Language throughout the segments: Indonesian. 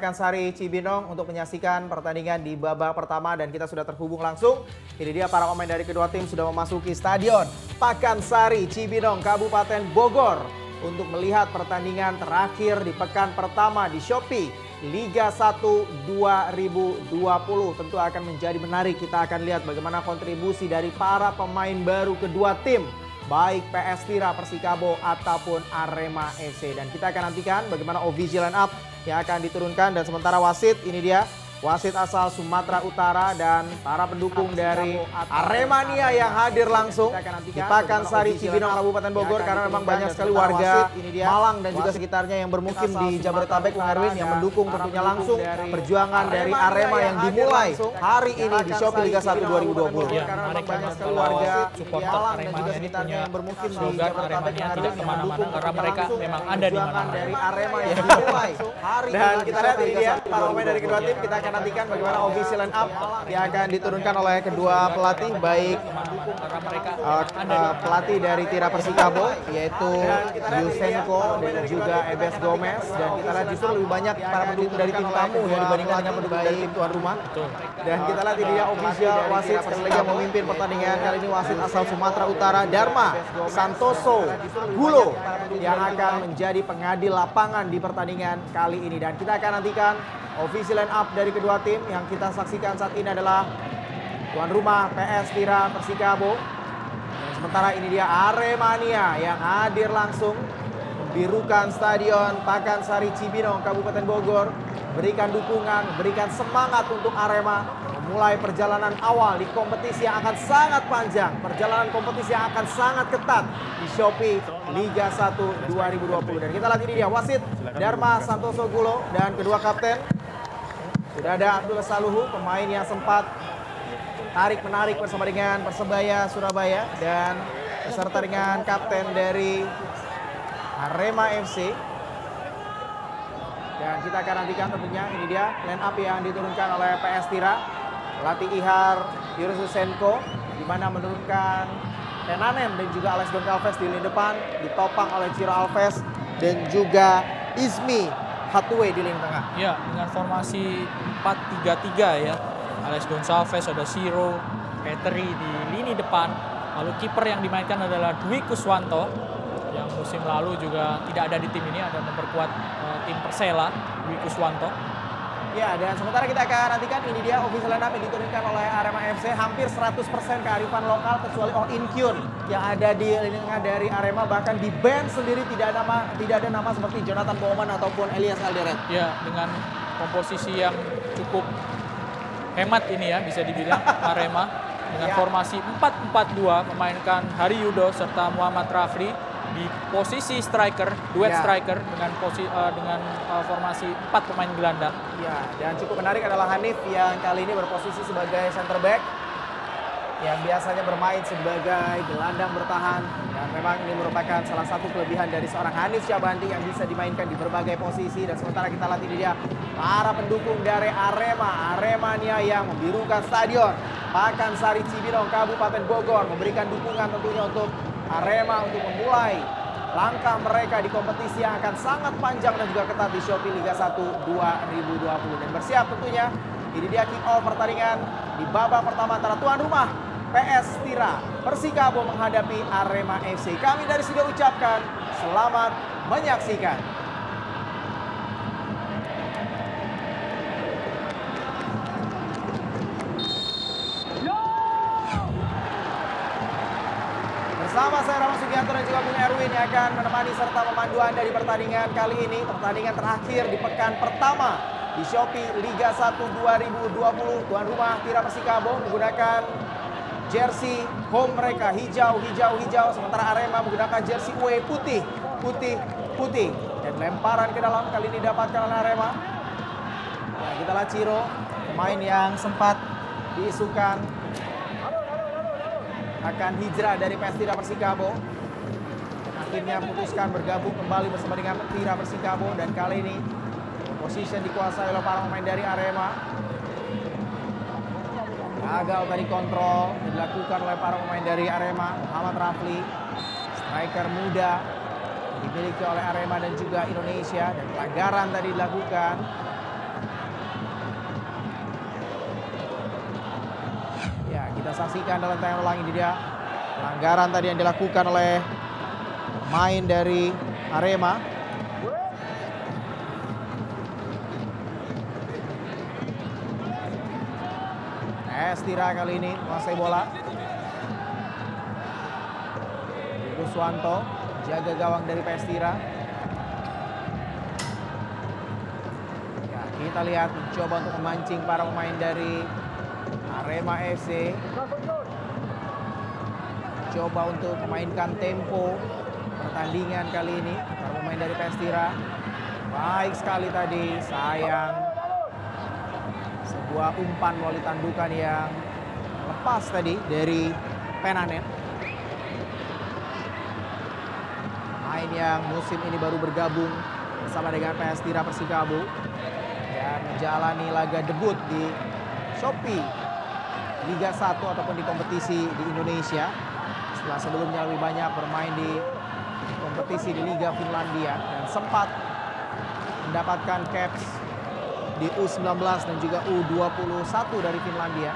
Pakansari Cibinong untuk menyaksikan pertandingan di babak pertama dan kita sudah terhubung langsung. Ini dia para pemain dari kedua tim sudah memasuki stadion Pakansari Cibinong Kabupaten Bogor untuk melihat pertandingan terakhir di pekan pertama di Shopee Liga 1 2020 tentu akan menjadi menarik. Kita akan lihat bagaimana kontribusi dari para pemain baru kedua tim baik PS Tira, Persikabo ataupun Arema FC. Dan kita akan nantikan bagaimana official line up yang akan diturunkan dan sementara wasit ini dia wasit asal Sumatera Utara dan para pendukung dari Aremania yang hadir langsung. Di Pakansari Cibinong Kabupaten Bogor karena memang banyak sekali warga Malang dan juga sekitarnya yang bermukim di Jabodetabek Bung Erwin yang mendukung tentunya langsung perjuangan dari Arema yang dimulai hari ini di Shopee Liga 1 2020. Ya, Karena memang banyak sekali warga supporter Malang dan sekitarnya punya yang bermukim di Jabodetabek Aremania Bung tidak Erwin yang ke mana-mana. Mendukung karena mereka memang ada di mana-mana. dari Arema yang dimulai hari dan kita lihat ini dia para pemain dari kedua tim kita akan nantikan bagaimana official line up yang akan diturunkan oleh kedua pelatih baik uh, uh, pelatih dari Tira Persikabo yaitu Yusenko dan juga Ebes Gomez. Dan kita lihat justru lebih banyak para pendukung dari tim tamu ya dibandingkan dengan pendukung dari tim tuan rumah. Dan kita lihat ini dia official wasit sekali yang memimpin pertandingan kali ini wasit asal Sumatera Utara Dharma Santoso Gulo yang akan menjadi pengadil lapangan di pertandingan kali ini. Dan kita akan nantikan official line up dari kedua tim yang kita saksikan saat ini adalah tuan rumah PS Tira Persikabo. Dan sementara ini dia Aremania yang hadir langsung membirukan stadion Pakansari Cibinong Kabupaten Bogor, berikan dukungan, berikan semangat untuk Arema memulai perjalanan awal di kompetisi yang akan sangat panjang, perjalanan kompetisi yang akan sangat ketat di Shopee Liga 1 2020. Dan kita lihat ini dia wasit Dharma Santoso Gulo dan kedua kapten sudah ada Abdul Saluhu, pemain yang sempat tarik menarik bersama dengan Persebaya Surabaya dan beserta dengan kapten dari Arema FC. Dan kita akan nantikan tentunya ini dia line up yang diturunkan oleh PS Tira. Pelatih Ihar Yurususenko di mana menurunkan Tenanem dan juga Alex Goncalves di lini depan ditopang oleh Ciro Alves dan juga Izmi Hatue di lini tengah. ya dengan formasi 4-3-3 ya. Alex Gonçalves ada Siro, Petri di lini depan. Lalu kiper yang dimainkan adalah Dwi Kuswanto yang musim lalu juga tidak ada di tim ini ada memperkuat eh, tim Persela Dwi Kuswanto. Ya, dan sementara kita akan nantikan. Ini dia official lineup yang diturunkan oleh Arema FC hampir 100% kearifan lokal kecuali Oh In Kyun yang ada di lingkungan dari Arema. Bahkan di band sendiri tidak ada nama tidak ada nama seperti Jonathan Bowman ataupun Elias Alderet. Ya dengan komposisi yang cukup hemat ini ya bisa dibilang Arema. Dengan Ya. formasi 4-4-2 memainkan Hari Yudo serta Muhammad Rafli di posisi striker, duet Ya. striker dengan posi, eh, dengan eh, formasi 4 pemain gelandang. Ya, dan cukup menarik adalah Hanif yang kali ini berposisi sebagai center back yang biasanya bermain sebagai gelandang bertahan dan memang ini merupakan salah satu kelebihan dari seorang Hanif Syabandi yang bisa dimainkan di berbagai posisi dan sementara kita lihat ini dia para pendukung dari Arema Aremania yang membirukan stadion Pakansari Cibinong Kabupaten Bogor memberikan dukungan tentunya untuk Arema untuk memulai langkah mereka di kompetisi yang akan sangat panjang dan juga ketat di Shopee Liga 1 2020 dan bersiap tentunya ini dia kick off pertandingan di babak pertama antara tuan rumah PS Tira Persikabo menghadapi Arema FC. Kami dari sini ucapkan selamat menyaksikan. Yang akan menemani serta memandu Anda di pertandingan kali ini. Pertandingan terakhir di pekan pertama di Shopee Liga 1 2020. Tuan rumah Tira Persikabo menggunakan jersey home mereka hijau, hijau, hijau. Sementara Arema menggunakan jersey away putih, putih, putih. Dan lemparan ke dalam kali ini dapatkan oleh Arema. Ya, kita lihat Ciro, pemain yang sempat diisukan akan hijrah dari PS Tira Persikabo akhirnya memutuskan bergabung kembali bersama dengan Tira Persikabo dan kali ini posisi dikuasai oleh para pemain dari Arema. Gagal tadi kontrol dilakukan oleh para pemain dari Arema, Muhammad Rafli, striker muda dimiliki oleh Arema dan juga Indonesia dan pelanggaran tadi dilakukan. Ya, kita saksikan dalam tayangan ulang ini dia pelanggaran tadi yang dilakukan oleh main dari Arema. Estira kali ini menguasai bola. Guswanto jaga gawang dari Pestira. Ya, kita lihat mencoba untuk memancing para pemain dari Arema FC. Coba untuk memainkan tempo pertandingan kali ini para pemain dari Pestira. Baik sekali tadi, sayang sebuah umpan melalui tandukan yang lepas tadi dari Penanet. Main yang musim ini baru bergabung bersama dengan PS Tira Persikabo dan menjalani laga debut di Shopee Liga 1 ataupun di kompetisi di Indonesia. Setelah sebelumnya lebih banyak bermain di kompetisi di Liga Finlandia dan sempat mendapatkan caps di U19 dan juga U21 dari Finlandia.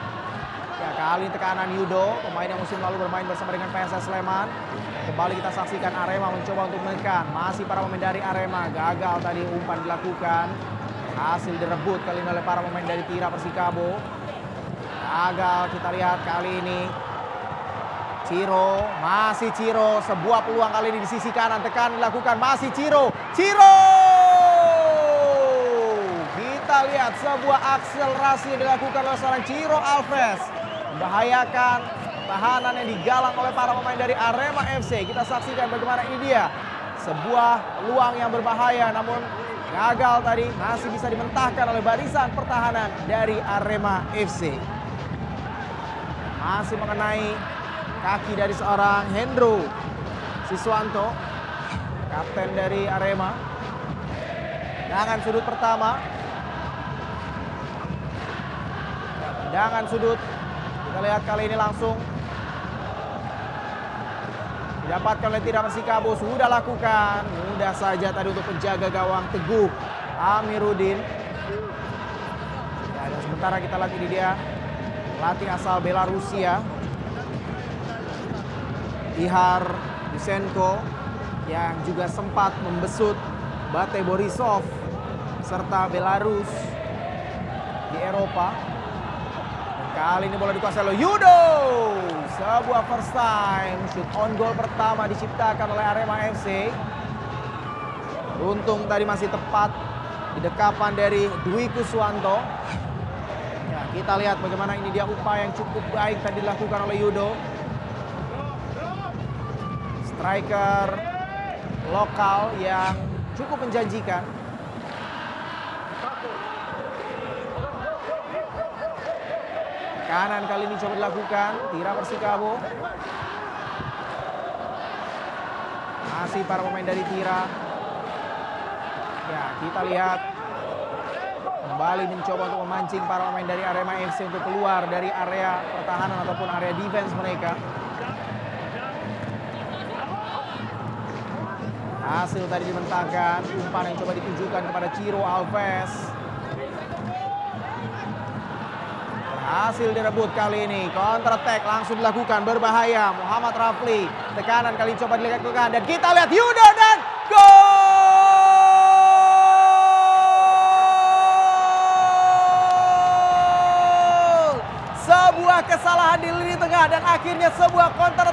Ya, kali ini tekanan Yudo, pemain yang musim lalu bermain bersama dengan PSS Sleman. Kembali kita saksikan Arema mencoba untuk menekan. Masih para pemain dari Arema gagal tadi umpan dilakukan. Hasil direbut kali ini oleh para pemain dari Tira Persikabo. Gagal kita lihat kali ini. Ciro, masih Ciro, sebuah peluang kali ini di sisi kanan tekan dilakukan masih Ciro. Ciro! Kita lihat sebuah akselerasi yang dilakukan oleh seorang Ciro Alves. Membahayakan tahanan yang digalang oleh para pemain dari Arema FC. Kita saksikan bagaimana ini dia. Sebuah peluang yang berbahaya namun gagal tadi masih bisa dimentahkan oleh barisan pertahanan dari Arema FC. Masih mengenai kaki dari seorang Hendro Siswanto, kapten dari Arema. Tendangan sudut pertama. Ya, Tendangan sudut. Kita lihat kali ini langsung didapatkan oleh Tira Persikabo sudah lakukan mudah saja tadi untuk penjaga gawang Teguh Amiruddin ya, dan sementara kita lihat ini dia pelatih asal Belarusia Ihar Yusenko yang juga sempat membesut Bate Borisov serta Belarus di Eropa. Kali ini bola dikuasai oleh Yudo. Sebuah first time shoot on goal pertama diciptakan oleh Arema FC. Untung tadi masih tepat di dekapan dari Dwi Kuswanto. Ya, kita lihat bagaimana ini dia upaya yang cukup baik tadi dilakukan oleh Yudo striker lokal yang cukup menjanjikan. Kanan kali ini coba dilakukan, Tira Persikabo. Masih para pemain dari Tira. Ya, kita lihat kembali mencoba untuk memancing para pemain dari Arema FC untuk keluar dari area pertahanan ataupun area defense mereka. Hasil tadi dimentahkan, umpan yang coba ditujukan kepada Ciro Alves. Berhasil direbut kali ini, counter attack langsung dilakukan, berbahaya. Muhammad Rafli, tekanan kali coba dilakukan dan kita lihat Yudo dan gol! Sebuah kesalahan di lini tengah dan akhirnya sebuah yang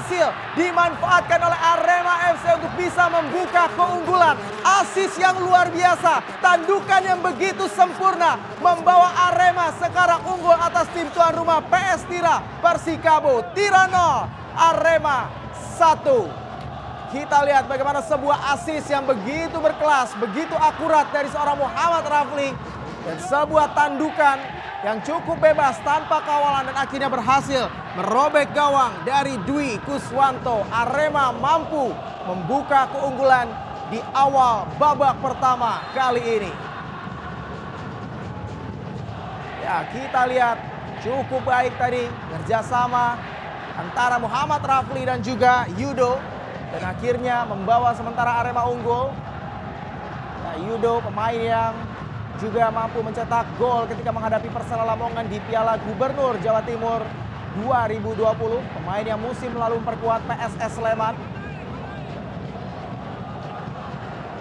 berhasil dimanfaatkan oleh Arema FC untuk bisa membuka keunggulan. Asis yang luar biasa, tandukan yang begitu sempurna membawa Arema sekarang unggul atas tim tuan rumah PS Tira Persikabo Tirano Arema 1. Kita lihat bagaimana sebuah asis yang begitu berkelas, begitu akurat dari seorang Muhammad Rafli dan sebuah tandukan yang cukup bebas tanpa kawalan dan akhirnya berhasil merobek gawang dari Dwi Kuswanto. Arema mampu membuka keunggulan di awal babak pertama kali ini. Ya, kita lihat cukup baik tadi kerjasama antara Muhammad Rafli dan juga Yudo dan akhirnya membawa sementara Arema unggul. Ya, Yudo pemain yang juga mampu mencetak gol ketika menghadapi Persela Lamongan di Piala Gubernur Jawa Timur 2020. Pemain yang musim lalu memperkuat PSS Sleman.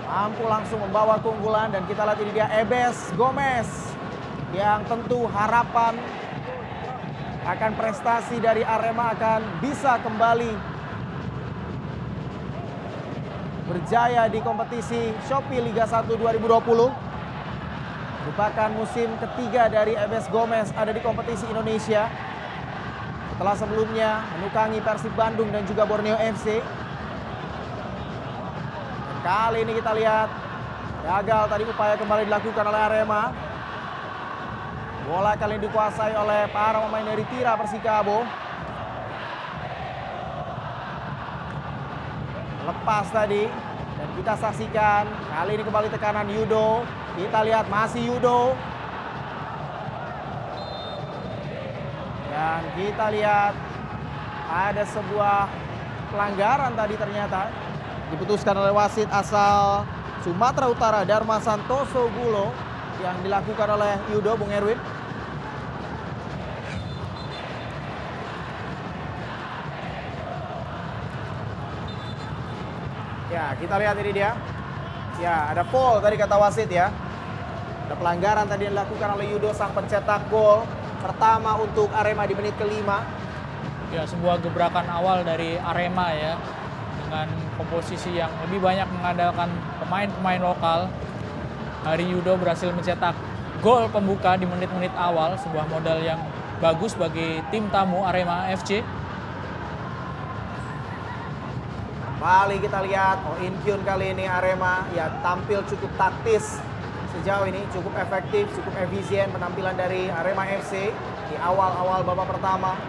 Mampu langsung membawa keunggulan dan kita lihat ini dia Ebes Gomez yang tentu harapan akan prestasi dari Arema akan bisa kembali berjaya di kompetisi Shopee Liga 1 2020. Merupakan musim ketiga dari Ebes Gomez ada di kompetisi Indonesia. Setelah sebelumnya menukangi Persib Bandung dan juga Borneo FC. Kali ini kita lihat gagal tadi upaya kembali dilakukan oleh Arema. Bola kali ini dikuasai oleh para pemain dari Tira Persikabo. Lepas tadi dan kita saksikan kali ini kembali tekanan Yudo. Kita lihat masih Yudo. Dan kita lihat ada sebuah pelanggaran tadi ternyata diputuskan oleh wasit asal Sumatera Utara Dharma Santoso Gulo yang dilakukan oleh Yudo Bung Erwin. Ya, kita lihat ini dia. Ya, ada foul tadi kata wasit ya. Ada pelanggaran tadi yang dilakukan oleh Yudo sang pencetak gol pertama untuk Arema di menit kelima. Ya, sebuah gebrakan awal dari Arema ya dengan komposisi yang lebih banyak mengandalkan pemain-pemain lokal. Hari Yudo berhasil mencetak gol pembuka di menit-menit awal, sebuah modal yang bagus bagi tim tamu Arema FC. Kembali kita lihat Oh In Kyun kali ini Arema ya tampil cukup taktis sejauh ini cukup efektif, cukup efisien penampilan dari Arema FC di awal-awal babak pertama.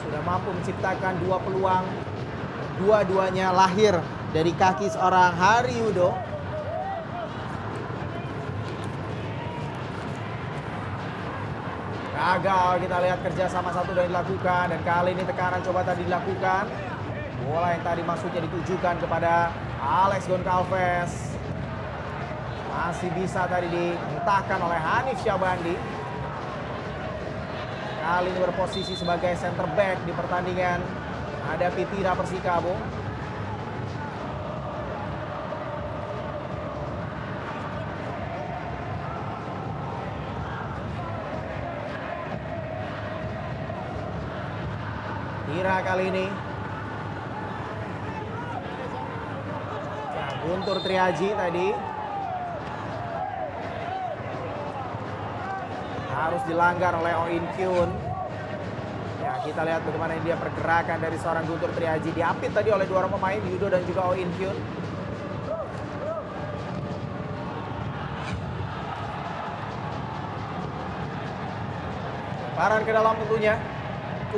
Sudah mampu menciptakan dua peluang, dua-duanya lahir dari kaki seorang Hari Yudo. Gagal kita lihat kerja sama satu dan dilakukan dan kali ini tekanan coba tadi dilakukan. Bola yang tadi maksudnya ditujukan kepada Alex Goncalves. Masih bisa tadi dimentahkan oleh Hanif Syabandi. Kali ini berposisi sebagai center back di pertandingan hadapi Tira Persikabo. Tira kali ini. Guntur Triaji tadi. Harus dilanggar oleh Oh In Kyun. Ya, kita lihat bagaimana dia pergerakan dari seorang Guntur Triaji. Diapit tadi oleh dua orang pemain, Yudo dan juga Oh In Kyun. Paran ke dalam tentunya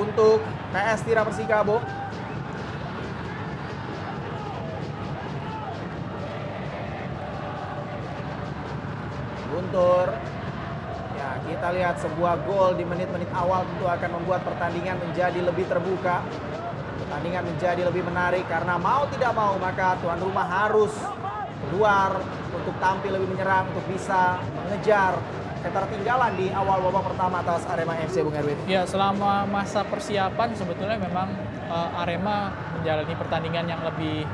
untuk PS Tira Persikabo. Guntur. Ya, kita lihat sebuah gol di menit-menit awal tentu akan membuat pertandingan menjadi lebih terbuka. Pertandingan menjadi lebih menarik karena mau tidak mau maka tuan rumah harus keluar untuk tampil lebih menyerang untuk bisa mengejar ketertinggalan di awal babak pertama atas Arema FC Bung Erwin. Ya, selama masa persiapan sebetulnya memang uh, Arema menjalani pertandingan yang lebih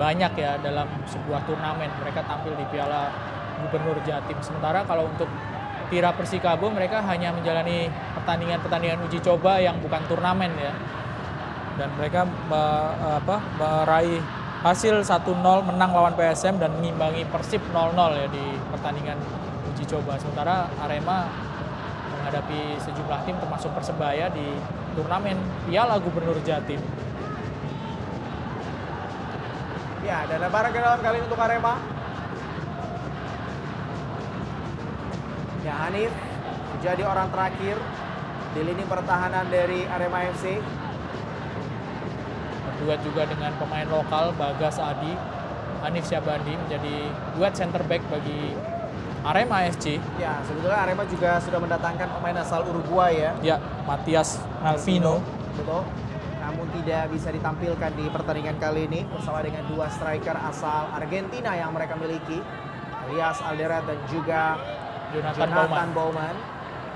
banyak ya dalam sebuah turnamen. Mereka tampil di Piala Gubernur Jatim. Sementara kalau untuk Tira Persikabo mereka hanya menjalani pertandingan-pertandingan uji coba yang bukan turnamen ya. Dan mereka uh, apa, meraih hasil 1-0 menang lawan PSM dan mengimbangi Persib 0-0 ya di pertandingan uji coba. Sementara Arema menghadapi sejumlah tim termasuk Persebaya di turnamen Piala Gubernur Jatim. Ya, dan lebaran kali ini untuk Arema. Ya, Hanif menjadi orang terakhir di lini pertahanan dari Arema FC. Berduet juga dengan pemain lokal Bagas Adi, Hanif Syabandi menjadi duet center back bagi Arema FC. Ya, sebetulnya Arema juga sudah mendatangkan pemain asal Uruguay ya. Ya, Matias Malvino. Betul. Namun tidak bisa ditampilkan di pertandingan kali ini bersama dengan dua striker asal Argentina yang mereka miliki, Elias Alderet dan juga Jonathan, Jonathan Baumann. Bauman.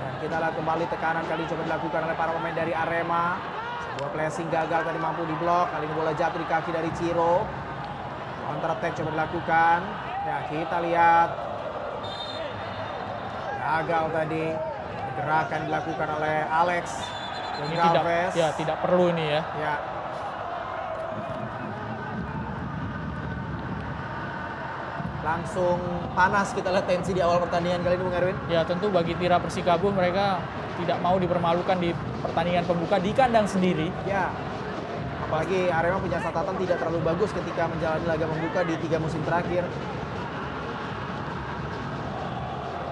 Dan kita lihat kembali tekanan kali coba dilakukan oleh para pemain dari Arema. Sebuah placing gagal tadi mampu diblok. Kali ini bola jatuh di kaki dari Ciro. Counter attack coba dilakukan. Ya kita lihat gagal tadi gerakan dilakukan oleh Alex Ini tidak, ya tidak perlu ini ya. Ya. Langsung panas kita lihat tensi di awal pertandingan kali ini Bung Erwin. Ya tentu bagi Tira Persikabo mereka tidak mau dipermalukan di pertandingan pembuka di kandang sendiri. Ya. Apalagi Arema punya catatan tidak terlalu bagus ketika menjalani laga pembuka di tiga musim terakhir.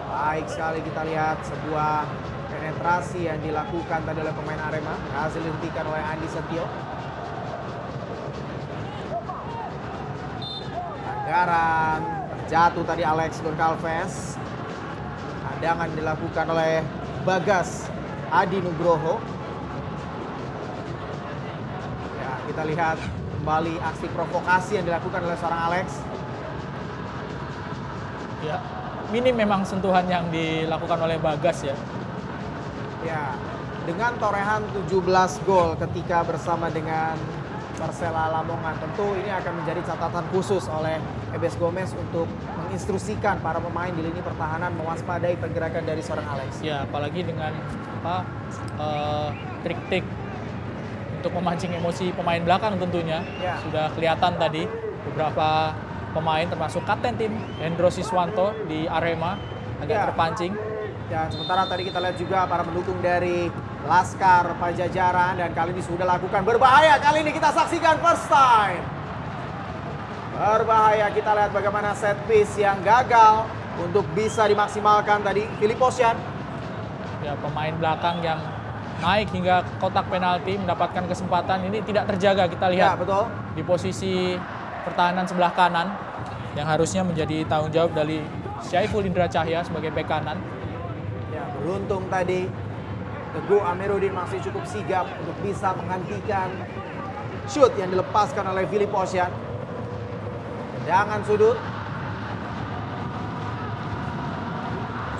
Baik sekali kita lihat sebuah penetrasi yang dilakukan tadi oleh pemain Arema. Berhasil dihentikan oleh Andi Setio. Pelanggaran terjatuh tadi Alex Goncalves. Tendangan dilakukan oleh Bagas Adi Nugroho. Ya, kita lihat kembali aksi provokasi yang dilakukan oleh seorang Alex. Ya, minim memang sentuhan yang dilakukan oleh Bagas ya. Ya, dengan torehan 17 gol ketika bersama dengan Persela Lamongan, tentu ini akan menjadi catatan khusus oleh Ebes Gomez untuk menginstruksikan para pemain di lini pertahanan mewaspadai pergerakan dari seorang Alex. Ya, apalagi dengan apa eh, trik-trik untuk memancing emosi pemain belakang tentunya Ya. sudah kelihatan tadi beberapa pemain termasuk kapten tim Hendro Siswanto di Arema agak Ya. terpancing. Dan sementara tadi kita lihat juga para pendukung dari Laskar Pajajaran dan kali ini sudah lakukan berbahaya. Kali ini kita saksikan first time. Berbahaya kita lihat bagaimana set piece yang gagal untuk bisa dimaksimalkan tadi Filiposian. Ya, pemain belakang yang naik hingga kotak penalti mendapatkan kesempatan ini tidak terjaga kita Ya, lihat betul. di posisi pertahanan sebelah kanan yang harusnya menjadi tanggung jawab dari Syaiful Indra Cahya sebagai bek kanan. Ya, beruntung tadi Teguh Amiruddin masih cukup sigap untuk bisa menghentikan shoot yang dilepaskan oleh Filiposian. Tendangan sudut.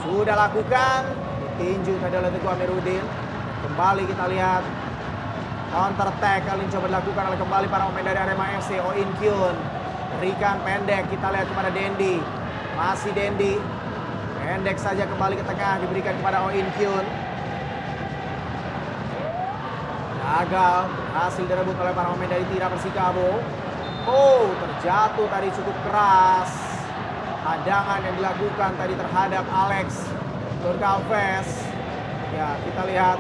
Sudah lakukan, ditinju tadi oleh Teguh Amiruddin. Kembali kita lihat counter attack kali ini coba dilakukan oleh kembali para pemain dari Arema FC Oin Kyun. Berikan pendek kita lihat kepada Dendi. Masih Dendi. Pendek saja kembali ke tengah diberikan kepada Oin Kyun. Gagal, berhasil direbut oleh para pemain dari Tira Persikabo. Oh, terjatuh tadi cukup keras. Hadangan yang dilakukan tadi terhadap Alex Goncalves. Ya, kita lihat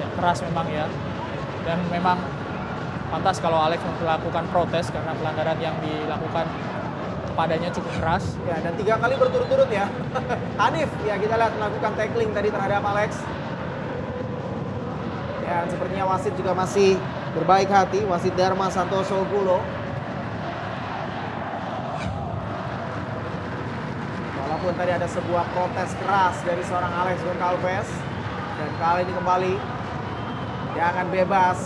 Ya, keras memang ya. Dan memang pantas kalau Alex melakukan protes karena pelanggaran yang dilakukan kepadanya cukup keras. Ya, dan tiga kali berturut-turut ya. Hanif, ya kita lihat melakukan tackling tadi terhadap Alex. Ya, sepertinya wasit juga masih berbaik hati. Wasit Dharma Santoso Gulo. Walaupun tadi ada sebuah protes keras dari seorang Alex Goncalves. Dan kali ini kembali jangan bebas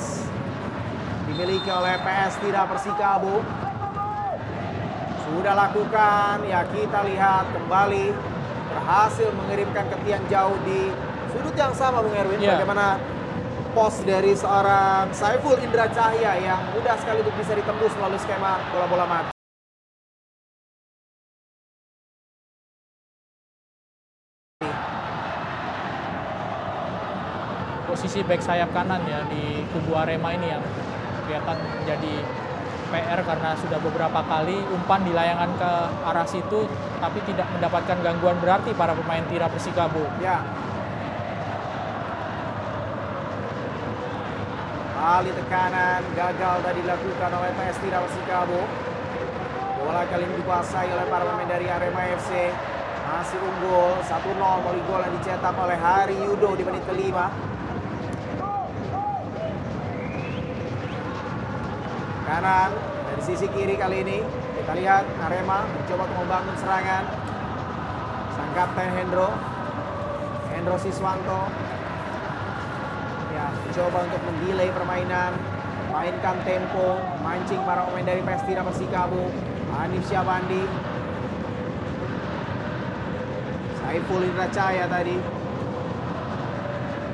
dimiliki oleh PS Tira Persikabo sudah lakukan ya kita lihat kembali berhasil mengirimkan ke tiang jauh di sudut yang sama Bung Erwin Iya. bagaimana pos dari seorang Saiful Indra Cahya yang mudah sekali untuk bisa ditembus melalui skema bola-bola mati Posisi back sayap kanan ya di kubu Arema ini yang kelihatan menjadi PR karena sudah beberapa kali umpan dilayangkan ke arah situ tapi tidak mendapatkan gangguan berarti para pemain Tira Persikabo. ya kali tekanan gagal tadi dilakukan oleh PS Tira Persikabo bola kali ini dikuasai oleh para pemain dari Arema FC masih unggul 1-0 melalui gol yang dicetak oleh Hari Yudo di menit kelima. Kanan dari sisi kiri kali ini kita lihat Arema mencoba membangun serangan. Sang kapten Hendro Hendro Siswanto Ya, coba untuk mendelay permainan, mainkan tempo, mancing para pemain dari Pestira Persikabo. Hanif Syabandi. Saiful Indra Cahaya tadi.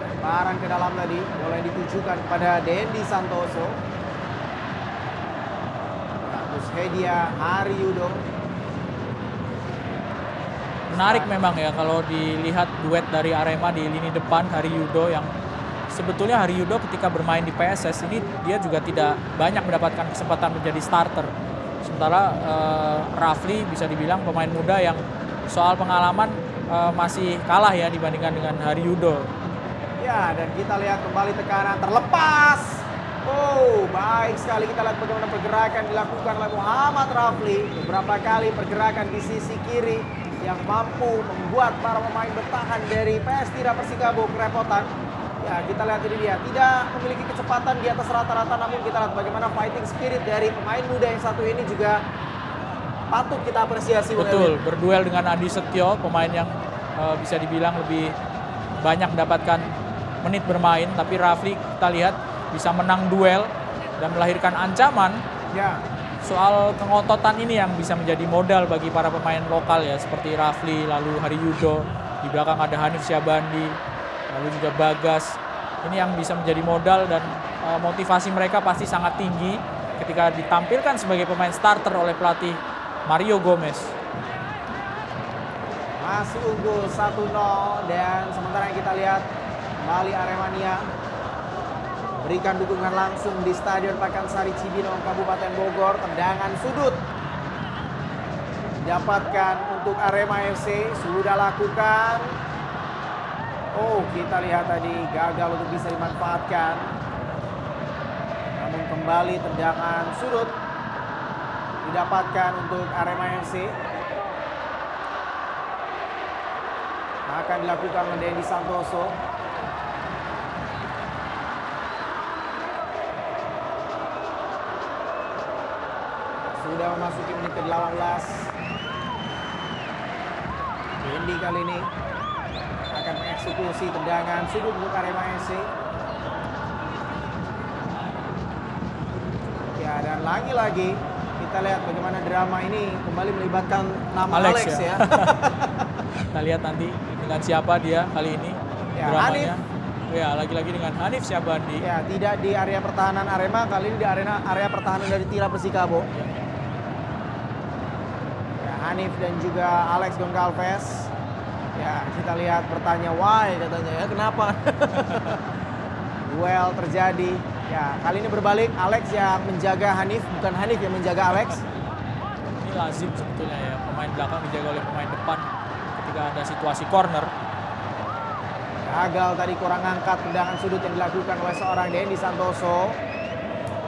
Lemparan ke dalam tadi, yang ditujukan kepada Dendi Santoso. Agus Hedia Haryudo. Menarik memang ya kalau dilihat duet dari Arema di lini depan Hari Yudo yang sebetulnya Hari Yudo ketika bermain di PSS ini dia juga tidak banyak mendapatkan kesempatan menjadi starter. Sementara eh, Rafli bisa dibilang pemain muda yang soal pengalaman eh, masih kalah ya dibandingkan dengan Hari Yudo. Ya, dan kita lihat kembali tekanan terlepas. Oh, baik sekali kita lihat bagaimana pergerakan dilakukan oleh Muhammad Rafli. Beberapa kali pergerakan di sisi kiri yang mampu membuat para pemain bertahan dari PS Tira Persikabo kerepotan. Ya, kita lihat ini dia. Tidak memiliki kecepatan di atas rata-rata, namun kita lihat bagaimana fighting spirit dari pemain muda yang satu ini juga patut kita apresiasi. Betul, berduel dengan Adi Setio, pemain yang eh, bisa dibilang lebih banyak mendapatkan menit bermain, tapi Rafli kita lihat bisa menang duel dan melahirkan ancaman. Ya, Soal kengototan ini yang bisa menjadi modal bagi para pemain lokal ya, seperti Rafli, lalu Hari Yudo, di belakang ada Hanif Syabandi, lalu juga Bagas. Ini yang bisa menjadi modal dan eh, motivasi mereka pasti sangat tinggi ketika ditampilkan sebagai pemain starter oleh pelatih Mario Gomez. Masih unggul 1-0 dan sementara yang kita lihat kembali Aremania berikan dukungan langsung di Stadion Pakansari Cibinong Kabupaten Bogor tendangan sudut didapatkan untuk Arema FC sudah lakukan Oh kita lihat tadi gagal untuk bisa dimanfaatkan namun kembali tendangan sudut didapatkan untuk Arema FC akan dilakukan oleh Dendi Santoso. Sudah memasuki menit ke-18. Dendi kali ini akan mengeksekusi tendangan sudut untuk Arema FC. Ya dan lagi-lagi kita lihat bagaimana drama ini kembali melibatkan nama Alex, Alex, ya. ya. Kita lihat nanti dengan siapa dia kali ini Ya, dramanya. Ya, lagi-lagi dengan Hanif Syabandi. Ya, tidak di area pertahanan Arema, kali ini di arena area pertahanan dari Tira Persikabo. Ya, Hanif dan juga Alex Goncalves. Ya, kita lihat bertanya why katanya ya, kenapa? Duel terjadi. Ya, kali ini berbalik Alex yang menjaga Hanif, bukan Hanif yang menjaga Alex. Ini lazim sebetulnya ya, pemain belakang dijaga oleh pemain depan ketika ada situasi corner. Gagal tadi kurang angkat tendangan sudut yang dilakukan oleh seorang Dendi Santoso.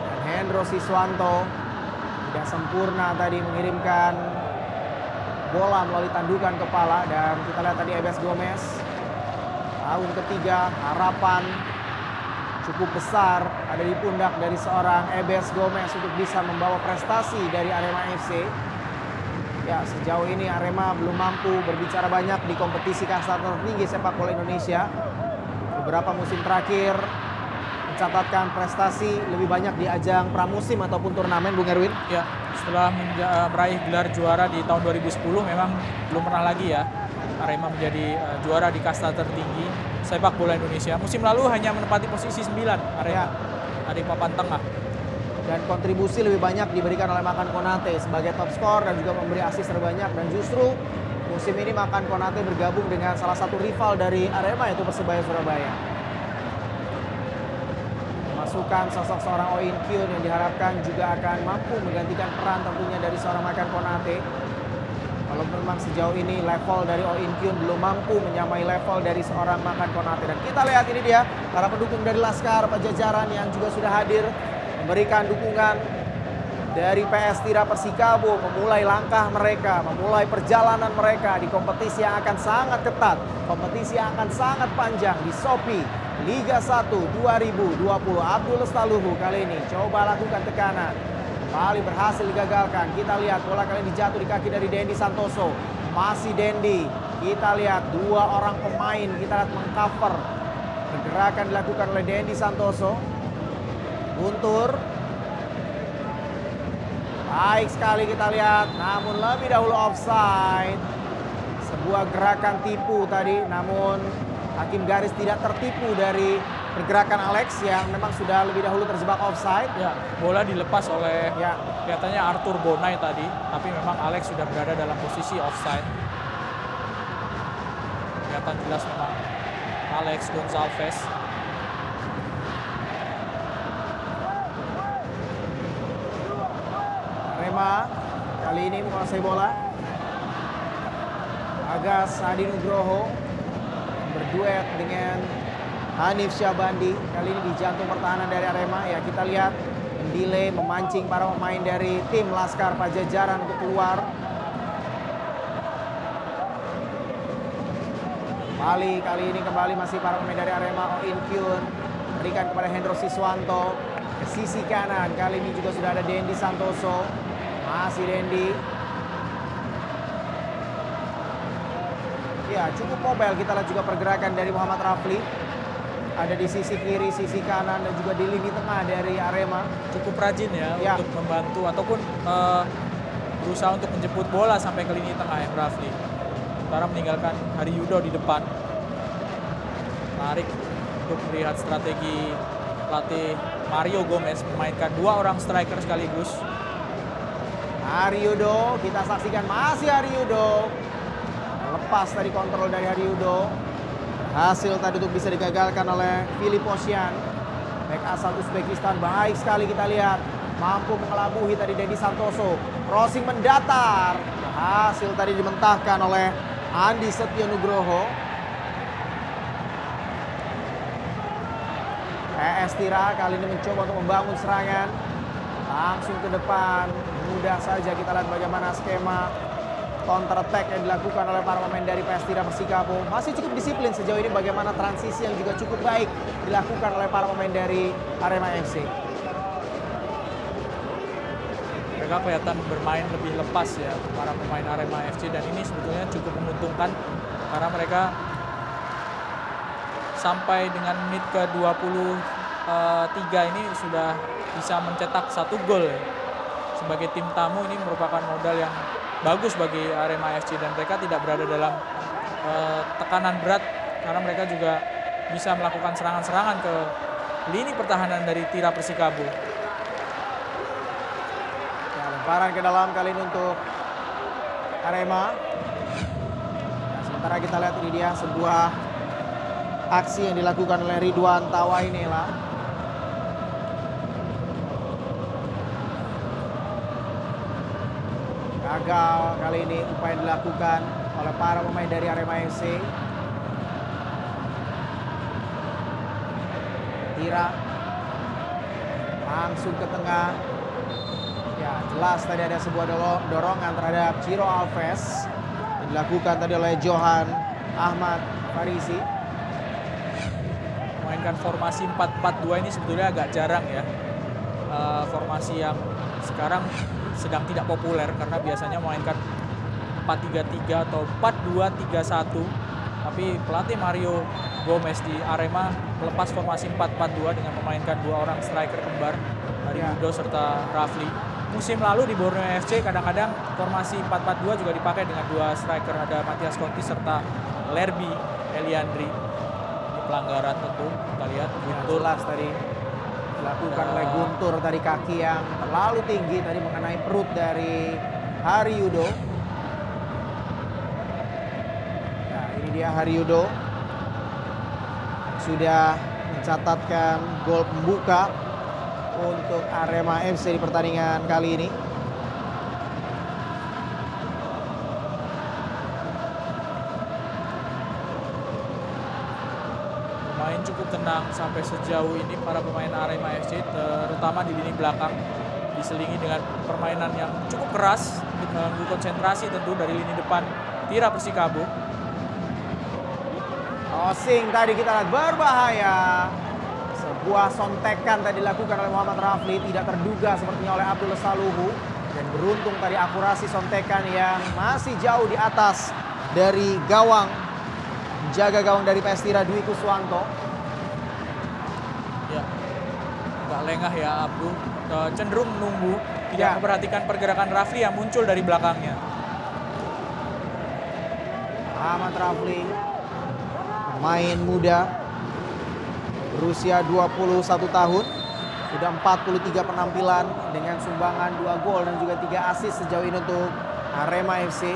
Dan Hendro Siswanto tidak sempurna tadi mengirimkan bola melalui tandukan kepala dan kita lihat tadi Ebes Gomez tahun ketiga harapan cukup besar ada di pundak dari seorang Ebes Gomez untuk bisa membawa prestasi dari Arema FC. Ya sejauh ini Arema belum mampu berbicara banyak di kompetisi kasta tertinggi sepak bola Indonesia. Beberapa musim terakhir mencatatkan prestasi lebih banyak di ajang pramusim ataupun turnamen Bung Erwin. Ya, setelah menja- meraih gelar juara di tahun 2010 memang belum pernah lagi ya Arema menjadi eh, juara di kasta tertinggi sepak bola Indonesia. Musim lalu hanya menempati posisi 9 Arema. Ada di papan tengah. dan kontribusi lebih banyak diberikan oleh Makan Konate sebagai top skor dan juga memberi asis terbanyak dan justru musim ini Makan Konate bergabung dengan salah satu rival dari Arema yaitu Persebaya Surabaya. Masukkan sosok seorang Oin Kyun yang diharapkan juga akan mampu menggantikan peran tentunya dari seorang Makan Konate. Kalau memang sejauh ini level dari Oin Kyun belum mampu menyamai level dari seorang Makan Konate dan kita lihat ini dia para pendukung dari Laskar Pajajaran yang juga sudah hadir memberikan dukungan dari PS Tira Persikabo memulai langkah mereka, memulai perjalanan mereka di kompetisi yang akan sangat ketat, kompetisi yang akan sangat panjang di Sopi Liga 1 2020. Abdul Lestaluhu kali ini coba lakukan tekanan. Kembali berhasil digagalkan. Kita lihat bola kali ini jatuh di kaki dari Dendi Santoso. Masih Dendi. Kita lihat dua orang pemain kita lihat mengcover gerakan dilakukan oleh Dendi Santoso. Guntur. Baik sekali kita lihat, namun lebih dahulu offside. Sebuah gerakan tipu tadi, namun hakim garis tidak tertipu dari pergerakan Alex yang memang sudah lebih dahulu terjebak offside. Ya, bola dilepas oleh Ya, kelihatannya Arthur Bonai tadi, tapi memang Alex sudah berada dalam posisi offside. Kelihatan jelas memang Alex Gonzalez. Kali ini menguasai bola. Agas Adi Nugroho berduet dengan Hanif Syabandi. Kali ini di jantung pertahanan dari Arema. Ya kita lihat mendelay, memancing para pemain dari tim Laskar Pajajaran untuk keluar. Kembali kali ini kembali masih para pemain dari Arema. Oh Kyun berikan kepada Hendro Siswanto ke sisi kanan. Kali ini juga sudah ada Dendi Santoso. Masih Dendi. Ya, cukup mobile kita lihat juga pergerakan dari Muhammad Rafli. Ada di sisi kiri, sisi kanan dan juga di lini tengah dari Arema. Cukup rajin ya, Ya. untuk membantu ataupun eh, berusaha untuk menjemput bola sampai ke lini tengah yang Rafli. Sementara meninggalkan Hari Yudo di depan. Menarik untuk melihat strategi pelatih Mario Gomez memainkan dua orang striker sekaligus. Haryudo, kita saksikan masih Haryudo. Lepas dari kontrol dari Haryudo. Hasil tadi untuk bisa digagalkan oleh Filip Osyan. Back asal Uzbekistan baik sekali kita lihat. Mampu mengelabuhi tadi Dedi Santoso. Crossing mendatar. Hasil tadi dimentahkan oleh Andi Setio Nugroho. PS Tira kali ini mencoba untuk membangun serangan. Langsung ke depan. Mudah saja kita lihat bagaimana skema counter attack yang dilakukan oleh para pemain dari PS Tira Persikabo. Masih cukup disiplin sejauh ini bagaimana transisi yang juga cukup baik dilakukan oleh para pemain dari Arema FC. Mereka kelihatan bermain lebih lepas ya para pemain Arema FC dan ini sebetulnya cukup menguntungkan karena mereka sampai dengan menit ke 23 ini sudah bisa mencetak satu gol. ya. Sebagai tim tamu ini merupakan modal yang bagus bagi Arema FC dan mereka tidak berada dalam eh, tekanan berat karena mereka juga bisa melakukan serangan-serangan ke lini pertahanan dari Tira Persikabo. Ya, lemparan ke dalam kali ini untuk Arema. Nah, sementara kita lihat ini dia sebuah aksi yang dilakukan oleh Ridwan Tawainela. Gagal kali ini upaya dilakukan oleh para pemain dari Arema FC. Tira langsung ke tengah Ya, jelas tadi ada sebuah dorongan terhadap Ciro Alves yang dilakukan tadi oleh Johan Ahmad Farisi. Mainkan formasi 4-4-2 ini sebetulnya agak jarang ya. Eh, formasi yang sekarang sedang tidak populer karena biasanya memainkan 4-3-3 atau 4-2-3-1. Tapi pelatih Mario Gomez di Arema melepas formasi 4-4-2 dengan memainkan dua orang striker kembar dari Ya. Yudo serta Rafli. Musim lalu di Borneo FC kadang-kadang formasi 4-4-2 juga dipakai dengan dua striker ada Matias Conti serta Lerby Eliandri. Ini pelanggaran tentu kita lihat Ya, Guntur jelas tadi dilakukan oleh Guntur dari kaki yang terlalu tinggi tadi mengenai perut dari Hari Yudo. Nah, ini dia Hari Yudo sudah mencatatkan gol pembuka untuk Arema FC di pertandingan kali ini. Main cukup tenang sampai sejauh ini para pemain Arema FC terutama di lini belakang diselingi dengan permainan yang cukup keras mengganggu konsentrasi tentu dari lini depan Tira Persikabo. Crossing tadi kita lihat berbahaya. Sebuah sontekan tadi dilakukan oleh Muhammad Rafli tidak terduga sepertinya oleh Abdul Saluhu dan beruntung tadi akurasi sontekan yang masih jauh di atas dari gawang jaga gawang dari PS Tira Dwi Kuswanto. Agak lengah ya Abdu. Eh, cenderung menunggu, tidak Ya. memperhatikan pergerakan Rafli yang muncul dari belakangnya. Ahmad Rafli pemain muda berusia 21 tahun sudah 43 penampilan dengan sumbangan 2 gol dan juga 3 assist sejauh ini untuk Arema FC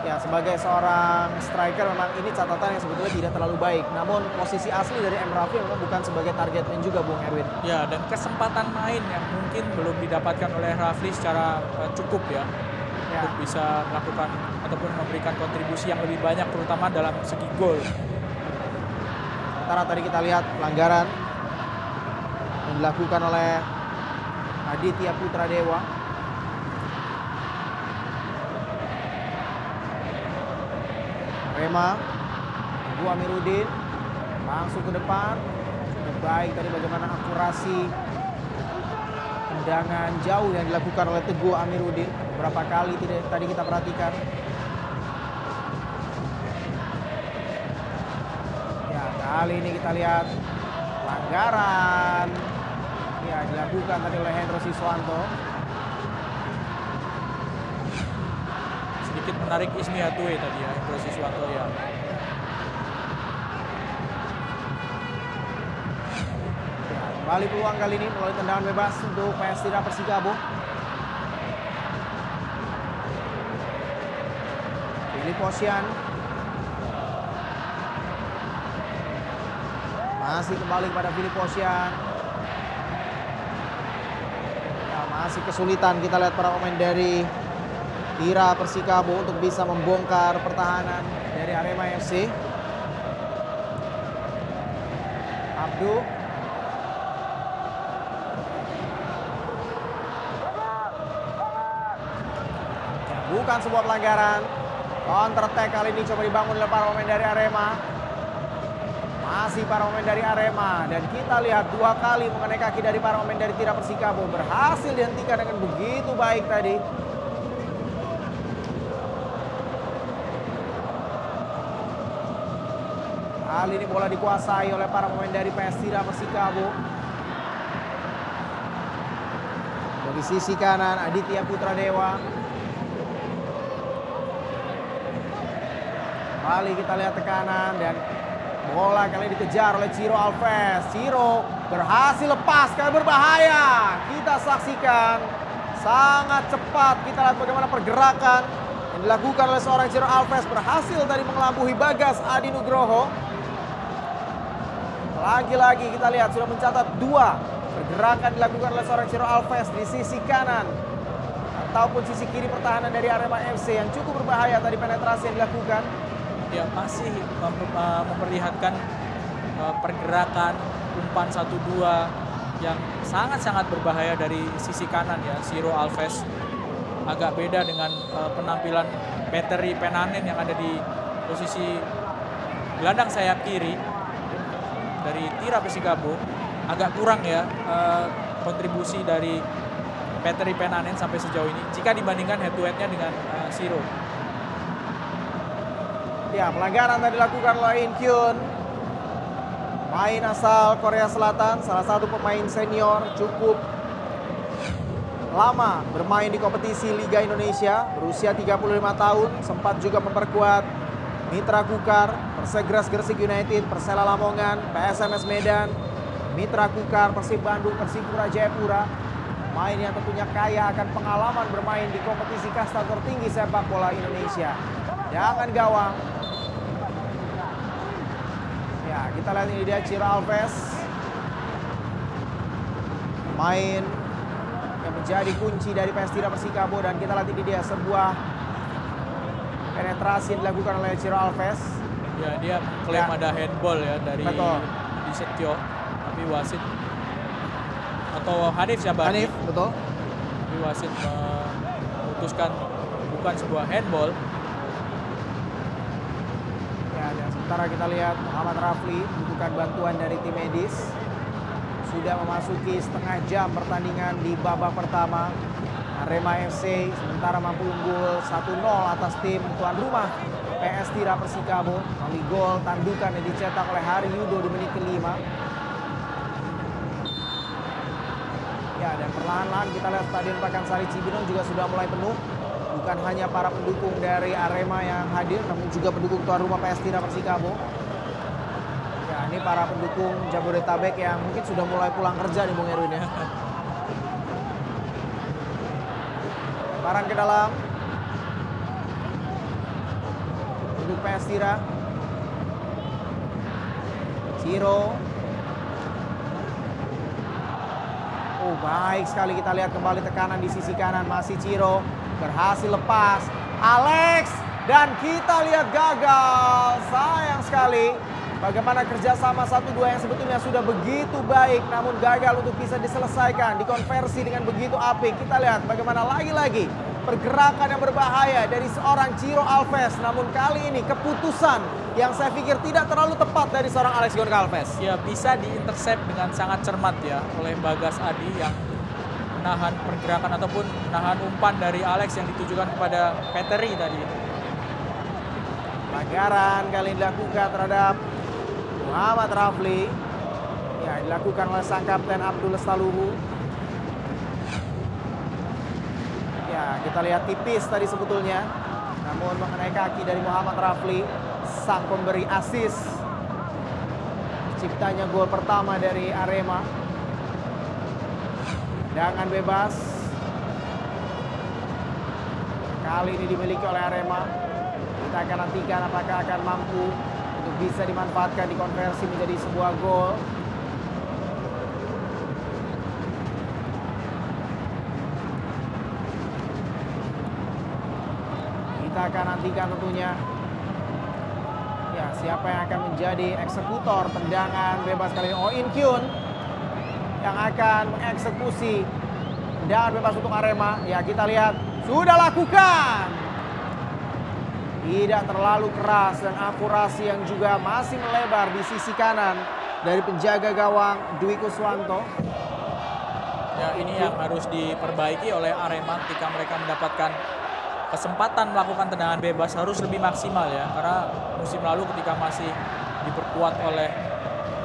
ya sebagai seorang striker memang ini catatan yang sebetulnya tidak terlalu baik namun posisi asli dari M. Rafli memang bukan sebagai target man juga Bung Erwin Ya, dan kesempatan main yang mungkin belum didapatkan oleh Rafli secara eh, cukup ya, Ya. untuk bisa melakukan ataupun memberikan kontribusi yang lebih banyak terutama dalam segi gol. Sementara tadi kita lihat pelanggaran yang dilakukan oleh Aditya Putra Dewa. Rema, Ibu Amiruddin langsung ke depan. Cukup baik tadi bagaimana akurasi tendangan jauh yang dilakukan oleh Teguh Amiruddin. Beberapa kali tidak tadi kita perhatikan. Ya, kali ini kita lihat pelanggaran ya dilakukan tadi oleh Hendro Siswanto. Sedikit menarik Ismi Hatue tadi ya, Hendro Siswanto ya. Ya, kembali peluang kali ini melalui tendangan bebas untuk PS Tira Persikabo. Filip Osian. Masih kembali kepada Filip Osian. Ya, masih kesulitan kita lihat para pemain dari Tira Persikabo untuk bisa membongkar pertahanan dari Arema FC. Abdu bukan sebuah pelanggaran. Counter attack kali ini coba dibangun oleh para pemain dari Arema. Masih para pemain dari Arema dan kita lihat dua kali mengenai kaki dari para pemain dari Tira Persikabo berhasil dihentikan dengan begitu baik tadi. Kali ini bola dikuasai oleh para pemain dari PS Tira Persikabo. Dari sisi kanan Aditya Putra Dewa. Kembali kita lihat tekanan dan bola kali ini dikejar oleh Ciro Alves. Ciro berhasil lepas kali berbahaya. Kita saksikan sangat cepat kita lihat bagaimana pergerakan yang dilakukan oleh seorang Ciro Alves berhasil tadi mengelabui Bagas Adi Nugroho. Lagi-lagi kita lihat sudah mencatat dua pergerakan dilakukan oleh seorang Ciro Alves di sisi kanan ataupun sisi kiri pertahanan dari Arema FC yang cukup berbahaya tadi penetrasi yang dilakukan. Ya masih eh, memperlihatkan eh, pergerakan umpan 1-2 yang sangat-sangat berbahaya dari sisi kanan ya, Siro Alves. Agak beda dengan eh, penampilan Peteri Penanen yang ada di posisi gelandang sayap kiri dari Tira Persikabo agak kurang ya eh, kontribusi dari Peteri Penanen sampai sejauh ini jika dibandingkan head to headnya dengan eh, Siro. Ya, pelanggaran tadi dilakukan oleh In Kyun. Main asal Korea Selatan, salah satu pemain senior cukup lama bermain di kompetisi Liga Indonesia, berusia 35 tahun, sempat juga memperkuat Mitra Kukar, Persegras Gresik United, Persela Lamongan, PSMS Medan, Mitra Kukar, Persib Bandung, Persipura Jayapura. Main yang tentunya kaya akan pengalaman bermain di kompetisi kasta tertinggi sepak bola Indonesia. Jangan gawang, Ya, kita lihat ini dia Ciro Alves. Main yang menjadi kunci dari PS Tira Persikabo dan kita lihat ini dia sebuah penetrasi dilakukan oleh Ciro Alves. Ya dia mengklaim Ya. ada handball ya dari Betul. Adi Setio, tapi wasit atau Hanif Syabani, Hanif, betul. tapi wasit memutuskan bukan sebuah handball. Ya, dan sementara kita lihat Muhammad Rafli membutuhkan bantuan dari tim medis. Sudah memasuki setengah jam pertandingan di babak pertama. Arema FC sementara mampu unggul 1-0 atas tim tuan rumah PS Tira Persikabo melalui gol tandukan yang dicetak oleh Hari Yudo di menit kelima. Ya, dan perlahan-lahan kita lihat Stadion Pakansari Cibinong juga sudah mulai penuh. Bukan hanya para pendukung dari Arema yang hadir, namun juga pendukung tuan rumah PS Tira Persikabo. Ya, ini para pendukung Jabodetabek yang mungkin sudah mulai pulang kerja nih Bung Erwin ya. Lemparan ke dalam. Untuk PS Tira. Ciro. Oh baik sekali kita lihat kembali tekanan di sisi kanan masih Ciro berhasil lepas Alex dan kita lihat gagal sayang sekali bagaimana kerjasama satu dua yang sebetulnya sudah begitu baik namun gagal untuk bisa diselesaikan dikonversi dengan begitu apik. Kita lihat bagaimana lagi-lagi pergerakan yang berbahaya dari seorang Ciro Alves. Namun kali ini keputusan yang saya pikir tidak terlalu tepat dari seorang Alex Goncalves Ya bisa diintercept dengan sangat cermat ya oleh Bagas Adi yang menahan pergerakan ataupun menahan umpan dari Alex yang ditujukan kepada Peteri tadi. Pelanggaran kali ini dilakukan terhadap Muhammad Rafli. Ya, dilakukan oleh sang kapten Abdul Staluhu. Ya, kita lihat tipis tadi sebetulnya. Namun mengenai kaki dari Muhammad Rafli, sang pemberi asis. Ciptanya gol pertama dari Arema. Tendangan bebas. Kali ini dimiliki oleh Arema. Kita akan nantikan apakah akan mampu bisa dimanfaatkan dikonversi menjadi sebuah gol. Kita akan nantikan tentunya ya siapa yang akan menjadi eksekutor tendangan bebas kali ini Oh In Kyun yang akan mengeksekusi tendangan bebas untuk Arema. Ya kita lihat sudah lakukan. Tidak terlalu keras dan akurasi yang juga masih melebar di sisi kanan dari penjaga gawang Dwi Kuswanto. Ya ini yang harus diperbaiki oleh Arema ketika mereka mendapatkan kesempatan melakukan tendangan bebas harus lebih maksimal ya karena musim lalu ketika masih diperkuat oleh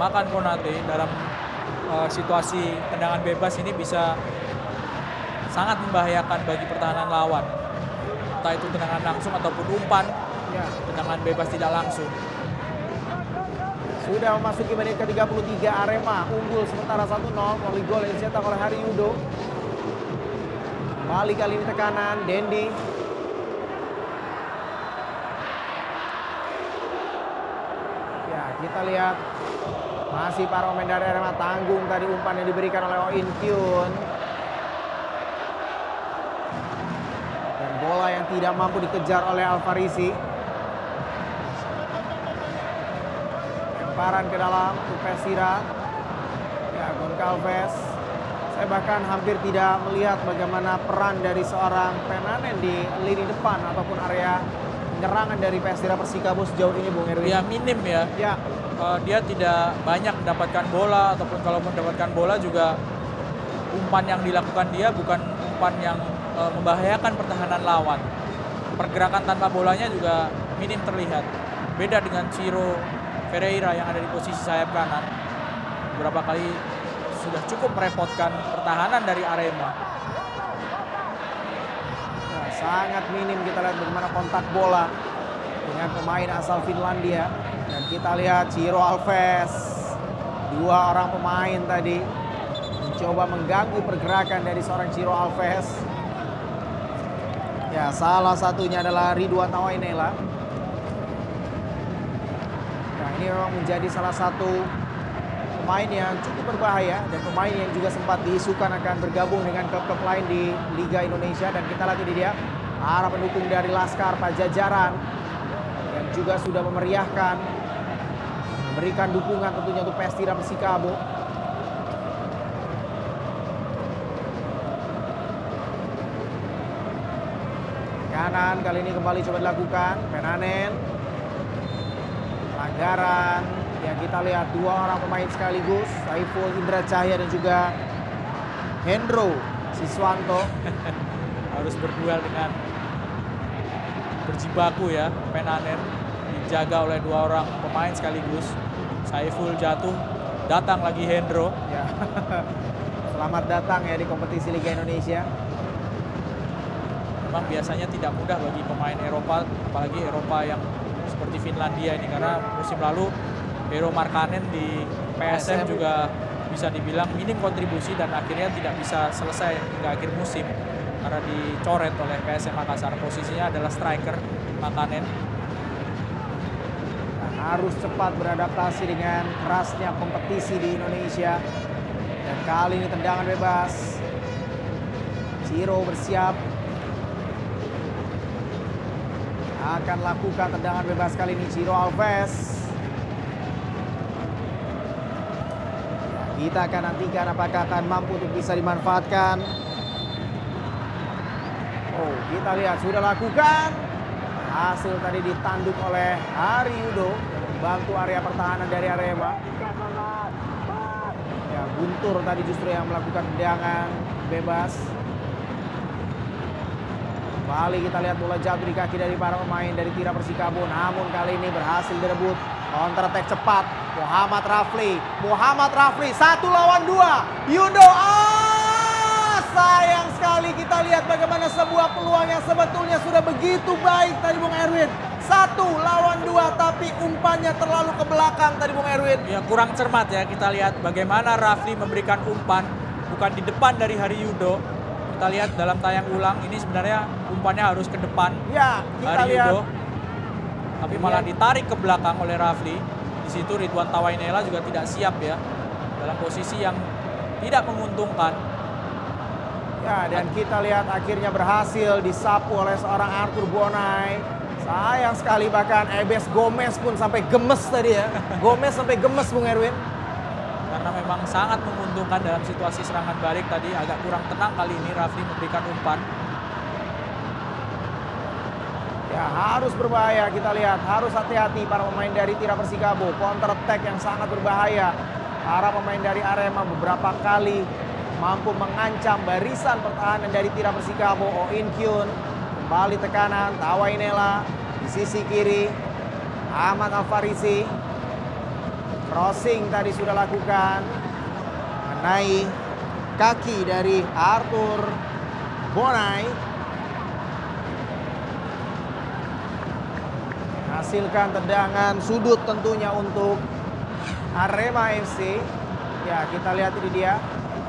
Makan Konate dalam uh, situasi tendangan bebas ini bisa sangat membahayakan bagi pertahanan lawan entah itu tendangan langsung ataupun umpan Ya, tendangan bebas tidak langsung sudah memasuki menit ke-33 Arema unggul sementara 1-0 melalui gol yang dicetak oleh Hari Yudo. Kembali kali ini tekanan Dendi. Ya, kita lihat masih para pemain dari Arema tanggung tadi umpan yang diberikan oleh Oin Kyun. Bola yang tidak mampu dikejar oleh Alfarisi. lemparan ke dalam untuk Pesira. Ya, Goncalves. Saya bahkan hampir tidak melihat bagaimana peran dari seorang Penanen di lini depan ataupun area penyerangan dari Pesira Persikabo sejauh ini Bung Erwin. ya minim ya Ya, Uh, dia tidak banyak mendapatkan bola ataupun kalau mendapatkan bola juga umpan yang dilakukan dia bukan umpan yang uh, membahayakan pertahanan lawan. Pergerakan tanpa bolanya juga minim terlihat. Beda dengan Ciro Ferreira yang ada di posisi sayap kanan. Beberapa kali sudah cukup merepotkan pertahanan dari Arema. ya, sangat minim kita lihat bagaimana kontak bola dengan pemain asal Finlandia. Dan kita lihat Ciro Alves. Dua orang pemain tadi mencoba mengganggu pergerakan dari seorang Ciro Alves. Ya, salah satunya adalah Ridwan Tawainela. Nah, ini memang menjadi salah satu pemain yang cukup berbahaya dan pemain yang juga sempat diisukan akan bergabung dengan klub-klub lain di Liga Indonesia dan kita lihat ini dia para pendukung dari Laskar Pajajaran yang juga sudah memeriahkan memberikan dukungan tentunya untuk Pestira Persikabo. Kanan kali ini kembali coba dilakukan. Penanen. Pelanggaran ya kita lihat dua orang pemain sekaligus. Saiful Indra Cahya dan juga Hendro Siswanto. Harus berduel dengan berjibaku ya. Penanen dijaga oleh dua orang pemain sekaligus. Saiful jatuh, datang lagi Hendro. ya. Selamat datang ya di kompetisi Liga Indonesia. Memang biasanya tidak mudah bagi pemain Eropa, apalagi Eropa yang seperti Finlandia ini karena musim lalu Hero Markkanen di PSM PSM. juga bisa dibilang minim kontribusi dan akhirnya tidak bisa selesai hingga akhir musim karena dicoret oleh PSM Makassar. Posisinya adalah striker Markkanen. Nah, harus cepat beradaptasi dengan kerasnya kompetisi di Indonesia. Dan kali ini tendangan bebas. Ciro bersiap. Akan lakukan tendangan bebas kali ini Ciro Alves. Ya, Kita akan nantikan apakah akan mampu untuk bisa dimanfaatkan. Oh, kita lihat sudah lakukan. Hasil tadi ditanduk oleh Hari membantu area pertahanan dari Arema. Ya, Guntur tadi justru yang melakukan tendangan bebas. Kembali kita lihat bola jatuh di kaki dari para pemain dari Tira Persikabo. Namun kali ini berhasil direbut. Counter attack cepat. Muhammad Rafli. Muhammad Rafli satu lawan dua. Yudo. Ah, sayang sekali kita lihat bagaimana sebuah peluang yang sebetulnya sudah begitu baik tadi Bung Erwin. Satu lawan dua tapi umpannya terlalu ke belakang tadi Bung Erwin. Ya kurang cermat ya kita lihat bagaimana Rafli memberikan umpan bukan di depan dari Hari Yudo. Kita lihat dalam tayang ulang ini sebenarnya umpannya harus ke depan Ya, kita Hari lihat. Yudo. Tapi malah Iya. ditarik ke belakang oleh Rafli. Di situ Ridwan Tawainela juga tidak siap ya dalam posisi yang tidak menguntungkan. Ya, dan kita lihat akhirnya berhasil disapu oleh seorang Arthur Bonai. Sayang sekali bahkan Ebes Gomez pun sampai gemes tadi ya. Gomez sampai gemes Bung Erwin. Karena memang sangat menguntungkan dalam situasi serangan balik tadi agak kurang tenang kali ini Rafli memberikan umpan Ya, harus berbahaya kita lihat. Harus hati-hati para pemain dari Tira Persikabo. Counter attack yang sangat berbahaya. Para pemain dari Arema beberapa kali mampu mengancam barisan pertahanan dari Tira Persikabo. Oh In Kyun kembali tekanan. Tawainela di sisi kiri. Ahmad Alfarisi. Crossing tadi sudah lakukan. Mengenai kaki dari Arthur Bonai. Hasilkan tendangan sudut tentunya untuk Arema FC. Ya, kita lihat ini dia.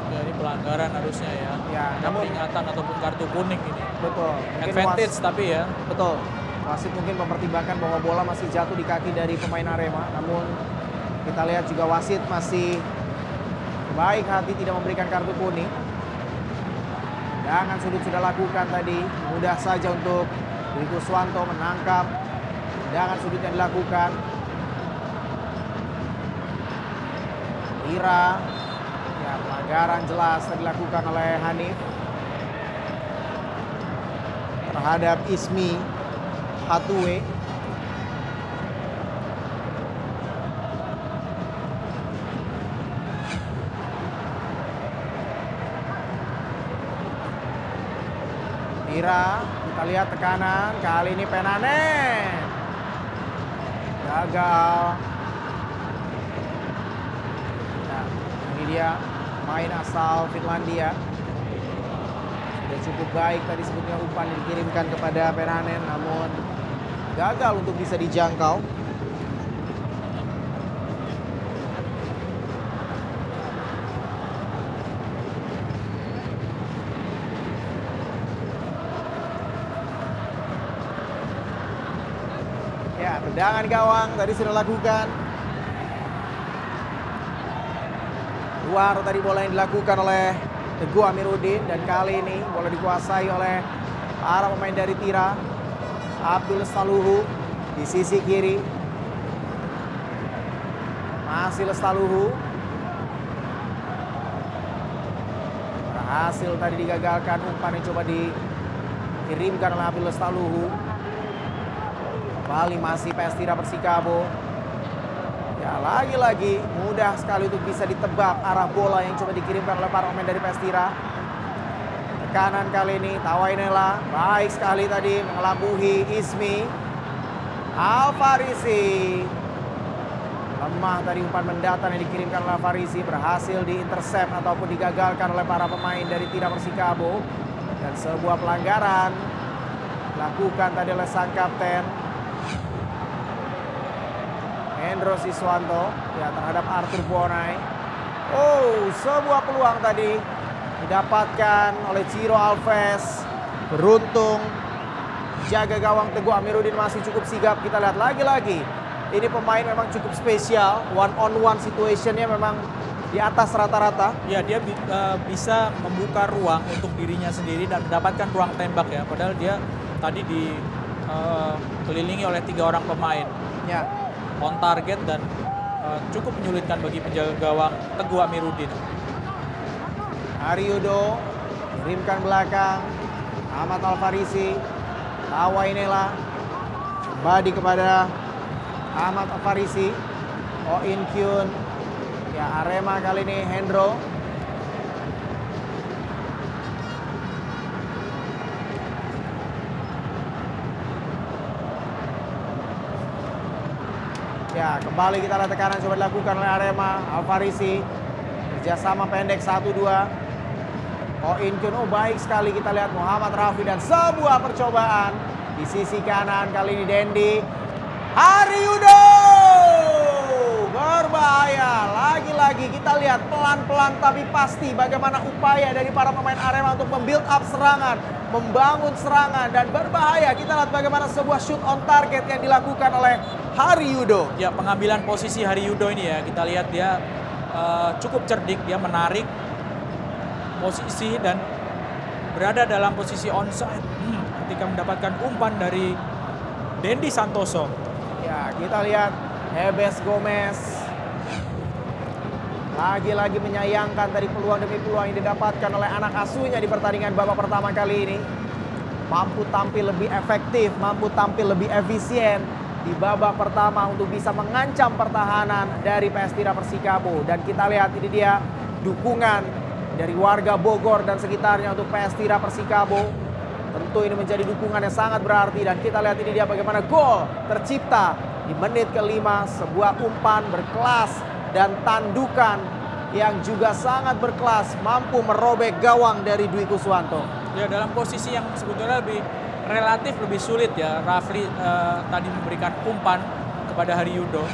ya ini pelanggaran harusnya ya Ya, ada namun- peringatan ataupun kartu kuning ini Betul. Advantage was- tapi ya betul. Wasit mungkin mempertimbangkan bahwa bola masih jatuh di kaki dari pemain Arema. Namun kita lihat juga wasit masih baik hati tidak memberikan kartu kuning. Tendangan sudut sudah lakukan tadi. Mudah saja untuk Dwi Kuswanto menangkap tendangan sudut yang dilakukan. Ira ya pelanggaran jelas tadi dilakukan oleh Hanif terhadap Ismi Hatue. Ira, kita lihat tekanan. Kali ini Penane. Gagal. Nah, ini dia main asal Finlandia. Sudah cukup baik tadi sebetulnya umpan dikirimkan kepada Peranen namun gagal untuk bisa dijangkau. Ya, tendangan gawang tadi sudah lakukan. Luar tadi bola yang dilakukan oleh Teguh Amiruddin dan kali ini bola dikuasai oleh para pemain dari Tira. Abdul Staluhu di sisi kiri. Masih Lestaluhu. Berhasil tadi digagalkan umpan yang coba dikirimkan oleh Abdul Lestaluhu. Kembali masih PS Tira Persikabo. Ya lagi-lagi mudah sekali untuk bisa ditebak arah bola yang coba dikirimkan oleh para pemain dari PS Tira. Tekanan kali ini Tawainela baik sekali tadi mengelabuhi Ismi. Alfarisi Lemah tadi umpan mendatang yang dikirimkan oleh Farisi berhasil diintercept ataupun digagalkan oleh para pemain dari Tira Persikabo. Dan sebuah pelanggaran dilakukan tadi oleh sang kapten Hendro Siswanto ya terhadap Arthur Bonai. Oh, sebuah peluang tadi didapatkan oleh Ciro Alves. Beruntung jaga gawang Teguh Amiruddin masih cukup sigap. Kita lihat lagi-lagi. Ini pemain memang cukup spesial. One on one situationnya memang di atas rata-rata. Ya dia bi uh, bisa membuka ruang untuk dirinya sendiri dan mendapatkan ruang tembak ya. Padahal dia tadi dikelilingi uh, oleh tiga orang pemain. Ya. On target dan uh, cukup menyulitkan bagi penjaga gawang Teguh Amiruddin. Ariudo kirimkan belakang. Ahmad Alfarisi Tawa Inela. Kembali kepada Ahmad Alfarisi. Oh In Kyun. Ya Arema kali ini Hendro Ya, kembali kita lihat tekanan coba dilakukan oleh Arema, Alfarisi. Kerjasama pendek 1-2. Oh Inkyun, oh baik sekali kita lihat Muhammad Rafi dan sebuah percobaan. Di sisi kanan kali ini Dendi. Haryudo! Berbahaya. Lagi-lagi kita lihat pelan-pelan tapi pasti bagaimana upaya dari para pemain Arema untuk membuild up serangan. Membangun serangan dan berbahaya. Kita lihat bagaimana sebuah shoot on target yang dilakukan oleh Hari Yudo. Ya pengambilan posisi Hari Yudo ini ya kita lihat dia uh, cukup cerdik dia menarik posisi dan berada dalam posisi onside ketika mendapatkan umpan dari Dendi Santoso. Ya kita lihat Hebes Gomez lagi-lagi menyayangkan dari peluang demi peluang yang didapatkan oleh anak asuhnya di pertandingan babak pertama kali ini. Mampu tampil lebih efektif, mampu tampil lebih efisien, di babak pertama untuk bisa mengancam pertahanan dari PS Tira Persikabo. Dan kita lihat ini dia dukungan dari warga Bogor dan sekitarnya untuk PS Tira Persikabo. Tentu ini menjadi dukungan yang sangat berarti dan kita lihat ini dia bagaimana gol tercipta di menit kelima sebuah umpan berkelas dan tandukan yang juga sangat berkelas mampu merobek gawang dari Dwi Kuswanto. Ya dalam posisi yang sebetulnya lebih relatif lebih sulit ya Rafli uh, tadi memberikan umpan kepada Hari Yudo.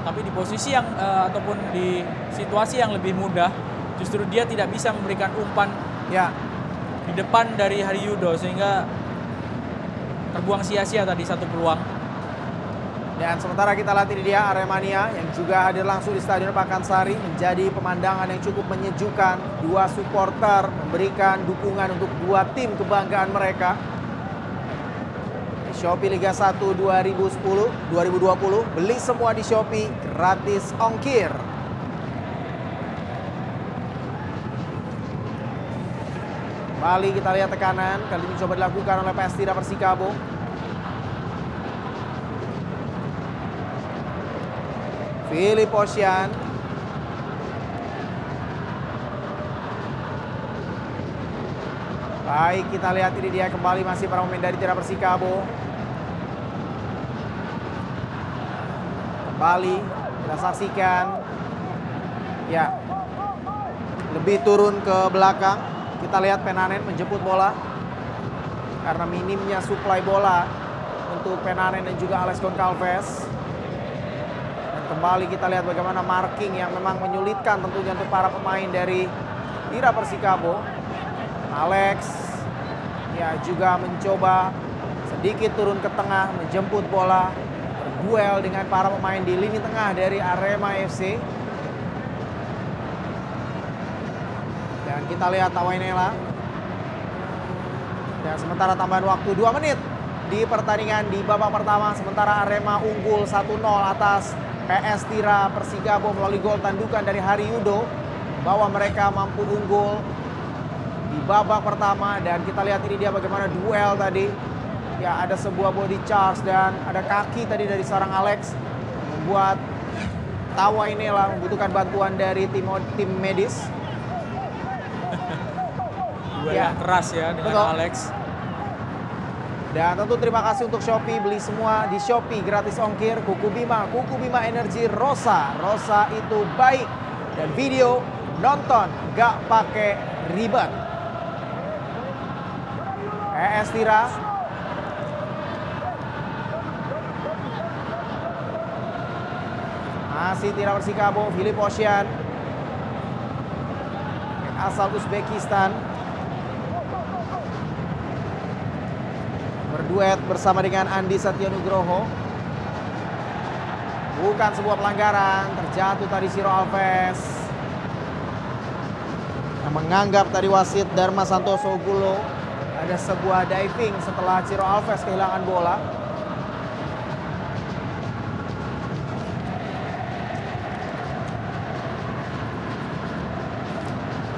Tapi di posisi yang uh, ataupun di situasi yang lebih mudah justru dia tidak bisa memberikan umpan ya di depan dari Hari Yudo sehingga terbuang sia-sia tadi satu peluang. Dan sementara kita lihat ini dia Aremania yang juga hadir langsung di Stadion Pakansari menjadi pemandangan yang cukup menyejukkan. Dua supporter memberikan dukungan untuk dua tim kebanggaan mereka. Shopee Liga 1 2010 2020 beli semua di Shopee gratis ongkir. Bali kita lihat tekanan kali ini coba dilakukan oleh Pestira Persikabo. Philip Ocean Baik, kita lihat ini dia kembali masih para pemain dari Tira Persikabo. Kembali kita saksikan. Ya. Lebih turun ke belakang. Kita lihat Penanen menjemput bola. Karena minimnya suplai bola untuk Penanen dan juga Alex Goncalves. Kembali kita lihat bagaimana marking yang memang menyulitkan tentunya untuk para pemain dari Tira Persikabo. Alex ya juga mencoba sedikit turun ke tengah menjemput bola berduel dengan para pemain di lini tengah dari Arema FC dan kita lihat Tawainela dan sementara tambahan waktu 2 menit di pertandingan di babak pertama sementara Arema unggul 1-0 atas PS Tira Persigabo melalui gol tandukan dari Hari Yudo. Bahwa mereka mampu unggul di babak pertama. Dan kita lihat ini dia bagaimana duel tadi. Ya ada sebuah body charge dan ada kaki tadi dari seorang Alex. Membuat tawa ini lah membutuhkan bantuan dari tim tim medis. Duel Ya. yang keras ya dengan Betul. Alex Dan tentu terima kasih untuk Shopee, beli semua di Shopee gratis ongkir, Kuku Bima, Kuku Bima Energi Rosa, Rosa itu baik. Dan video nonton gak pakai ribet. ES Tira. Masih Tira Persikabo, Philip Ocean. Asal Uzbekistan. Berduet bersama dengan Andi Satyanugroho. Bukan sebuah pelanggaran, terjatuh tadi Siro Alves. Yang menganggap tadi wasit Dharma Santoso Gulo ada sebuah diving setelah Ciro Alves kehilangan bola.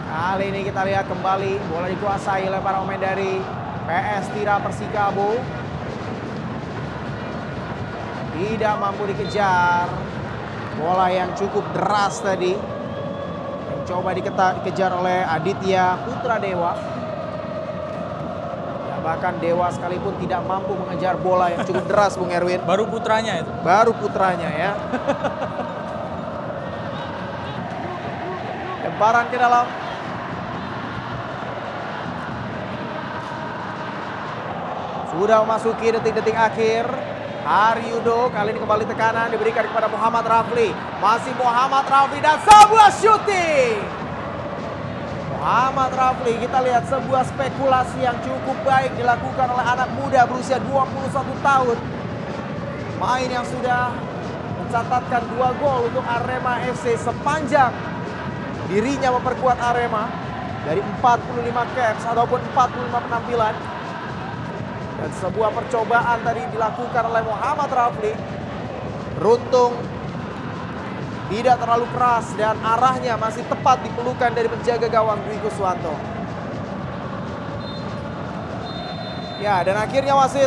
Kali ini kita lihat kembali bola dikuasai oleh para pemain dari PS Tira Persikabo tidak mampu dikejar. Bola yang cukup deras tadi. Yang coba dikejar oleh Aditya Putra Dewa ya, bahkan Dewa sekalipun tidak mampu mengejar bola yang cukup deras Bung Erwin. Baru putranya itu. baru putranya ya. Lemparan ke dalam Sudah memasuki detik-detik akhir. Haryudo kali ini kembali tekanan diberikan kepada Muhammad Rafli. Masih Muhammad Rafli dan sebuah shooting. Muhammad Rafli kita lihat sebuah spekulasi yang cukup baik dilakukan oleh anak muda berusia 21 tahun. Main yang sudah mencatatkan dua gol untuk Arema FC sepanjang dirinya memperkuat Arema dari 45 caps ataupun 45 penampilan. Dan sebuah percobaan tadi dilakukan oleh Muhammad Rafli. Runtung tidak terlalu keras dan arahnya masih tepat dipelukan dari penjaga gawang Dwi Kuswanto. Ya, dan akhirnya wasit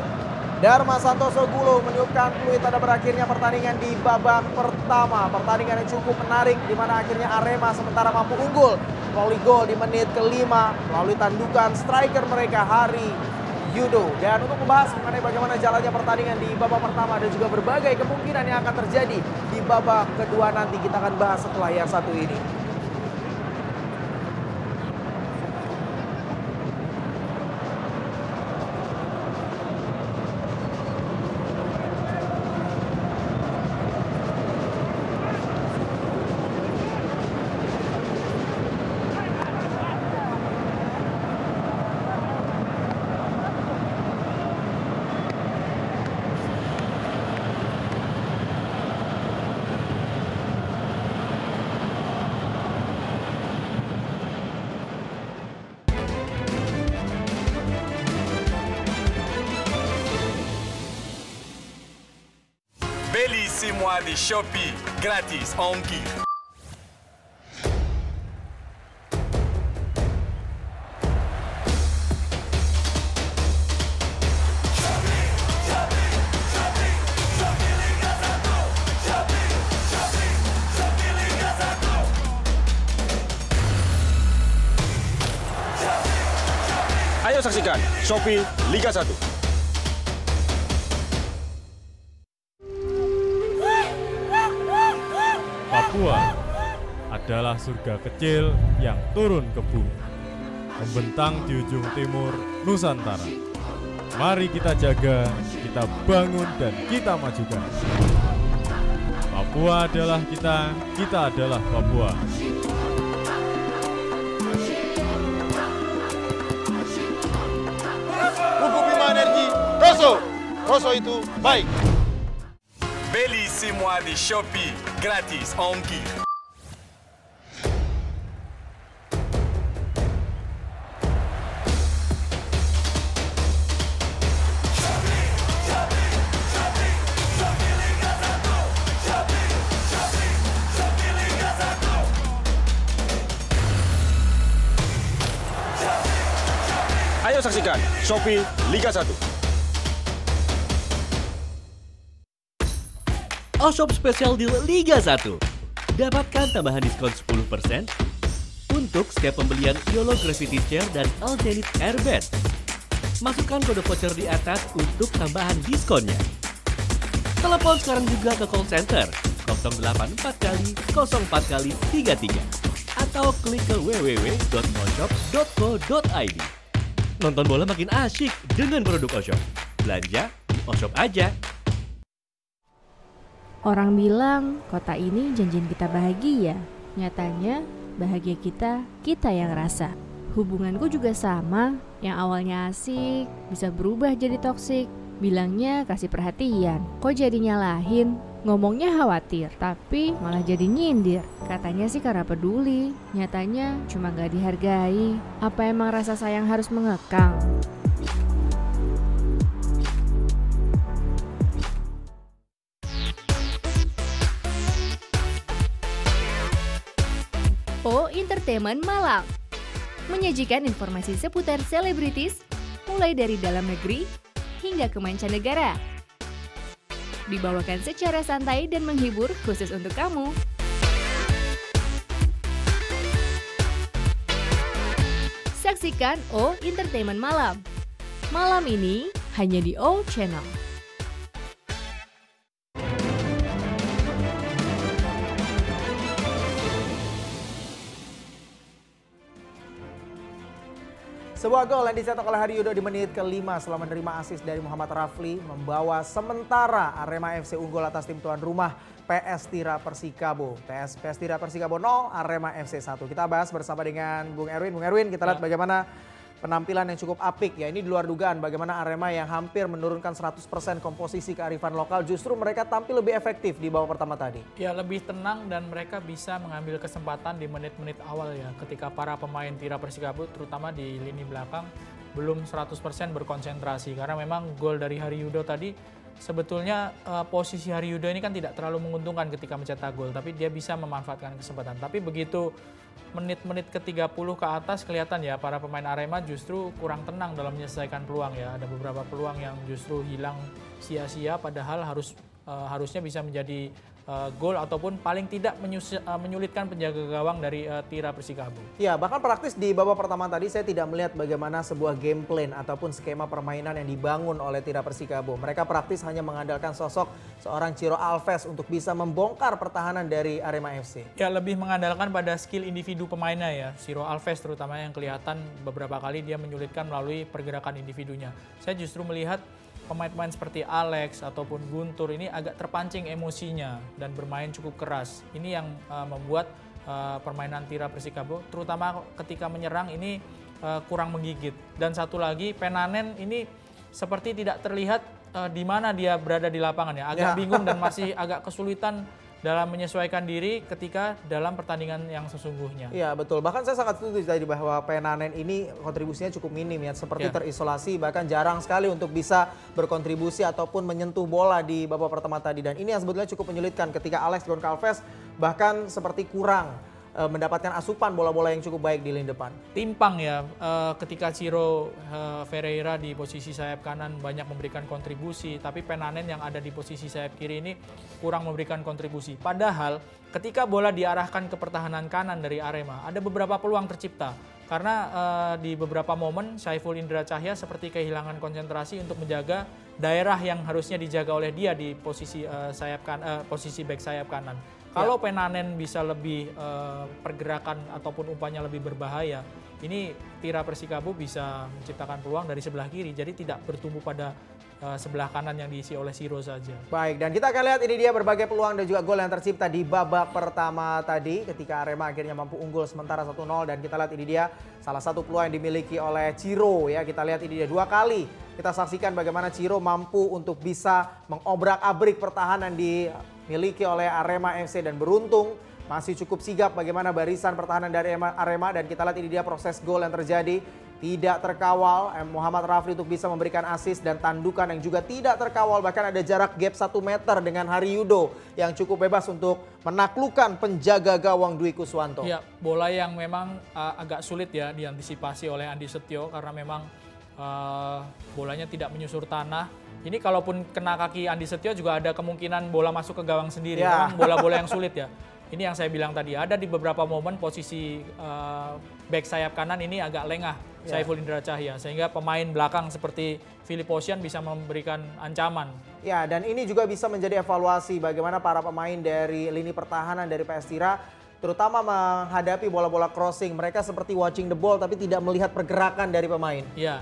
Dharma Santoso Gulo meniupkan peluit tanda berakhirnya pertandingan di babak pertama. Pertandingan yang cukup menarik di mana akhirnya Arema sementara mampu unggul melalui gol di menit kelima melalui tandukan striker mereka Hari Yudo. Dan untuk membahas mengenai bagaimana jalannya pertandingan di babak pertama dan juga berbagai kemungkinan yang akan terjadi di babak kedua nanti kita akan bahas setelah yang satu ini. Di Shopee gratis ongkir. Ayo saksikan Shopee Liga 1. Surga kecil yang turun ke bumi, membentang di ujung timur Nusantara. Mari kita jaga, kita bangun, dan kita majukan. Papua adalah kita, kita adalah Papua. Kuku Bima Energi, Rosso. Rosso itu baik. Beli semua di Shopee gratis ongkir. Saksikan Shopee Liga 1. All-Shop Special Deal Liga 1. Dapatkan tambahan diskon 10% untuk setiap pembelian YOLO Gravity Chair dan Alzenit Airbed. Masukkan kode voucher di atas untuk tambahan diskonnya. Telepon sekarang juga ke call center 084 kali 04 kali 33 atau klik ke www.oshop.co.id. Nonton bola makin asyik dengan produk Oshop. Belanja di Oshop aja. Orang bilang kota ini janjiin kita bahagia. Nyatanya bahagia kita, kita yang rasa. Hubunganku juga sama, yang awalnya asik bisa berubah jadi toksik. Bilangnya kasih perhatian, kok jadi nyalahin? Ngomongnya khawatir, tapi malah jadi nyindir. Katanya sih karena peduli, nyatanya cuma gak dihargai. Apa emang rasa sayang harus mengekang? O Entertainment Malang menyajikan informasi seputar selebritis mulai dari dalam negeri hingga ke mancanegara. Dibawakan secara santai dan menghibur khusus untuk kamu. Saksikan O Entertainment Malam. Malam ini hanya di O Channel. Sebuah gol yang dicetak oleh Hari Yudo di menit kelima setelah menerima asis dari Muhammad Rafli membawa sementara Arema FC unggul atas tim tuan rumah PS Tira Persikabo. PS, PS Tira Persikabo 0, Arema FC 1. Kita bahas bersama dengan Bung Erwin. Bung Erwin kita lihat bagaimana penampilan yang cukup apik ya. Ini di luar dugaan bagaimana Arema yang hampir menurunkan 100% komposisi kearifan lokal justru mereka tampil lebih efektif di babak pertama tadi. Ya lebih tenang dan mereka bisa mengambil kesempatan di menit-menit awal ya ketika para pemain Tira Persikabo terutama di lini belakang belum 100% berkonsentrasi karena memang gol dari Hari Yudo tadi sebetulnya uh, posisi Hari Yudo ini kan tidak terlalu menguntungkan ketika mencetak gol tapi dia bisa memanfaatkan kesempatan tapi begitu menit-menit ke-30 ke atas kelihatan ya para pemain Arema justru kurang tenang dalam menyelesaikan peluang ya. Ada beberapa peluang yang justru hilang sia-sia padahal harus uh, harusnya bisa menjadi uh, gol ataupun paling tidak menyus, uh, menyulitkan penjaga gawang dari uh, Tira Persikabo. Ya, bahkan praktis di babak pertama tadi saya tidak melihat bagaimana sebuah game plan ataupun skema permainan yang dibangun oleh Tira Persikabo. Mereka praktis hanya mengandalkan sosok seorang Ciro Alves untuk bisa membongkar pertahanan dari Arema FC. Ya, lebih mengandalkan pada skill individu pemainnya ya. Ciro Alves terutama yang kelihatan beberapa kali dia menyulitkan melalui pergerakan individunya. Saya justru melihat pemain-pemain seperti Alex ataupun Guntur ini agak terpancing emosinya dan bermain cukup keras. Ini yang uh, membuat uh, permainan Tira Persikabo terutama ketika menyerang ini uh, kurang menggigit. Dan satu lagi Penanen ini seperti tidak terlihat uh, di mana dia berada di lapangan ya. Agak Ya. bingung dan masih agak kesulitan dalam menyesuaikan diri ketika dalam pertandingan yang sesungguhnya. Iya betul, bahkan saya sangat setuju tadi bahwa Penanen ini kontribusinya cukup minim ya, seperti Ya. terisolasi bahkan jarang sekali untuk bisa berkontribusi ataupun menyentuh bola di babak pertama tadi. Dan ini yang sebetulnya cukup menyulitkan ketika Alex Goncalves bahkan seperti kurang eh, mendapatkan asupan bola-bola yang cukup baik di lini depan. timpang ya eh, ketika Ciro eh, Ferreira di posisi sayap kanan banyak memberikan kontribusi tapi Penanen yang ada di posisi sayap kiri ini kurang memberikan kontribusi. Padahal ketika bola diarahkan ke pertahanan kanan dari Arema ada beberapa peluang tercipta. Karena eh, di beberapa momen Saiful Indra Cahya seperti kehilangan konsentrasi untuk menjaga daerah yang harusnya dijaga oleh dia di posisi eh, sayap kan eh, posisi back sayap kanan kalau Penanen bisa lebih eh, pergerakan ataupun umpannya lebih berbahaya, ini Tira Persikabo bisa menciptakan peluang dari sebelah kiri. Jadi tidak bertumbuh pada eh, sebelah kanan yang diisi oleh Siro saja. Baik, dan kita akan lihat ini dia berbagai peluang dan juga gol yang tercipta di babak pertama tadi ketika Arema akhirnya mampu unggul sementara 1-0 dan kita lihat ini dia salah satu peluang yang dimiliki oleh Ciro ya. Kita lihat ini dia dua kali. Kita saksikan bagaimana Ciro mampu untuk bisa mengobrak-abrik pertahanan dimiliki oleh Arema FC dan beruntung masih cukup sigap bagaimana barisan pertahanan dari Arema- dan kita lihat ini dia proses gol yang terjadi. Tidak terkawal. Eh, Muhammad Rafli untuk bisa memberikan assist dan tandukan yang juga tidak terkawal. Bahkan ada jarak gap 1 meter dengan Hari Yudo yang cukup bebas untuk menaklukkan penjaga gawang Dwi Kuswanto. Ya, bola yang memang eh, agak sulit ya diantisipasi oleh Andi Setio. Karena memang eh, bolanya tidak menyusur tanah. Ini kalaupun kena kaki Andi Setio juga ada kemungkinan bola masuk ke gawang sendiri. Ya. Memang bola-bola yang sulit ya. ini yang saya bilang tadi ada di beberapa momen posisi eh, back sayap kanan ini agak lengah Ya. Saiful Indra Cahya sehingga pemain belakang seperti Philip Ocean bisa memberikan ancaman. Ya, dan ini juga bisa menjadi evaluasi bagaimana para pemain dari lini pertahanan dari PS Tira terutama menghadapi bola-bola crossing. Mereka seperti watching the ball tapi tidak melihat pergerakan dari pemain. Ya,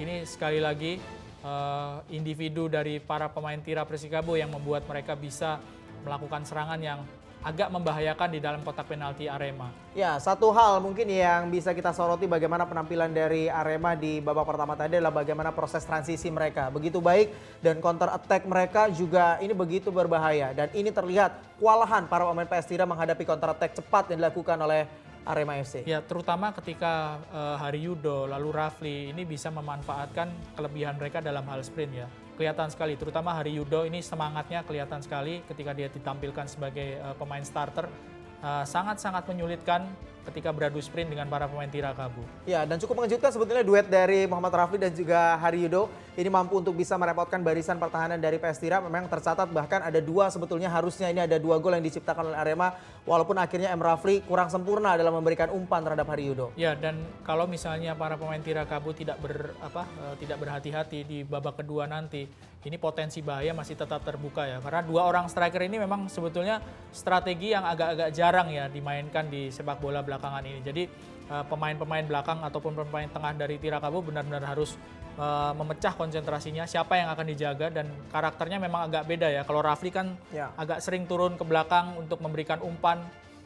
ini sekali lagi eh, individu dari para pemain Tira Persikabo yang membuat mereka bisa melakukan serangan yang agak membahayakan di dalam kotak penalti Arema. Ya, satu hal mungkin yang bisa kita soroti bagaimana penampilan dari Arema di babak pertama tadi adalah bagaimana proses transisi mereka. Begitu baik dan counter attack mereka juga ini begitu berbahaya. Dan ini terlihat kewalahan para pemain PS Tira menghadapi counter attack cepat yang dilakukan oleh Arema FC. Ya, terutama ketika eh, Hari Yudo lalu Rafli ini bisa memanfaatkan kelebihan mereka dalam hal sprint ya. Kelihatan sekali, terutama Hari Yudo ini semangatnya kelihatan sekali ketika dia ditampilkan sebagai eh, pemain starter. Eh, Sangat-sangat menyulitkan ketika beradu sprint dengan para pemain Tirakabu. Ya, dan cukup mengejutkan sebetulnya duet dari Muhammad Rafli dan juga Hari Yudo ini mampu untuk bisa merepotkan barisan pertahanan dari PS Tira. Memang tercatat bahkan ada dua sebetulnya harusnya ini ada dua gol yang diciptakan oleh Arema walaupun akhirnya M Rafli kurang sempurna dalam memberikan umpan terhadap Hari Yudo. Ya, dan kalau misalnya para pemain Tirakabu tidak ber apa eh, tidak berhati-hati di babak kedua nanti, ini potensi bahaya masih tetap terbuka ya. Karena dua orang striker ini memang sebetulnya strategi yang agak-agak jarang ya dimainkan di sepak bola belakangan ini. Jadi eh, pemain-pemain belakang ataupun pemain tengah dari Tirakabu benar-benar harus eh, memecah konsentrasinya siapa yang akan dijaga dan karakternya memang agak beda ya. Kalau Rafli kan Ya. agak sering turun ke belakang untuk memberikan umpan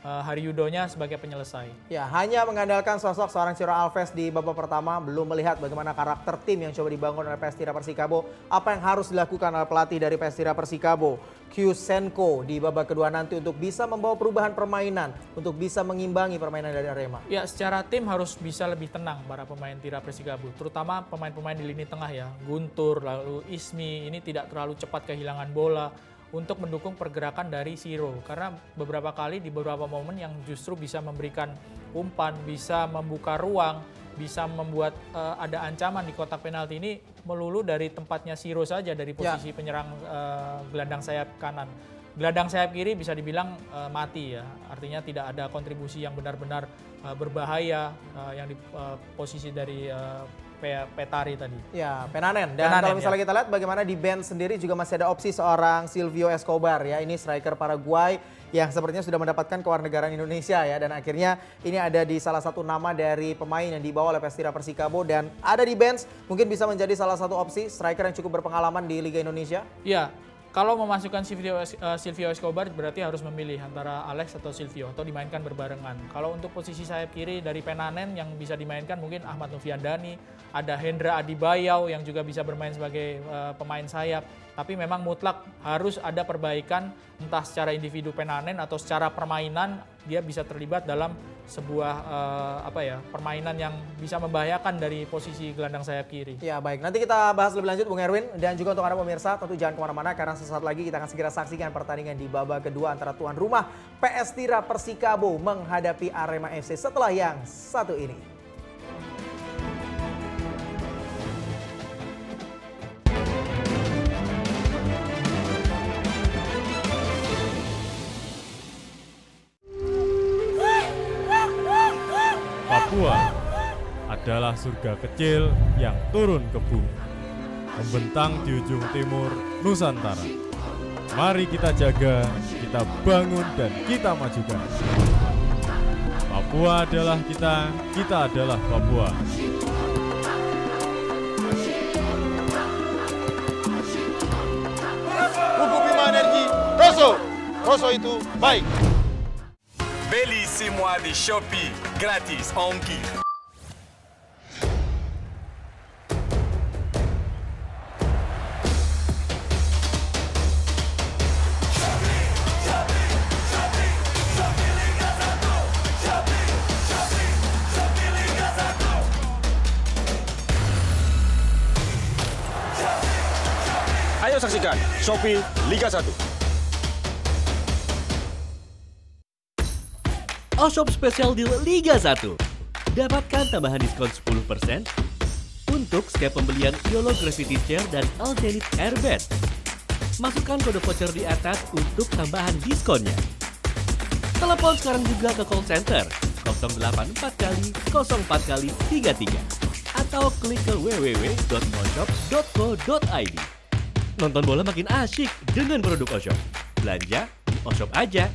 eh, Hari Yudonya sebagai penyelesai. Ya, hanya mengandalkan sosok seorang Ciro Alves di babak pertama belum melihat bagaimana karakter tim yang coba dibangun oleh PS Tira Persikabo. Apa yang harus dilakukan oleh pelatih dari PS Tira Persikabo, Kyusenko di babak kedua nanti untuk bisa membawa perubahan permainan, untuk bisa mengimbangi permainan dari Arema. Ya, secara tim harus bisa lebih tenang para pemain Tira Persikabo, terutama pemain-pemain di lini tengah ya. Guntur, lalu Ismi ini tidak terlalu cepat kehilangan bola untuk mendukung pergerakan dari Siro karena beberapa kali di beberapa momen yang justru bisa memberikan umpan, bisa membuka ruang, bisa membuat eh, ada ancaman di kotak penalti ini melulu dari tempatnya Siro saja dari posisi penyerang eh, gelandang sayap kanan. Gelandang sayap kiri bisa dibilang eh, mati ya, artinya tidak ada kontribusi yang benar-benar eh, berbahaya eh, yang di eh, posisi dari Pe- Petari tadi. Ya, Penanen. Dan Penanen, kalau misalnya ya. kita lihat bagaimana di band sendiri juga masih ada opsi seorang Silvio Escobar ya. Ini striker Paraguay yang sepertinya sudah mendapatkan kewarganegaraan Indonesia ya. Dan akhirnya ini ada di salah satu nama dari pemain yang dibawa oleh Pestira Persikabo dan ada di bench mungkin bisa menjadi salah satu opsi striker yang cukup berpengalaman di Liga Indonesia. Ya, kalau memasukkan Silvio, eh, Silvio Escobar berarti harus memilih antara Alex atau Silvio atau dimainkan berbarengan. Kalau untuk posisi sayap kiri dari Penanen yang bisa dimainkan mungkin Ahmad Noviandani, ada Hendra Adibayau yang juga bisa bermain sebagai eh, pemain sayap. Tapi memang mutlak harus ada perbaikan entah secara individu Penanen atau secara permainan dia bisa terlibat dalam sebuah eh, apa ya permainan yang bisa membahayakan dari posisi gelandang sayap kiri. Ya baik, nanti kita bahas lebih lanjut Bung Erwin dan juga untuk Anda pemirsa tentu jangan ke mana-mana karena sesaat lagi kita akan segera saksikan pertandingan di babak kedua antara tuan rumah PS Tira Persikabo menghadapi Arema FC setelah yang satu ini. Adalah surga kecil yang turun ke bumi, membentang di ujung timur Nusantara. Mari kita jaga, kita bangun, dan kita majukan. Papua adalah kita, kita adalah Papua. Pupuk Bima Energi, Rosso. Rosso itu baik. Beli semua di Shopee. Gratis, ongkir. Shopee Liga 1. Oshop Special Deal Liga 1. Dapatkan tambahan diskon 10% untuk setiap pembelian YOLO Gravity Chair dan Alzenit Airbed. Masukkan kode voucher di atas untuk tambahan diskonnya. Telepon sekarang juga ke call center 084 kali 04 kali 33 atau klik ke www.oshop.co.id. Nonton bola makin asyik dengan produk Oshop. Belanja di Oshop aja.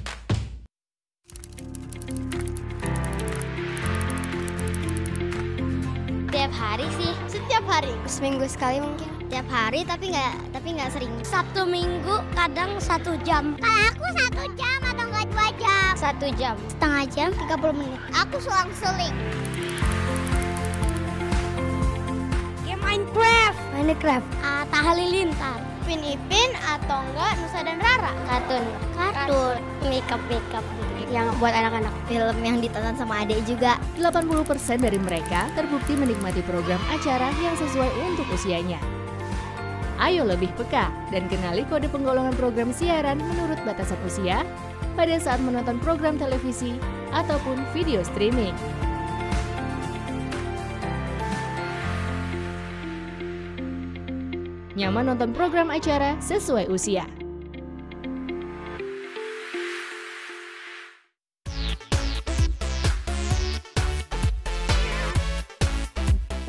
Tiap hari sih, setiap hari. Seminggu sekali mungkin. Tiap hari tapi nggak tapi nggak sering. Satu minggu kadang satu jam. Kalau aku satu jam atau nggak dua jam. Satu jam. Setengah jam 30 menit. Aku selang-seling. Game Minecraft. Minecraft. Atta Halilintar. Ipin Ipin atau enggak Nusa dan Rara. Kartun. Kartun. Makeup makeup gitu. Yang buat anak-anak film yang ditonton sama adik juga. 80% dari mereka terbukti menikmati program acara yang sesuai untuk usianya. Ayo lebih peka dan kenali kode penggolongan program siaran menurut batasan usia pada saat menonton program televisi ataupun video streaming. Nyaman nonton program acara sesuai usia.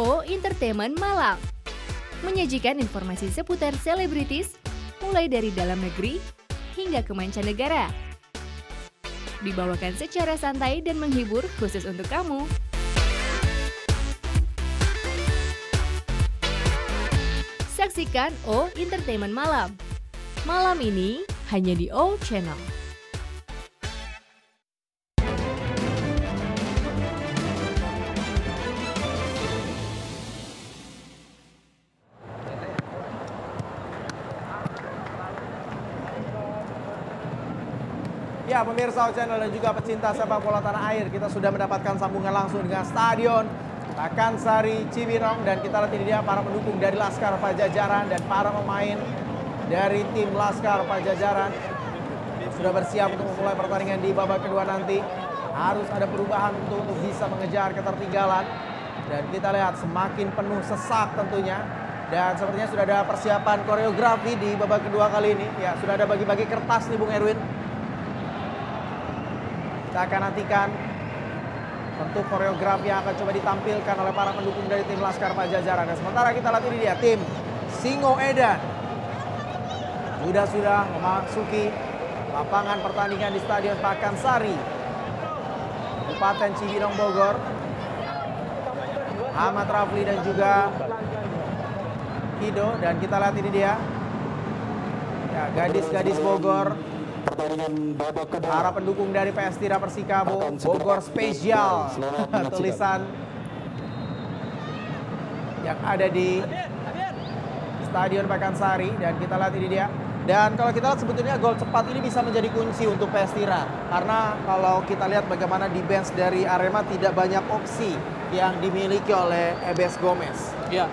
O Entertainment Malam menyajikan informasi seputar selebritis mulai dari dalam negeri hingga ke mancanegara. Dibawakan secara santai dan menghibur khusus untuk kamu. Saksikan O Entertainment Malam. Malam ini hanya di O Channel. Ya, pemirsa O Channel dan juga pecinta sepak bola tanah air, kita sudah mendapatkan sambungan langsung dengan Stadion Pakansari Cibinong dan kita lihat ini dia para pendukung dari Laskar Pajajaran dan para pemain dari tim Laskar Pajajaran sudah bersiap untuk memulai pertandingan di babak kedua nanti. Harus ada perubahan untuk, untuk bisa mengejar ketertinggalan dan kita lihat semakin penuh sesak tentunya dan sepertinya sudah ada persiapan koreografi di babak kedua kali ini. Ya, sudah ada bagi-bagi kertas nih Bung Erwin. Kita akan nantikan tentu koreografi yang akan coba ditampilkan oleh para pendukung dari tim Laskar Pajajaran. Dan sementara kita lihat ini dia tim Singo Edan. Sudah sudah memasuki lapangan pertandingan di Stadion Pakansari. Kabupaten Cibinong Bogor. Ahmad Rafli dan juga Kido dan kita lihat ini dia. Ya, gadis-gadis Bogor Para pendukung dari PS Tira Persikabo Bogor Spesial. Tulisan yang ada di Stadion Pakansari. Dan kita lihat ini dia. Dan kalau kita lihat sebetulnya gol cepat ini bisa menjadi kunci untuk PS Tira. Karena kalau kita lihat bagaimana di bench dari Arema tidak banyak opsi yang dimiliki oleh Ebes Gomez. Iya.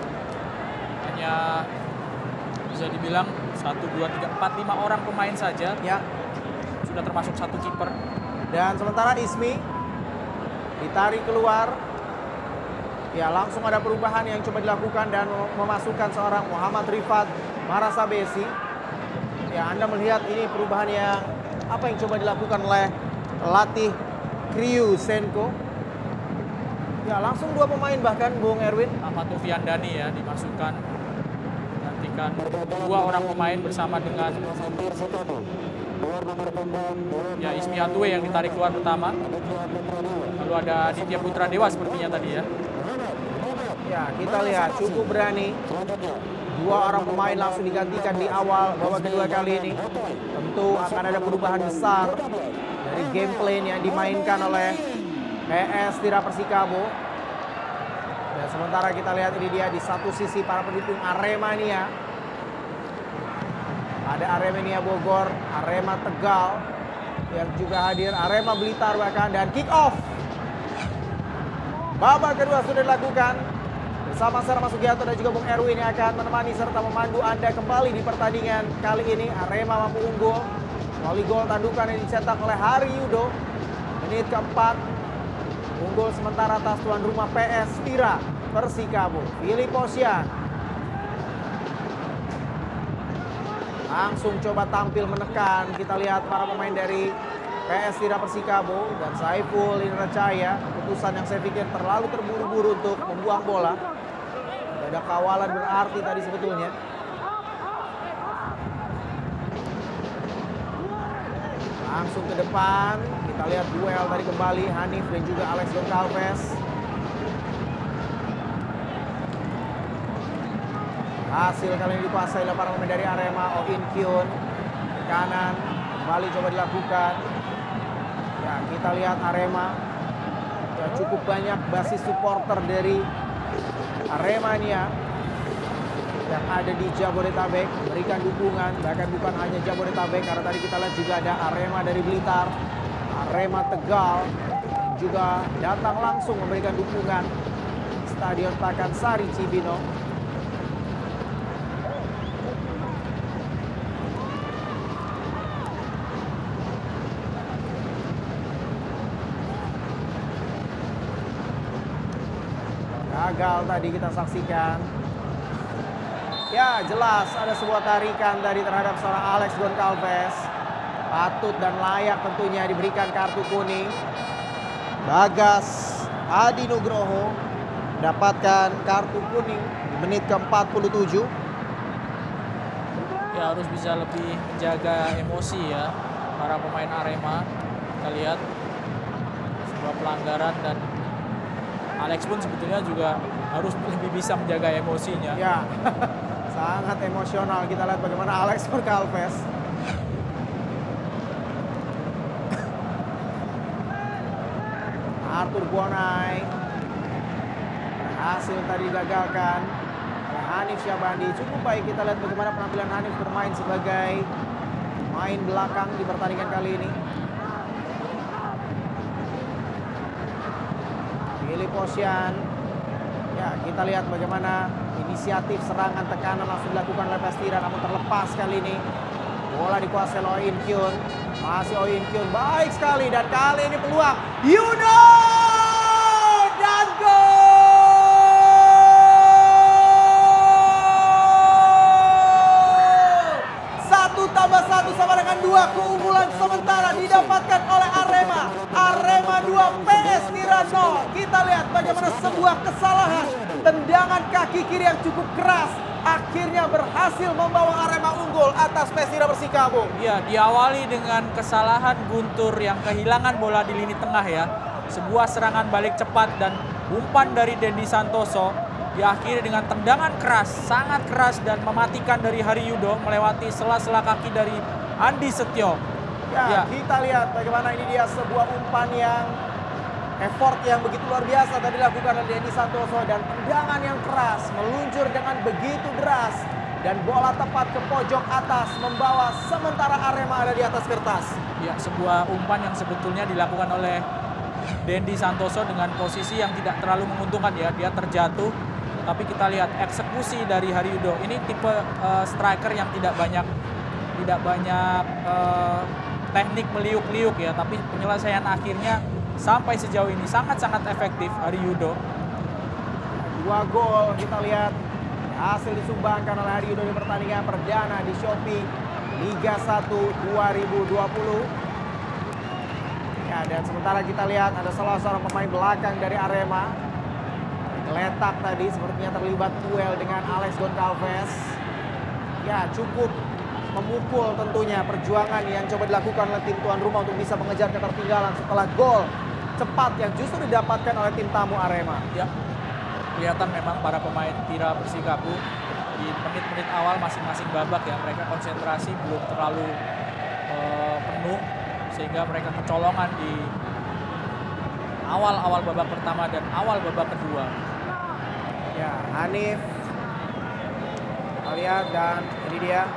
Hanya bisa dibilang 1 2 3 4 5 orang pemain saja. Ya, sudah termasuk satu kiper. Dan sementara Ismi ditarik keluar. Ya langsung ada perubahan yang coba dilakukan dan memasukkan seorang Muhammad Rifat Marasabesi. Ya Anda melihat ini perubahan yang apa yang coba dilakukan oleh pelatih Kriu Senko. Ya langsung dua pemain bahkan Bung Erwin. Ahmad Tufiandani ya dimasukkan gantikan dua orang pemain bersama dengan ya Ismi Atue yang ditarik keluar pertama. Lalu ada Ditya Putra Dewa sepertinya tadi ya. Ya kita lihat cukup berani. Dua orang pemain langsung digantikan di awal babak kedua kali ini. Tentu akan ada perubahan besar dari game plan yang dimainkan oleh PS Tira Persikabo. Dan sementara kita lihat ini dia di satu sisi para pendukung Aremania. Ada Aremania Bogor, Arema Tegal yang juga hadir, Arema Blitar bahkan dan kick off. Babak kedua sudah dilakukan bersama Sarama Sugiarto dan juga Bung Erwin yang akan menemani serta memandu Anda kembali di pertandingan kali ini. Arema mampu unggul melalui gol tandukan yang dicetak oleh Hari Yudo. Menit keempat unggul sementara atas tuan rumah PS Tira Persikabo. Filip Osian langsung coba tampil menekan. Kita lihat para pemain dari PS Tira Persikabo dan Saiful Indrajaya. Keputusan yang saya pikir terlalu terburu-buru untuk membuang bola. Tidak ada kawalan berarti tadi sebetulnya. Langsung ke depan, kita lihat duel tadi kembali Hanif dan juga Alex Goncalves. Hasil kali ini dikuasai oleh para pemain dari Arema, Oh In Kyun. Kanan, kembali coba dilakukan. Ya, kita lihat Arema. Ya, cukup banyak basis supporter dari Aremania yang ada di Jabodetabek memberikan dukungan bahkan bukan hanya Jabodetabek karena tadi kita lihat juga ada Arema dari Blitar Arema Tegal juga datang langsung memberikan dukungan Stadion Pakansari Cibinong gagal tadi kita saksikan Ya jelas ada sebuah tarikan dari terhadap seorang Alex Goncalves. Patut dan layak tentunya diberikan kartu kuning. Bagas Adi Nugroho mendapatkan kartu kuning di menit ke-47. Ya harus bisa lebih menjaga emosi ya para pemain Arema. Kita lihat sebuah pelanggaran dan Alex pun sebetulnya juga harus lebih bisa menjaga emosinya. Ya, sangat emosional. Kita lihat bagaimana Alex Goncalves Arthur Buonai berhasil tadi digagalkan oleh Hanif Syabandi. Cukup baik kita lihat bagaimana penampilan Hanif bermain sebagai main belakang di pertandingan kali ini. Philip Osian. Ya, kita lihat bagaimana inisiatif serangan tekanan langsung dilakukan oleh Pestira namun terlepas kali ini. Bola dikuasai oleh Oin Kyun. Masih Oin Kyun baik sekali dan kali ini peluang Yudo dan gol! Satu tambah satu sama dengan dua keunggulan sementara didapatkan oleh Arema. Arema 2 PS Tira 0. Kita lihat bagaimana sebuah kesalahan tendangan kaki kiri yang cukup keras akhirnya berhasil membawa Arema unggul atas Persira Persikabo. Ya, diawali dengan kesalahan Guntur yang kehilangan bola di lini tengah ya. Sebuah serangan balik cepat dan umpan dari Dendi Santoso diakhiri dengan tendangan keras, sangat keras dan mematikan dari Hari Yudo melewati sela-sela kaki dari Andi Setio. Ya, kita lihat bagaimana ini dia sebuah umpan yang effort yang begitu luar biasa tadi dilakukan oleh Dendi Santoso dan tendangan yang keras meluncur dengan begitu deras dan bola tepat ke pojok atas membawa sementara Arema ada di atas kertas. Ya, sebuah umpan yang sebetulnya dilakukan oleh Dendi Santoso dengan posisi yang tidak terlalu menguntungkan ya. Dia terjatuh, tapi kita lihat eksekusi dari Haryudo. Ini tipe uh, striker yang tidak banyak tidak banyak uh, teknik meliuk-liuk ya, tapi penyelesaian akhirnya sampai sejauh ini sangat-sangat efektif Haryudo. Dua gol kita lihat hasil disumbangkan oleh Haryudo di pertandingan perdana di Shopee Liga 1 2020. Ya, dan sementara kita lihat ada salah seorang pemain belakang dari Arema. Geletak tadi sepertinya terlibat duel dengan Alex Goncalves. Ya, cukup memukul tentunya perjuangan yang coba dilakukan oleh tim tuan rumah untuk bisa mengejar ketertinggalan setelah gol cepat yang justru didapatkan oleh tim tamu Arema. Ya, kelihatan memang para pemain Tira Persikabo di menit-menit awal masing-masing babak ya mereka konsentrasi belum terlalu uh, penuh sehingga mereka kecolongan di awal-awal babak pertama dan awal babak kedua. Ya, Hanif lihat dan ini dia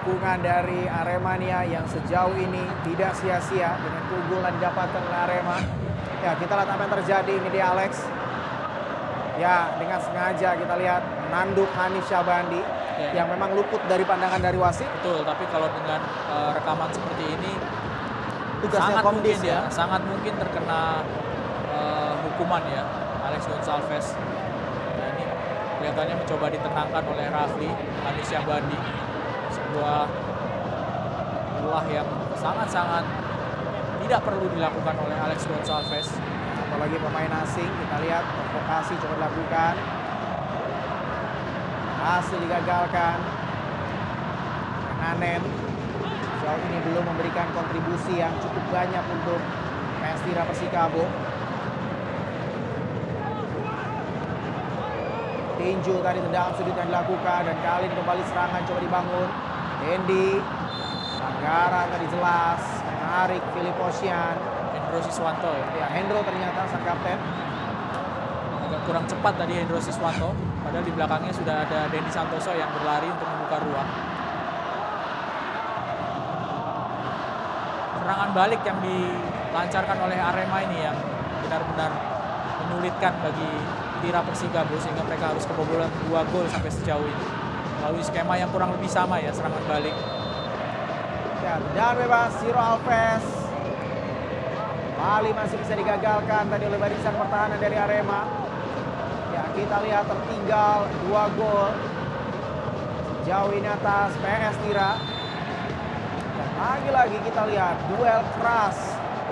dukungan dari Aremania yang sejauh ini tidak sia-sia dengan keunggulan didapatkan oleh Arema. Ya, kita lihat apa yang terjadi ini dia Alex. Ya, dengan sengaja kita lihat nanduk Hanif Syabandi Ya. yang memang luput dari pandangan dari wasit. Betul, tapi kalau dengan uh, rekaman seperti ini Tugasnya sangat komdis mungkin ya, sangat mungkin terkena uh, hukuman ya Alex Gonçalves. Nah, ini kelihatannya mencoba ditenangkan oleh Rafli Hanif Syabandi. Sebuah Itulah yang sangat-sangat tidak perlu dilakukan oleh Alex Gonçalves. Apalagi pemain asing, kita lihat provokasi coba dilakukan. Hasil digagalkan. Nanen sejauh ini belum memberikan kontribusi yang cukup banyak untuk PS Tira Persikabo. Tinju tadi tendangan sudut yang dilakukan dan kali ini kembali serangan coba dibangun. Dendi, pelanggaran tadi jelas, menarik Filip Osian. Hendro Siswanto ya. Ya, Hendro ternyata sang kapten. Agak kurang cepat tadi Hendro Siswanto. Padahal di belakangnya sudah ada Dendi Santoso yang berlari untuk membuka ruang. Serangan balik yang dilancarkan oleh Arema ini yang benar-benar menyulitkan bagi Tira Persikabo sehingga mereka harus kebobolan dua gol sampai sejauh ini. Melalui skema yang kurang lebih sama ya serangan balik. Ya, dan bebas Ciro Alves. Bali masih bisa digagalkan tadi oleh barisan pertahanan dari Arema. Ya, kita lihat tertinggal dua gol. Sejauh ini atas PS Tira. Dan lagi-lagi kita lihat duel keras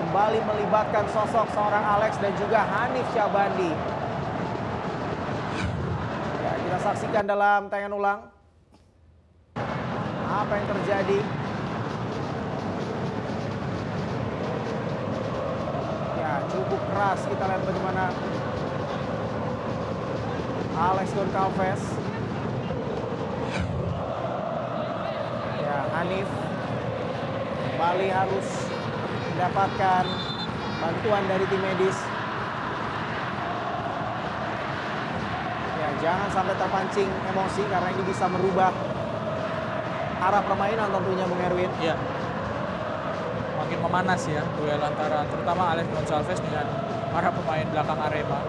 kembali melibatkan sosok seorang Alex dan juga Hanif Syabandi. Ya, kita saksikan dalam tayangan ulang. Apa yang terjadi? Ya, cukup keras kita lihat bagaimana Alex Goncalves. Ya, Hanif kembali harus mendapatkan bantuan dari tim medis. Ya, jangan sampai terpancing emosi karena ini bisa merubah arah permainan tentunya Bung Erwin. Ya. Makin memanas ya duel antara terutama Alex Gonçalves dengan para pemain belakang Arema.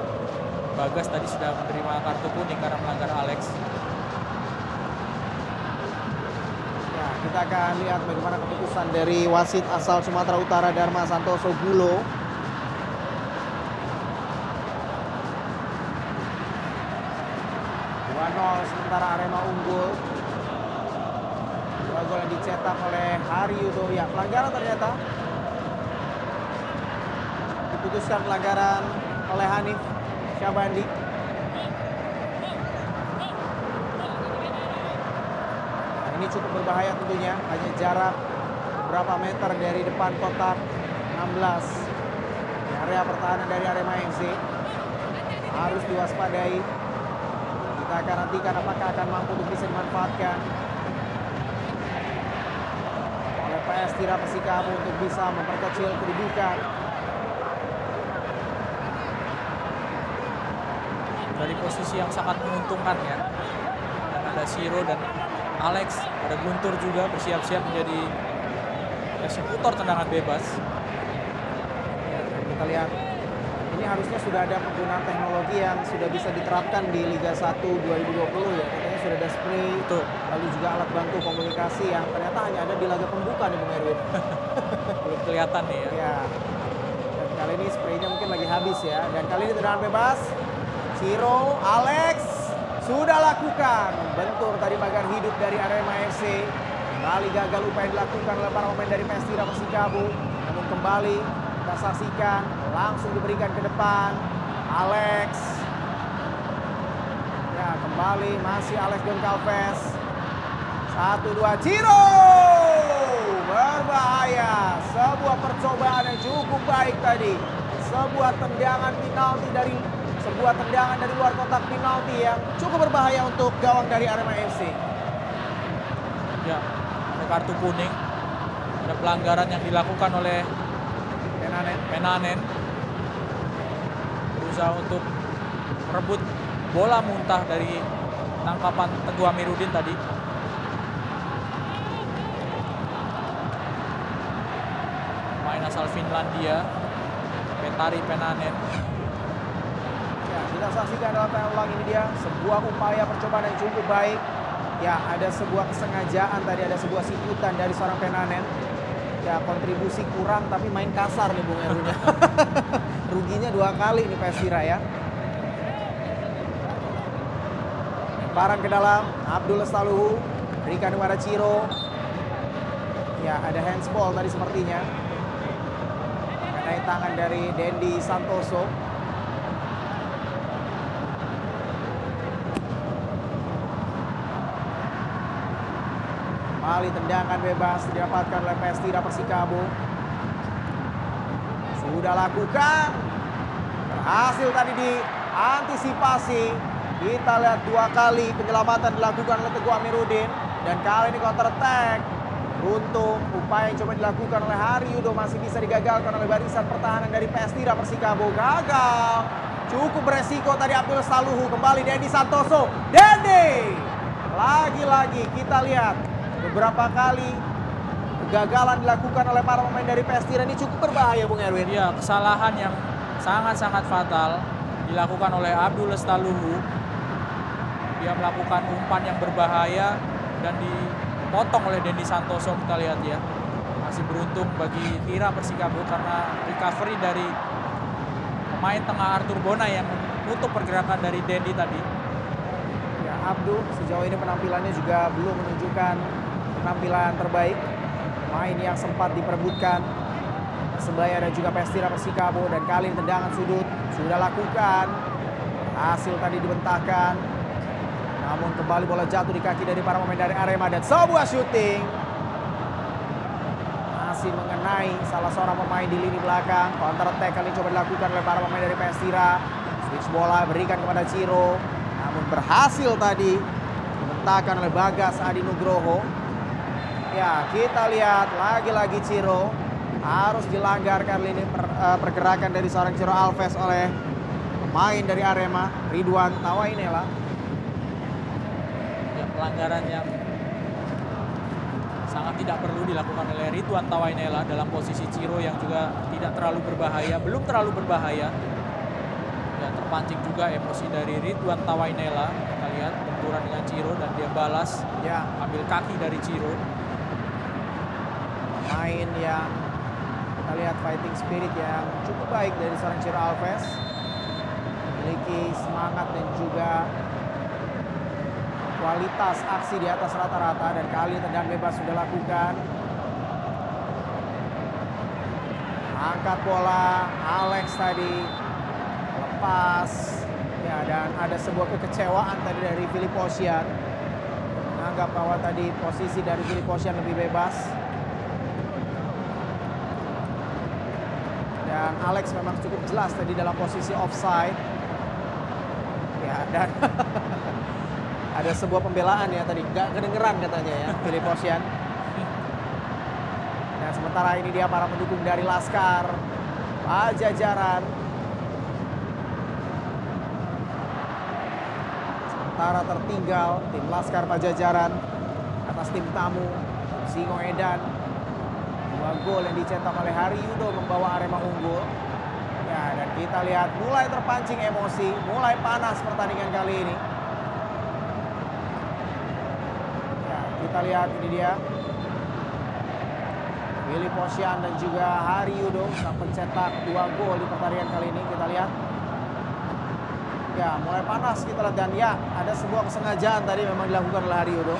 Bagas tadi sudah menerima kartu kuning karena melanggar Alex. Ya, kita akan lihat bagaimana keputusan dari wasit asal Sumatera Utara Dharma Santoso Gulo. Sementara Arema unggul. Dicetak oleh Hari Yudo. Ya, pelanggaran ternyata. Diputuskan pelanggaran oleh Hanif Syabandi. Nah, ini cukup berbahaya tentunya, hanya jarak beberapa meter dari depan kotak 16 di area pertahanan dari Arema FC. Harus diwaspadai. Kita akan nantikan apakah akan mampu untuk bisa dimanfaatkan PS Tira Persikabo untuk bisa memperkecil kedudukan. Dari posisi yang sangat menguntungkan ya. Dan ada Siro dan Alex, ada Guntur juga bersiap-siap menjadi eksekutor tendangan bebas. Ya, kita lihat ini harusnya sudah ada penggunaan teknologi yang sudah bisa diterapkan di Liga 1 2020 ya. Sudah ada spray, Betul. lalu juga alat bantu komunikasi yang ternyata hanya ada di laga pembuka nih Bung Erwin. Belum kelihatan nih ya. ya. Dan kali ini spraynya mungkin lagi habis ya. Dan kali ini tendangan bebas. Ciro, Alex sudah lakukan. Bentur tadi pagar hidup dari Arema FC. Kembali gagal upaya dilakukan oleh para pemain dari PS Tira Persikabo. Namun kembali kita saksikan langsung diberikan ke depan. Alex. Kembali masih Alex Goncalves. Satu dua Ciro berbahaya. Sebuah percobaan yang cukup baik tadi. Sebuah tendangan penalti dari sebuah tendangan dari luar kotak penalti yang cukup berbahaya untuk gawang dari Arema FC. Ya, ada kartu kuning. Ada pelanggaran yang dilakukan oleh Tenanen. Menanen. Berusaha untuk merebut bola muntah dari tangkapan Teguh Amiruddin tadi. Main asal Finlandia, Petari Penanen. Ya, kita saksikan dalam tayangan ulang ini dia sebuah upaya percobaan yang cukup baik. Ya, ada sebuah kesengajaan tadi, ada sebuah sikutan dari seorang Penanen. Ya, kontribusi kurang tapi main kasar nih Bung Erwin. ya. Ruginya dua kali nih PS Tira ya. Lemparan ke dalam, Abdul Lestaluhu berikan kepada Ciro. Ya, ada handsball tadi sepertinya. Mengenai tangan dari Dendi Santoso. Kembali tendangan bebas didapatkan oleh Pestira Persikabo. Sudah lakukan. Berhasil tadi diantisipasi. Kita lihat dua kali penyelamatan dilakukan oleh Teguh Amiruddin. Dan kali ini counter attack. Beruntung upaya yang coba dilakukan oleh Hari Yudo masih bisa digagalkan oleh barisan pertahanan dari Pestira Persikabo. Gagal. Cukup beresiko tadi Abdul Saluhu. Kembali Dendi Santoso. Dendi! Lagi-lagi kita lihat beberapa kali kegagalan dilakukan oleh para pemain dari Pestira ini cukup berbahaya Bung Erwin. Ya, kesalahan yang sangat-sangat fatal dilakukan oleh Abdul Lestaluhu. Dia melakukan umpan yang berbahaya dan dipotong oleh Dendi Santoso kita lihat ya. Masih beruntung bagi Tira Persikabo karena recovery dari pemain tengah Arthur Bona yang menutup pergerakan dari Dendi tadi. Ya, Abdul sejauh ini penampilannya juga belum menunjukkan penampilan terbaik. Main yang sempat diperebutkan Persebaya dan juga Pestira Persikabo dan kali tendangan sudut sudah lakukan. Hasil tadi dibentahkan. Namun kembali bola jatuh di kaki dari para pemain dari Arema dan sebuah syuting. Masih mengenai salah seorang pemain di lini belakang. Counter attack kali coba dilakukan oleh para pemain dari Pestira. Switch bola berikan kepada Ciro. Namun berhasil tadi dibentahkan oleh Bagas Adi Nugroho. Ya, kita lihat lagi-lagi Ciro harus dilanggar kali ini per, uh, pergerakan dari seorang Ciro Alves oleh pemain dari Arema Ridwan Tawainela. Pelanggaran yang sangat tidak perlu dilakukan oleh Ridwan Tawainela dalam posisi Ciro yang juga tidak terlalu berbahaya, belum terlalu berbahaya. Ya, terpancing juga emosi dari Ridwan Tawainela. Kita lihat benturan dengan Ciro dan dia balas, Ya, ambil kaki dari Ciro. main yang kita lihat fighting spirit yang cukup baik dari seorang Ciro Alves. Memiliki semangat dan juga kualitas aksi di atas rata-rata dan kali tendang bebas sudah lakukan. Angkat bola Alex tadi lepas. Ya dan ada sebuah kekecewaan tadi dari Filip Osian menganggap bahwa tadi posisi dari Filip Osian lebih bebas. Dan Alex memang cukup jelas tadi dalam posisi offside. Ya dan ada sebuah pembelaan ya tadi. Nggak kedengeran katanya ya Filip Osian dan sementara ini dia para pendukung dari Laskar. Pajajaran. Sementara tertinggal tim Laskar Pajajaran atas tim tamu Singo Edan. Dua gol yang dicetak oleh Hari Yudo membawa Arema unggul. Ya dan kita lihat mulai terpancing emosi mulai panas pertandingan kali ini ya kita lihat ini dia Willy Posyan dan juga Hari Yudo sang pencetak dua gol di pertandingan kali ini kita lihat ya mulai panas kita lihat dan ya ada sebuah kesengajaan tadi memang dilakukan oleh Hari Yudo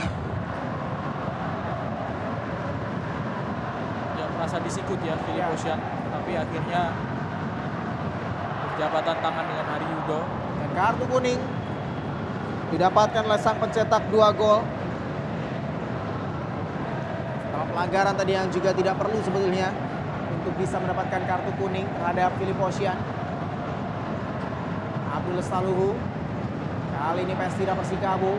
Ya merasa disikut ya Filip Ya. Osian, tapi akhirnya berjabatan tangan dengan Hari Yudo. Dan kartu kuning didapatkan oleh sang pencetak dua gol. Pelanggaran tadi yang juga tidak perlu sebetulnya untuk bisa mendapatkan kartu kuning terhadap Filip Osian. Abdul Lestaluhu. Kali ini Pestira Persikabo.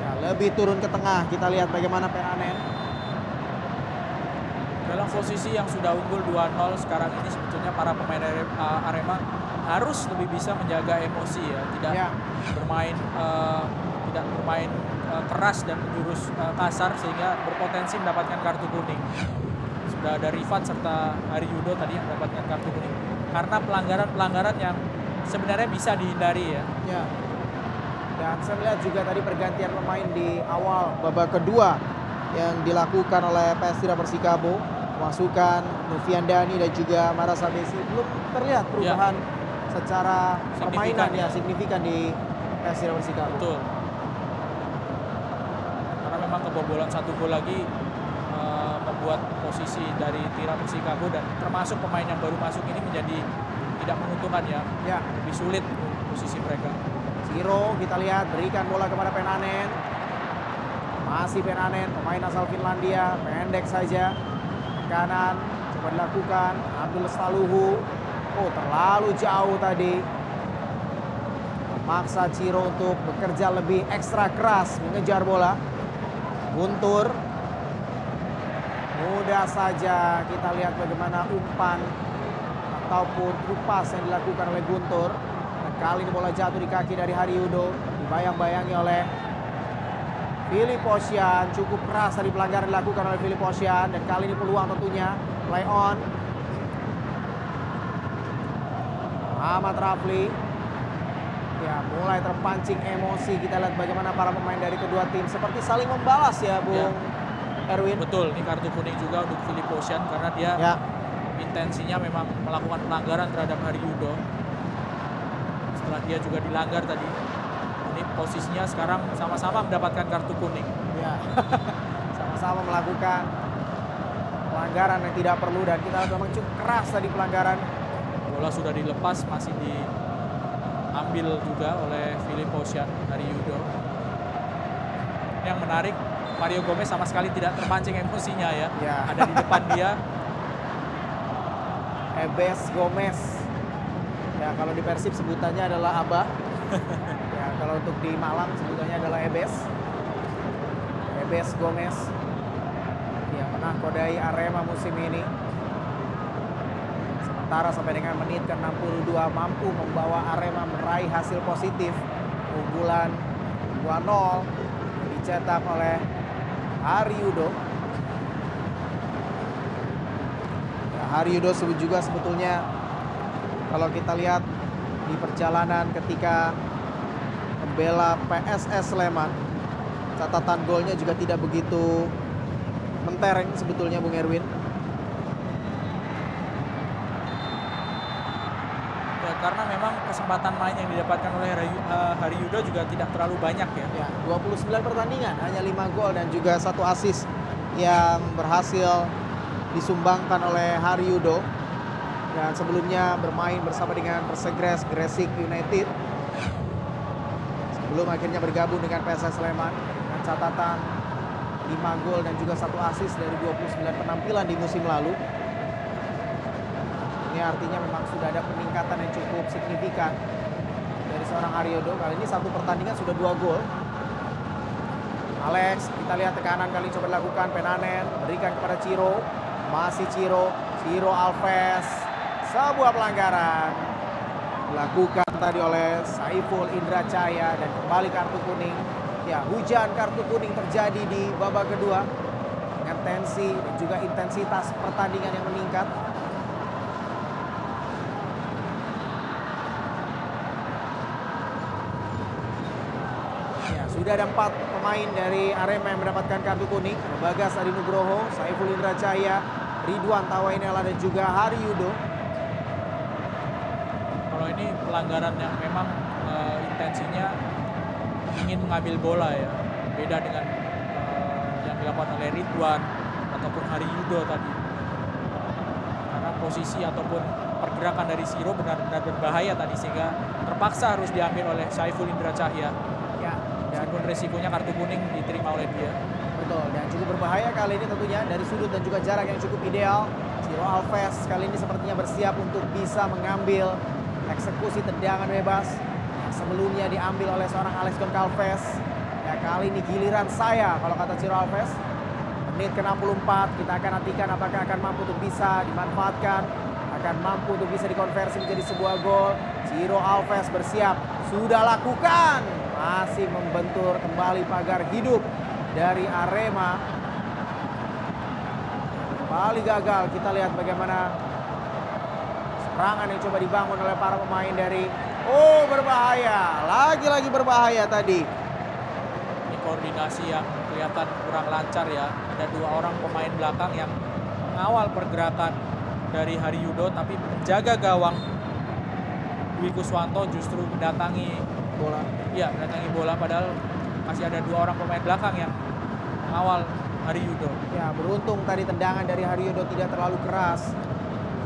Ya, lebih turun ke tengah. Kita lihat bagaimana Peranen. Dalam posisi yang sudah unggul 2-0 sekarang ini sebetulnya para pemain uh, Arema harus lebih bisa menjaga emosi ya, tidak Ya. bermain uh, tidak bermain uh, keras dan menjurus uh, kasar sehingga berpotensi mendapatkan kartu kuning. Sudah ada Rifat serta Hari Yudo tadi yang mendapatkan kartu kuning karena pelanggaran-pelanggaran yang sebenarnya bisa dihindari ya. Ya. Dan saya melihat juga tadi pergantian pemain di awal babak kedua yang dilakukan oleh Pestira Persikabo memasukkan Nufian Dani dan juga Mara Sabesi belum terlihat perubahan secara Signifikan, permainan ya ya. signifikan di Pestira Persikabo. Betul. Kebobolan satu gol lagi eh, membuat posisi dari Tira Persikabo dan termasuk pemain yang baru masuk ini menjadi tidak menguntungkan ya. Ya. Lebih sulit posisi mereka. Ciro kita lihat berikan bola kepada Penanen. Masih Penanen, pemain asal Finlandia, pendek saja. Kanan coba dilakukan Abdul Staluhu. Oh, terlalu jauh tadi. Maksa Ciro untuk bekerja lebih ekstra keras mengejar bola. Guntur. Mudah saja kita lihat bagaimana umpan ataupun kupas yang dilakukan oleh Guntur. Kali ini bola jatuh di kaki dari Haryudo. Dibayang-bayangi oleh Filip Osian. Cukup keras tadi pelanggaran dilakukan oleh Filip Osian. Dan kali ini peluang tentunya. Play on. Ahmad Rafli. Ya, mulai terpancing emosi. Kita lihat bagaimana para pemain dari kedua tim seperti saling membalas ya, Bung Ya. Erwin. Betul, ini kartu kuning juga untuk Filip Osian karena dia Ya, intensinya memang melakukan pelanggaran terhadap Haryudo. Setelah dia juga dilanggar tadi. Ini posisinya sekarang sama-sama mendapatkan kartu kuning. ya. Sama-sama melakukan pelanggaran yang tidak perlu dan kita memang cukup keras tadi pelanggaran. Bola sudah dilepas masih diambil juga oleh Filip Osian dari Yudo. Yang menarik Mario Gomez sama sekali tidak terpancing emosinya ya. Ya. Ada di depan dia. Ebes Gomez. Ya, kalau di Persib sebutannya adalah Abah. ya, kalau untuk di Malang sebutannya adalah Ebes. Ebes Gomez. Yang menahkodai Arema musim ini. Sementara sampai dengan menit ke-62 mampu membawa Arema meraih hasil positif. Unggulan 2-0 yang dicetak oleh Haryudo. Ya, sebut juga sebetulnya kalau kita lihat di perjalanan ketika membela PSS Sleman catatan golnya juga tidak begitu mentereng sebetulnya Bung Erwin. Ya, karena memang kesempatan main yang didapatkan oleh Hari- eh, Haryudo juga tidak terlalu banyak ya. Ya, 29 pertandingan hanya 5 gol dan juga satu assist yang berhasil disumbangkan oleh Haryudo dan sebelumnya bermain bersama dengan Persegres Gresik United sebelum akhirnya bergabung dengan PSS Sleman dengan catatan 5 gol dan juga satu assist dari 29 penampilan di musim lalu. Ini artinya memang sudah ada peningkatan yang cukup signifikan dari seorang Aryodo. Kali ini satu pertandingan sudah dua gol. Alex, kita lihat tekanan kali coba dilakukan Penanen, berikan kepada Ciro. Masih Ciro, Ciro Alves. Sebuah pelanggaran dilakukan tadi oleh Saiful Indra Cahya dan kembali kartu kuning. Ya, hujan kartu kuning terjadi di babak kedua dengan tensi dan juga intensitas pertandingan yang meningkat. Sudah ada empat pemain dari Arema yang mendapatkan kartu kuning. Bagas Adi Nugroho, Saiful Indra Cahya, Ridwan Tawainela dan juga Hari Yudo. Kalau ini pelanggaran yang memang eh, intensinya ingin mengambil bola ya. Beda dengan eh, yang dilakukan oleh Ridwan ataupun Hari Yudo tadi. Karena posisi ataupun pergerakan dari Siro benar-benar berbahaya tadi sehingga terpaksa harus diambil oleh Saiful Indra Cahya. Meskipun resikonya kartu kuning diterima oleh dia. betul dan cukup berbahaya kali ini tentunya dari sudut dan juga jarak yang cukup ideal. Ciro Alves kali ini sepertinya bersiap untuk bisa mengambil eksekusi tendangan bebas yang sebelumnya diambil oleh seorang Alex Goncalves. Ya kali ini giliran saya kalau kata Ciro Alves. Menit ke-64 kita akan nantikan apakah akan mampu untuk bisa dimanfaatkan akan mampu untuk bisa dikonversi menjadi sebuah gol. Ciro Alves bersiap, sudah lakukan, masih membentur kembali pagar hidup dari Arema. Kembali gagal, kita lihat bagaimana serangan yang coba dibangun oleh para pemain dari Oh berbahaya, lagi-lagi berbahaya tadi. Ini koordinasi yang kelihatan kurang lancar ya. Ada dua orang pemain belakang yang mengawal pergerakan dari Hari Yudo tapi penjaga gawang Dwi Kuswanto justru mendatangi Bola. Iya, mendatangi bola padahal masih ada dua orang pemain belakang yang mengawal Hari Yudo. Ya, beruntung tadi tendangan dari Haryodo tidak terlalu keras.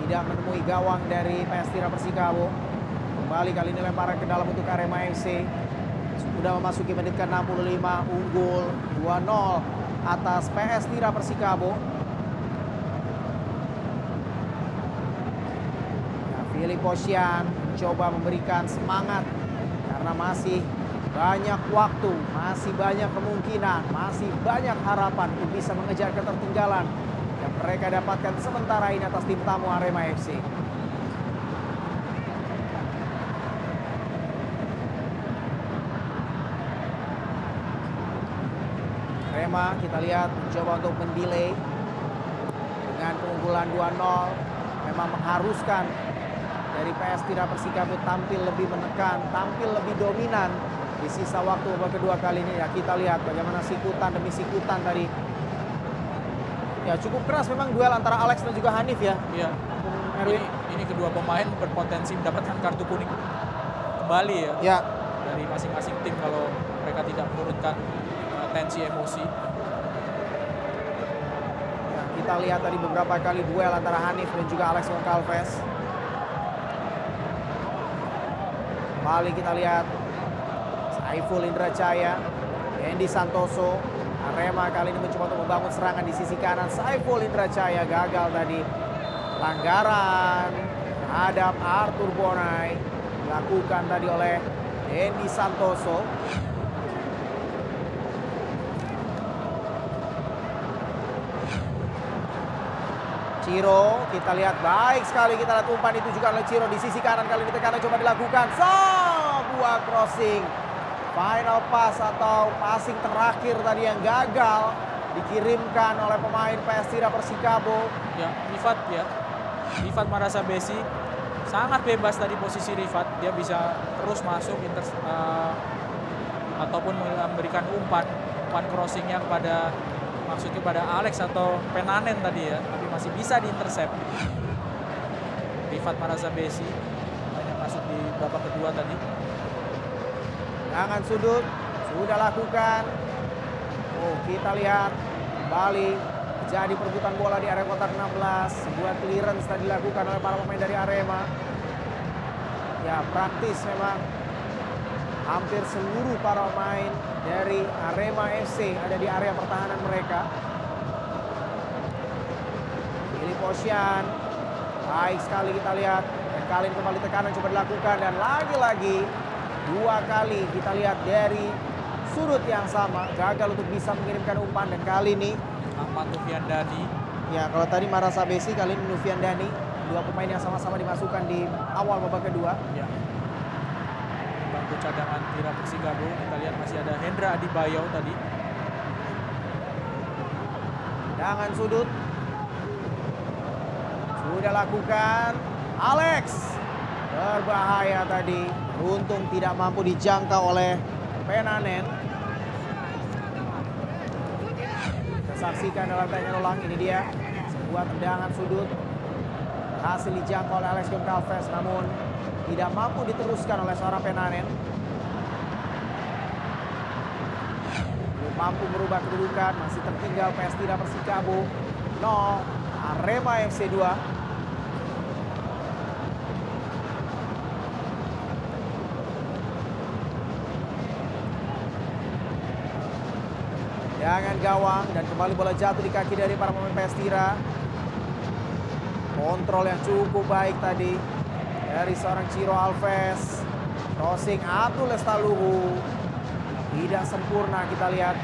Tidak menemui gawang dari PS Tira Persikabo. Kembali kali ini lemparan ke dalam untuk Arema FC. Sudah memasuki menit ke-65, unggul 2-0 atas PS Tira Persikabo. Ya, Philip mencoba memberikan semangat karena masih banyak waktu, masih banyak kemungkinan, masih banyak harapan untuk bisa mengejar ketertinggalan yang mereka dapatkan sementara ini atas tim tamu Arema FC. Arema kita lihat mencoba untuk mendelay dengan keunggulan 2-0 memang mengharuskan dari PS Tira Persikabo tampil lebih menekan, tampil lebih dominan di sisa waktu babak kedua kali ini ya kita lihat bagaimana sikutan demi sikutan tadi ya cukup keras memang duel antara Alex dan juga Hanif ya Iya. Erwin Ini, ini kedua pemain berpotensi mendapatkan kartu kuning kembali ya ya dari masing-masing tim kalau mereka tidak menurunkan uh, tensi emosi. Ya, kita lihat tadi beberapa kali duel antara Hanif dan juga Alex Goncalves. Kembali kita lihat Saiful Indra Jaya, Andy Santoso, Arema kali ini mencoba untuk membangun serangan di sisi kanan. Saiful Indra Jaya gagal tadi. Pelanggaran terhadap Arthur Bonai dilakukan tadi oleh Andy Santoso. Ciro, kita lihat baik sekali kita lihat umpan itu juga oleh Ciro di sisi kanan kali ini tekanan coba dilakukan. Sebuah crossing. Final pass atau passing terakhir tadi yang gagal dikirimkan oleh pemain PS Tira Persikabo. Ya, Rifat ya. Rifat merasa Besi sangat bebas tadi posisi Rifat. Dia bisa terus masuk inter, uh, ataupun memberikan umpan umpan crossingnya kepada maksudnya pada Alex atau Penanen tadi ya, tapi masih bisa diintercept. Rifat merasa Besi banyak masuk di babak kedua tadi. Tangan sudut sudah lakukan. Oh, kita lihat kembali jadi perebutan bola di area kotak 16. Sebuah clearance tadi dilakukan oleh para pemain dari Arema. Ya, praktis memang hampir seluruh para pemain dari Arema FC ada di area pertahanan mereka. Philip Osian, baik sekali kita lihat. Dan kali ini kembali tekanan coba dilakukan. Dan lagi-lagi dua kali kita lihat dari sudut yang sama gagal untuk bisa mengirimkan umpan. Dan kali ini Ahmad Tufian Dani. ya kalau tadi Marasa Besi kali ini Nufian Dani. Dua pemain yang sama-sama dimasukkan di awal babak kedua. Ya bangku cadangan Tira Persikabo kita lihat masih ada Hendra Adibayo tadi Tendangan sudut. Sudah lakukan. Alex. Berbahaya tadi. Beruntung tidak mampu dijangkau oleh Penanen. Kita saksikan dalam tayangan ulang. Ini dia. Sebuah tendangan sudut. Berhasil dijangkau oleh Alex Goncalves. Namun tidak mampu diteruskan oleh seorang Penanen. belum mampu merubah kedudukan masih tertinggal PS Tira Persikabo 0 Arema FC 2 Jangan gawang dan kembali bola jatuh di kaki dari para pemain PS Tira. Kontrol yang cukup baik tadi dari seorang Ciro Alves. Crossing Abdul Lestaluhu tidak sempurna kita lihat.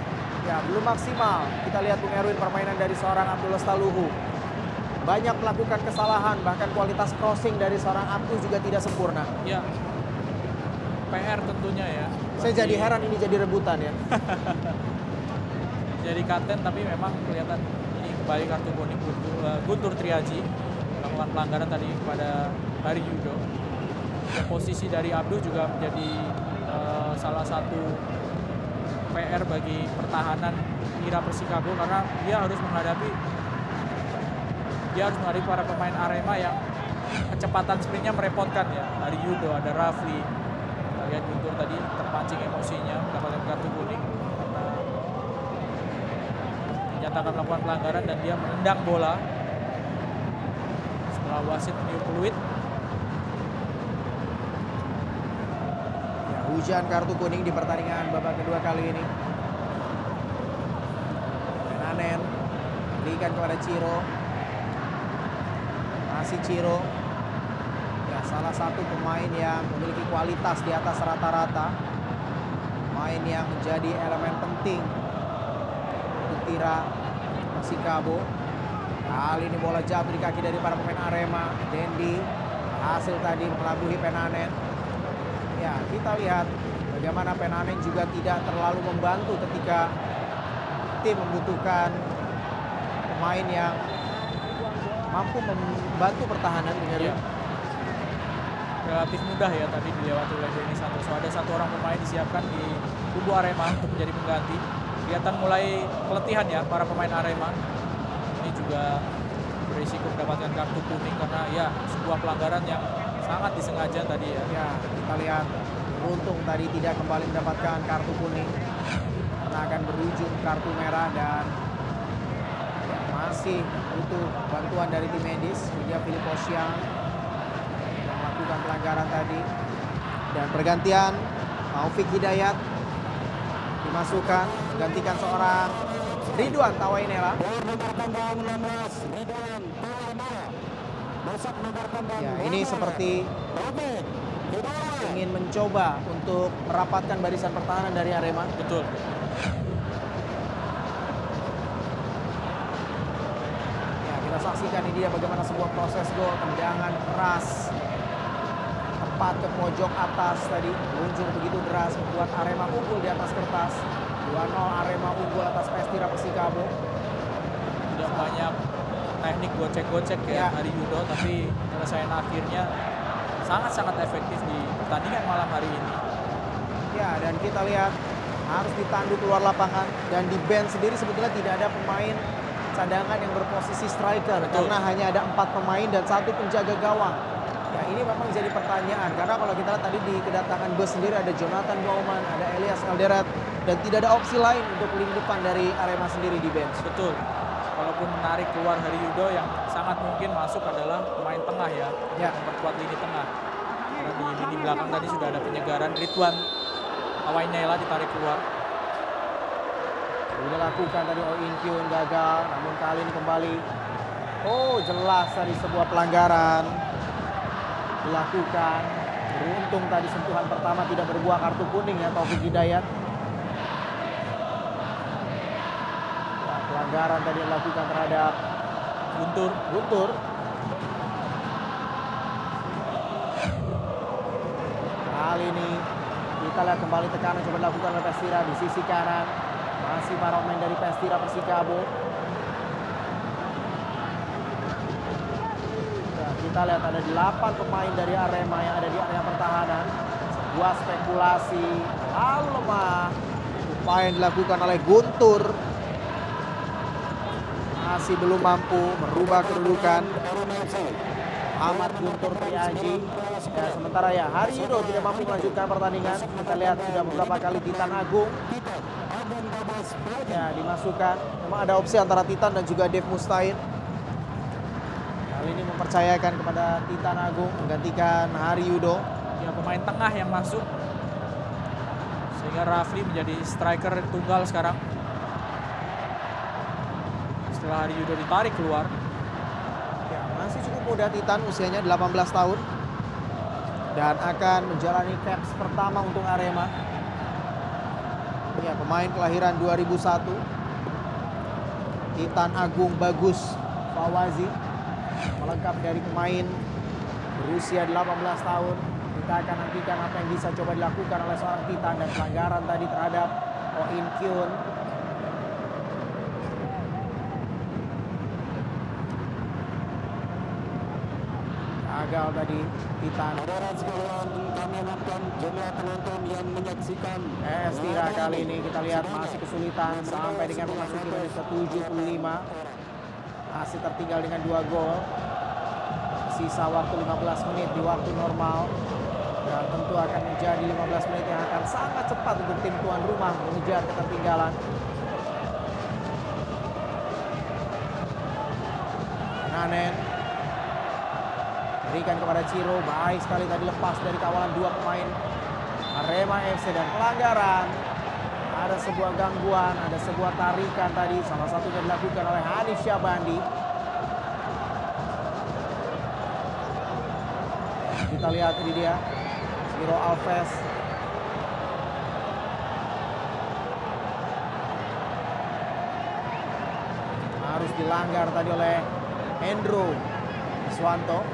Ya belum maksimal. Kita lihat Bung Erwin permainan dari seorang Abdul Lestaluhu banyak melakukan kesalahan bahkan kualitas crossing dari seorang Abdul juga tidak sempurna. Ya. PR tentunya ya. Saya Bagi- jadi heran ini jadi rebutan ya. Jadi kapten tapi memang kelihatan ini kembali kartu kuning Guntur, eh, Guntur Triaji. Melakukan pelanggaran tadi kepada Hari Yudo. Posisi dari Abdu juga menjadi eh, salah satu PR bagi pertahanan Ira Persikabo karena dia harus menghadapi dia harus menghadapi para pemain Arema yang kecepatan sprintnya merepotkan ya. Dari Yudo ada Rafli. Lihat Guntur tadi terpancing emosinya mendapatkan kartu kuning. Karena dinyatakan melakukan pelanggaran dan dia menendang bola. Setelah wasit meniup peluit. Ya, hujan kartu kuning di pertandingan babak kedua kali ini. Nanen berikan kepada Ciro. Masih Ciro. Ya, salah satu pemain yang memiliki kualitas di atas rata-rata. Pemain yang menjadi elemen penting untuk Tira Persikabo. Kali ini bola jatuh di kaki dari para pemain Arema. Dendi hasil tadi melabuhi Penanen. Ya, kita lihat bagaimana Penanen juga tidak terlalu membantu ketika tim membutuhkan pemain yang mampu membantu pertahanan dengan Iya. Relatif mudah ya tadi dilewati oleh Denny Santoso. Ada satu orang pemain disiapkan di kubu Arema untuk menjadi pengganti. Kelihatan mulai keletihan ya para pemain Arema. Ini juga berisiko mendapatkan kartu kuning karena ya sebuah pelanggaran yang sangat disengaja tadi ya. Ya, kita lihat beruntung tadi tidak kembali mendapatkan kartu kuning karena akan berujung kartu merah dan ya, masih butuh bantuan dari tim medis. Dia Filippo Siang yang melakukan pelanggaran tadi dan pergantian Taufik Hidayat dimasukkan menggantikan seorang Ridwan Tawainela. Ya, ini seperti ingin mencoba untuk merapatkan barisan pertahanan dari Arema. Betul. Ya, kita saksikan ini dia bagaimana sebuah proses gol, tendangan keras tepat ke pojok atas tadi, meluncur begitu deras membuat Arema unggul di atas kertas. 2-0 Arema unggul atas Pestira Persikabo. Tidak banyak teknik gocek-gocek ya, Ya. hari Yudo tapi penyelesaian akhirnya sangat-sangat efektif di pertandingan malam hari ini. Ya, dan kita lihat harus ditandu keluar lapangan dan di bench sendiri sebetulnya tidak ada pemain cadangan yang berposisi striker Betul. karena hanya ada empat pemain dan satu penjaga gawang. Ya ini memang jadi pertanyaan karena kalau kita lihat tadi di kedatangan bus sendiri ada Jonathan Bauman, ada Elias Alderet dan tidak ada opsi lain untuk lini depan dari Arema sendiri di bench. Betul. Walaupun menarik keluar hari Yudo yang sangat mungkin masuk adalah pemain tengah ya, Ya. memperkuat lini tengah. Karena di lini belakang tadi sudah ada penyegaran Ridwan Awainela ditarik keluar. Sudah lakukan tadi Oh In Kyun gagal, namun kali ini kembali. Oh jelas tadi sebuah pelanggaran dilakukan. Beruntung tadi sentuhan pertama tidak berbuah kartu kuning ya Taufik Hidayat. Pelanggaran tadi dilakukan terhadap Guntur Guntur. Kali ini kita lihat kembali tekanan coba dilakukan oleh Pestira di sisi kanan. Masih para pemain dari Pestira Persikabo. Nah, kita lihat ada 8 pemain dari Arema yang ada di area pertahanan. Sebuah spekulasi lalu lemah. Upaya yang dilakukan oleh Guntur masih belum mampu merubah kedudukan. Ahmad Guntur Triaji ya, sementara ya Hari Yudo tidak mampu melanjutkan pertandingan. Kita lihat sudah beberapa kali Titan Agung. Ya dimasukkan. Memang ada opsi antara Titan dan juga Dev Mustain kali ini mempercayakan kepada Titan Agung menggantikan Hari Yudo ya pemain tengah yang masuk. Sehingga Rafli menjadi striker tunggal sekarang. Setelah hari Yudo ditarik keluar, Ya, masih cukup muda Titan usianya 18 tahun dan akan menjalani caps pertama untuk Arema. Ya, pemain kelahiran 2001. Titan Agung Bagus Fawazi melengkap dari pemain berusia 18 tahun. Kita akan nantikan apa yang bisa coba dilakukan oleh seorang Titan dan pelanggaran tadi terhadap Oh In Kyun. Gagal tadi Titan. kami harapkan jumlah penonton yang menyaksikan ES Tira kali ini kita lihat masih kesulitan sampai dengan memasuki menit ke-75. Masih tertinggal dengan dua gol. Sisa waktu 15 menit di waktu normal. Dan tentu akan menjadi 15 menit yang akan sangat cepat untuk tim tuan rumah mengejar ketertinggalan. Penanen. Berikan kepada Ciro, baik sekali tadi lepas dari kawalan dua pemain Arema FC dan pelanggaran. Ada sebuah gangguan, ada sebuah tarikan tadi, salah satunya dilakukan oleh Hanif Syabandi. Kita lihat ini dia, Ciro Alves. Harus dilanggar tadi oleh Hendro Swanto.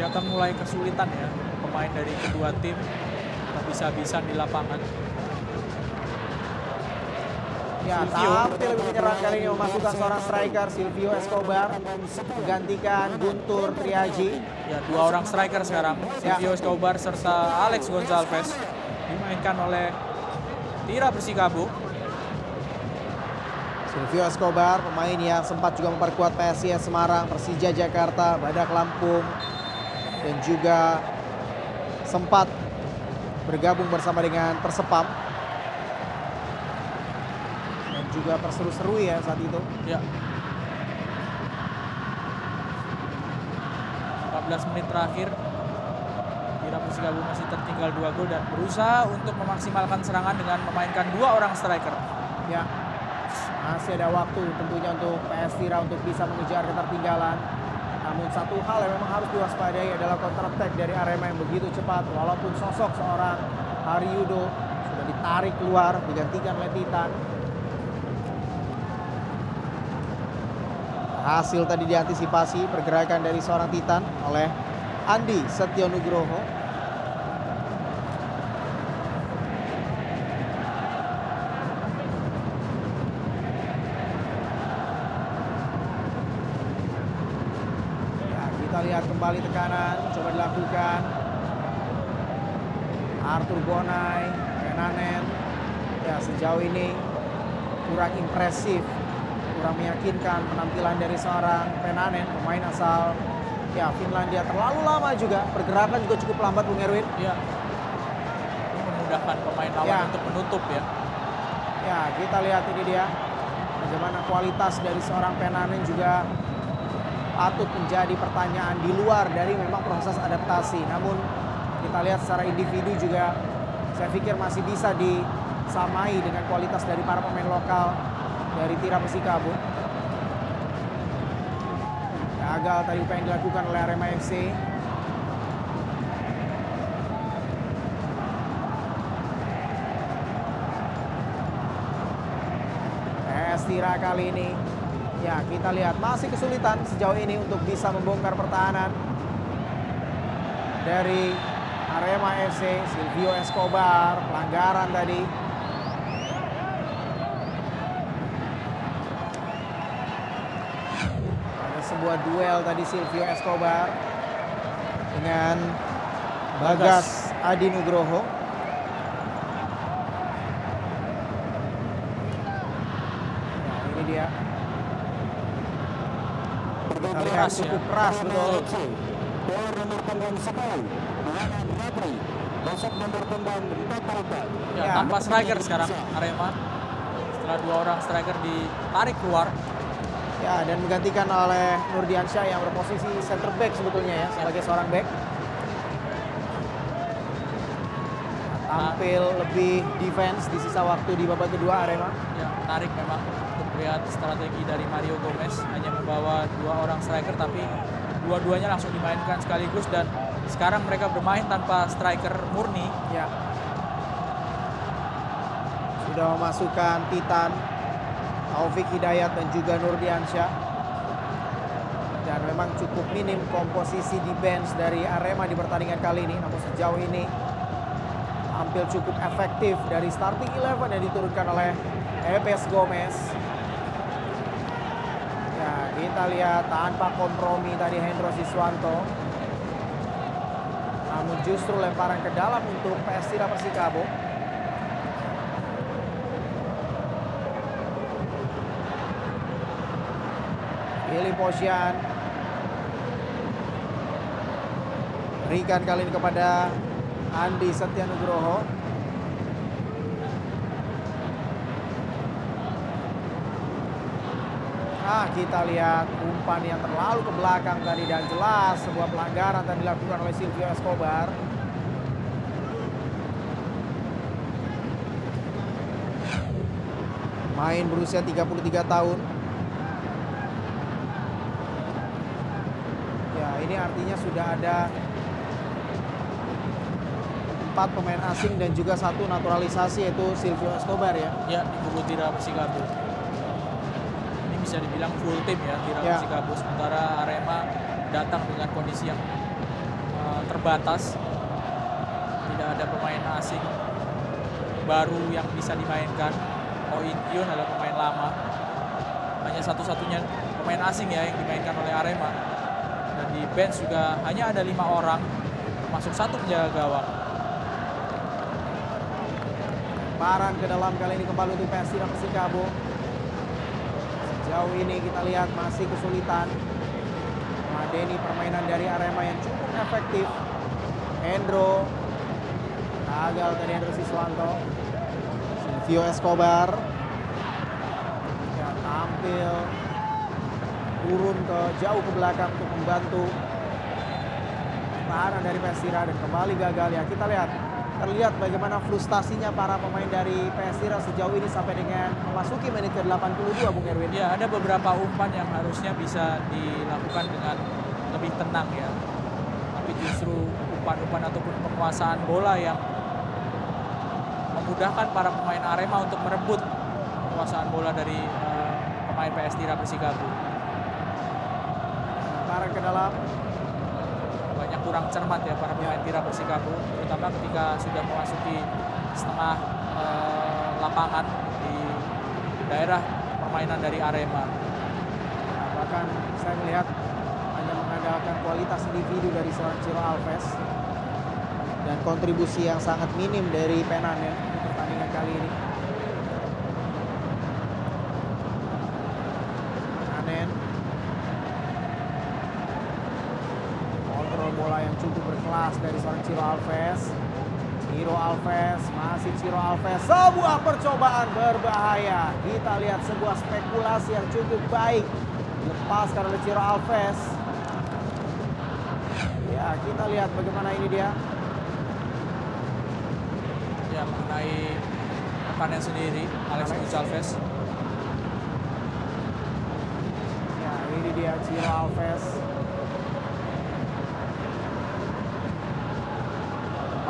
Kelihatan mulai kesulitan ya pemain dari kedua tim bisa-bisa di lapangan. Ya, Silvio. tampil lebih menyerang kali ini memasukkan seorang striker Silvio Escobar menggantikan Guntur Triaji. Ya, dua orang striker sekarang, Silvio Escobar serta Alex Gonzalez dimainkan oleh Tira Persikabo. Silvio Escobar pemain yang sempat juga memperkuat PSIS Semarang, Persija Jakarta, Badak Lampung dan juga sempat bergabung bersama dengan Persepam dan juga Perseru-seru ya saat itu. Ya. 14 menit terakhir Tira Persikabo masih tertinggal dua gol dan berusaha untuk memaksimalkan serangan dengan memainkan dua orang striker. Ya, masih ada waktu tentunya untuk PS Tira untuk bisa mengejar ketertinggalan. Namun satu hal yang memang harus diwaspadai adalah counter attack dari Arema yang begitu cepat. Walaupun sosok seorang Haryudo sudah ditarik keluar, digantikan oleh Titan. Hasil tadi diantisipasi pergerakan dari seorang Titan oleh Andi Setio Nugroho. Ya, kita lihat kembali tekanan coba dilakukan. Arthur Bonai, Renanen. Ya, sejauh ini kurang impresif, kurang meyakinkan penampilan dari seorang Penanen, pemain asal ya Finlandia terlalu lama juga, pergerakan juga cukup lambat Bung Erwin. Ya. Ini memudahkan pemain lawan Ya. untuk menutup ya. Ya, kita lihat ini dia. Bagaimana kualitas dari seorang Penanen juga patut menjadi pertanyaan di luar dari memang proses adaptasi. Namun kita lihat secara individu juga saya pikir masih bisa disamai dengan kualitas dari para pemain lokal dari Tira Persikabo. Gagal tadi upaya yang dilakukan oleh Arema FC. PS Tira kali ini ya kita lihat. Masih kesulitan sejauh ini untuk bisa membongkar pertahanan dari Arema FC Silvio Escobar pelanggaran tadi. Ada sebuah duel tadi Silvio Escobar dengan Bagas Adi Nugroho Nah, ini dia. Kita lihat Keras ya. cukup keras betul. Ya, Ya. tanpa striker sekarang Arema. Setelah dua orang striker ditarik keluar. Ya, dan menggantikan oleh Nurdiansyah yang berposisi center back sebetulnya ya, sebagai seorang back. Tampil lebih defense di sisa waktu di babak kedua Arema. Ya, menarik memang untuk melihat strategi dari Mario Gomez hanya membawa dua orang striker tapi dua-duanya langsung dimainkan sekaligus dan sekarang mereka bermain tanpa striker murni. Ya. Sudah memasukkan Titan, Taufik Hidayat dan juga Nurdiansyah. Dan memang cukup minim komposisi di bench dari Arema di pertandingan kali ini. Namun sejauh ini tampil cukup efektif dari starting 11 yang diturunkan oleh Ebes Gomez. Kita lihat tanpa kompromi tadi Hendro Siswanto. Namun justru lemparan ke dalam untuk PS Tira Persikabo. Billy Posyan. Berikan kali ini kepada Andi Setia Nugroho. Ah, kita lihat umpan yang terlalu ke belakang tadi dan jelas sebuah pelanggaran tadi dilakukan oleh Silvio Escobar. Main berusia 33 tahun. Ya, ini artinya sudah ada empat pemain asing dan juga satu naturalisasi yaitu Silvio Escobar ya. Ya, di kubu Tira Persikabo. Ini bisa dibilang full tim ya Tira Ya. Persikabo. Sementara Arema datang dengan kondisi yang uh, terbatas. Tidak ada pemain asing baru yang bisa dimainkan. Oh Inkyun adalah pemain lama. Hanya satu-satunya pemain asing ya yang dimainkan oleh Arema. Dan di bench juga hanya ada lima orang, termasuk satu penjaga gawang. Baran ke dalam kali ini kembali untuk Persira Persikabo. Sejauh ini kita lihat masih kesulitan meladeni permainan dari Arema yang cukup efektif. Hendro gagal tadi Hendro Siswanto. Silvio Escobar ya, tampil turun ke jauh ke belakang untuk membantu pertahanan dari Persira dan kembali gagal ya kita lihat terlihat bagaimana frustasinya para pemain dari Persira sejauh ini sampai dengan memasuki menit ke-82 Bung Erwin. Ya, ada beberapa umpan yang harusnya bisa dilakukan dengan lebih tenang ya. Tapi justru umpan-umpan ataupun penguasaan bola yang memudahkan para pemain Arema untuk merebut penguasaan bola dari eh, pemain PS Tira Persikabo. Barang ke dalam kurang cermat ya para pemain Tira Persikabo, terutama ketika sudah memasuki setengah eh, lapangan di daerah permainan dari Arema. Nah, bahkan saya melihat hanya mengandalkan kualitas individu dari seorang Ciro Alves dan kontribusi yang sangat minim dari Penan ya di pertandingan kali ini. Anen kontrol bola yang cukup berkelas dari seorang Ciro Alves. Ciro Alves, masih Ciro Alves. Sebuah percobaan berbahaya. Kita lihat sebuah spekulasi yang cukup baik. Lepaskan oleh Ciro Alves. Ya, kita lihat bagaimana ini dia. Ya mengenai rekannya sendiri Alex. Gonçalves. Ya, ini dia Ciro Alves.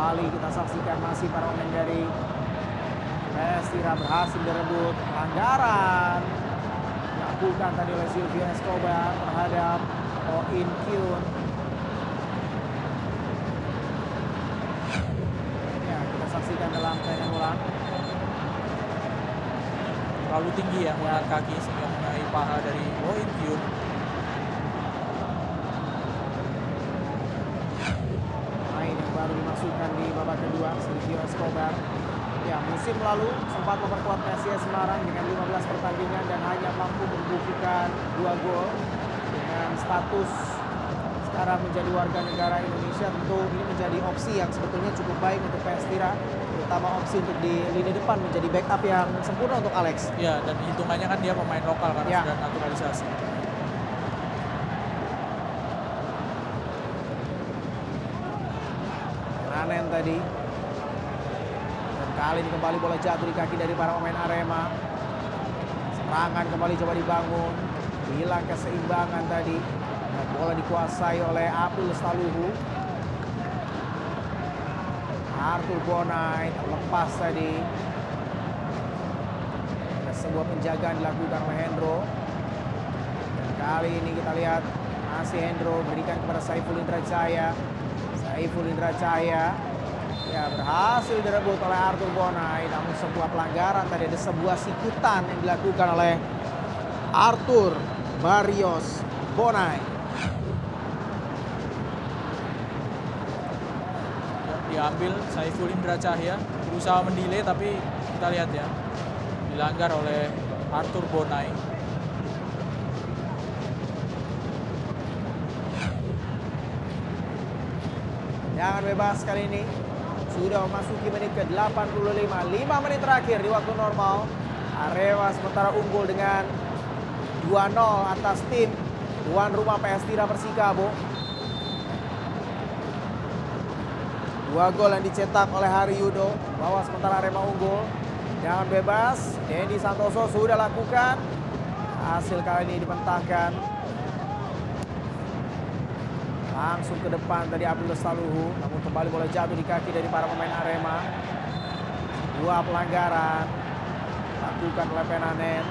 Kembali kita saksikan masih para pemain dari PS Tira berhasil direbut pelanggaran dilakukan tadi oleh Silvio Escobar terhadap In Kyun. Ya, kita saksikan dalam tayangan ulang. Terlalu tinggi ya mengangkat kaki sehingga mengenai paha dari In Kyun. Main yang dimasukkan di babak kedua Silvio Escobar. Ya, musim lalu sempat memperkuat PSIS Semarang dengan 15 pertandingan dan hanya mampu membukukan dua gol dengan status sekarang menjadi warga negara Indonesia tentu ini menjadi opsi yang sebetulnya cukup baik untuk PS Tira terutama opsi untuk di lini depan menjadi backup yang sempurna untuk Alex. Ya dan hitungannya kan dia pemain lokal karena Ya. sudah naturalisasi. Nanen tadi. Dan kali ini kembali bola jatuh di kaki dari para pemain Arema. Serangan kembali coba dibangun. Hilang keseimbangan tadi. Dan bola dikuasai oleh Abdul Staluhu. Arthur Bonai terlepas tadi. Ada sebuah penjagaan dilakukan oleh Hendro. Dan kali ini kita lihat masih Hendro berikan kepada Saiful Indra Jaya. Saiful Indra Jaya ya berhasil direbut oleh Arthur Bonai namun sebuah pelanggaran tadi ada sebuah sikutan yang dilakukan oleh Arthur Barrios Bonai. Diambil Saiful Indra Cahya berusaha mendelay tapi kita lihat ya dilanggar oleh Arthur Bonai. Jangan bebas kali ini. Sudah memasuki menit ke-85. 5 menit terakhir di waktu normal. Arema sementara unggul dengan 2-0 atas tim tuan rumah PS Tira Persikabo. Dua gol yang dicetak oleh Hari Yudo, bahwa sementara Arema unggul. Jangan bebas, Dendi Santoso sudah lakukan. Hasil kali ini dibentangkan. Langsung ke depan tadi Abdul Lestaluhu, namun kembali bola jatuh di kaki dari para pemain Arema. Dua pelanggaran lakukan oleh Penanen.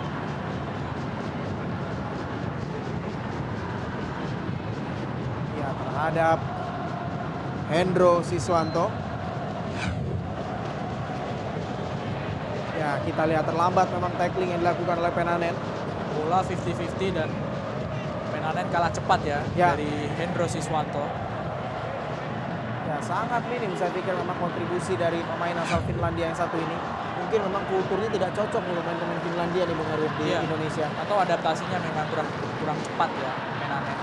Ya terhadap Hendro Siswanto. Ya kita lihat terlambat memang tackling yang dilakukan oleh Penanen. Bola 50-50 dan Penanen kalah cepat ya, Ya. dari Hendro Siswanto. Ya sangat minim saya pikir memang kontribusi dari pemain asal Finlandia yang satu ini. Mungkin memang kulturnya tidak cocok untuk pemain-pemain Finlandia di Bung di Iya. Indonesia. Atau adaptasinya memang kurang kurang cepat ya Penanen.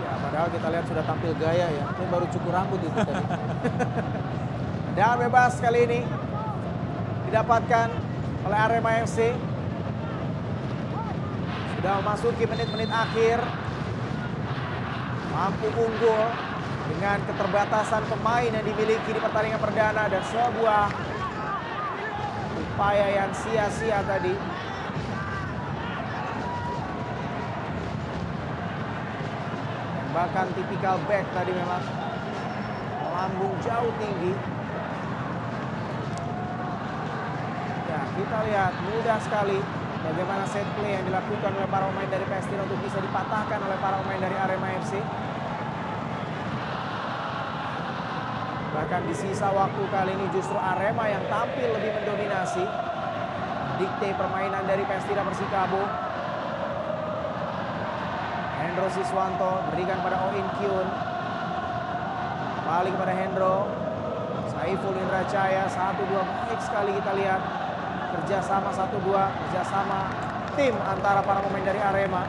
Ya padahal kita lihat sudah tampil gaya ya. Ini baru cukur rambut itu tadi. Dan bebas kali ini didapatkan oleh Arema FC. Sudah memasuki menit-menit akhir. Mampu unggul dengan keterbatasan pemain yang dimiliki di pertandingan perdana dan sebuah upaya yang sia-sia tadi. Bahkan tipikal back tadi memang melambung jauh tinggi. Ya, kita lihat mudah sekali bagaimana set play yang dilakukan oleh para pemain dari PS Tira untuk bisa dipatahkan oleh para pemain dari Arema FC. Bahkan di sisa waktu kali ini justru Arema yang tampil lebih mendominasi. Dikte permainan dari PS Tira Persikabo. Hendro Siswanto berikan pada Oin Kyun. Balik kepada Hendro. Saiful Indra Caya. Satu dua baik sekali kita lihat. Kerjasama satu dua. Kerjasama tim antara para pemain dari Arema.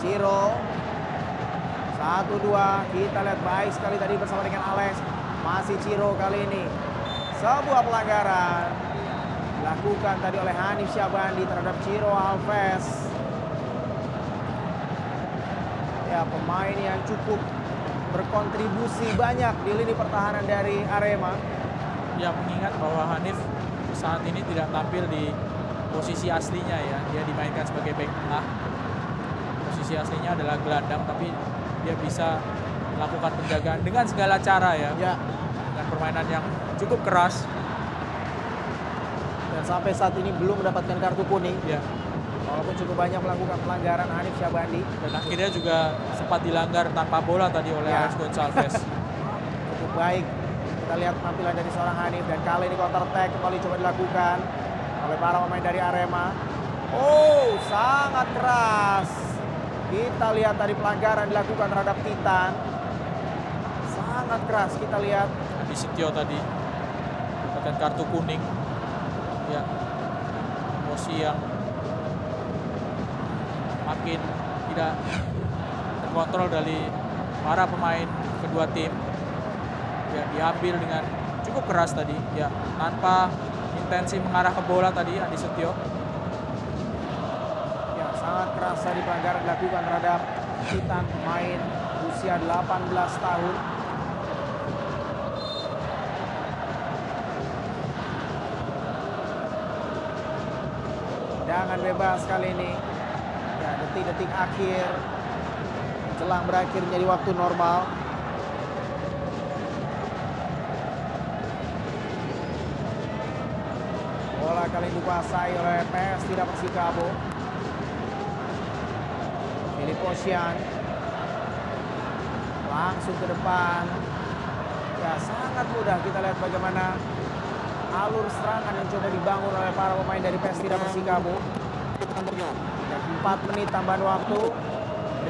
Ciro. Satu dua. Kita lihat baik sekali tadi bersama dengan Alex. Masih Ciro kali ini. Sebuah pelanggaran dilakukan tadi oleh Hanif Syabandi terhadap Ciro Alves. Ya, pemain yang cukup berkontribusi banyak di lini pertahanan dari Arema. Ya mengingat bahwa Hanif saat ini tidak tampil di posisi aslinya ya. Dia dimainkan sebagai back tengah. Posisi aslinya adalah gelandang tapi dia bisa melakukan penjagaan dengan segala cara ya. Ya, Dengan permainan yang cukup keras. dan sampai saat ini belum mendapatkan kartu kuning. Ya. Walaupun cukup banyak melakukan pelanggaran Hanif Syabandi. Dan akhirnya juga sempat dilanggar tanpa bola tadi oleh Ya. Alex Gonçalves. Cukup baik. Kita lihat penampilan dari seorang Hanif dan kali ini counter attack kembali coba dilakukan oleh para pemain dari Arema. Oh, sangat keras. Kita lihat tadi pelanggaran dilakukan terhadap Titan. Sangat keras kita lihat. Adi Setio tadi mendapatkan kartu kuning. Ya. Emosi yang makin tidak terkontrol dari para pemain kedua tim. Ya, diambil dengan cukup keras tadi. Ya, tanpa intensi mengarah ke bola tadi Adi Setio. Ya, sangat keras tadi pelanggaran dilakukan terhadap Titan pemain usia 18 tahun. Tendangan bebas kali ini. Ya, detik-detik akhir jelang berakhir menjadi waktu normal. Bola kali ini dikuasai oleh PS tidak Persikabo. Filip Osian langsung ke depan. Ya sangat mudah kita lihat bagaimana alur serangan yang coba dibangun oleh para pemain dari PS tidak Persikabo. Dan 4 menit tambahan waktu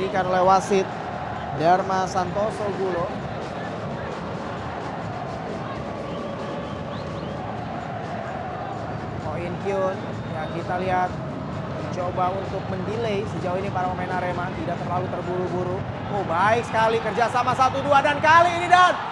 berikan oleh wasit Dharma Santoso Gulo. Oh Kyun, ya kita lihat mencoba untuk mendelay sejauh ini para pemain Arema tidak terlalu terburu-buru. Oh baik sekali kerjasama satu dua dan kali ini dan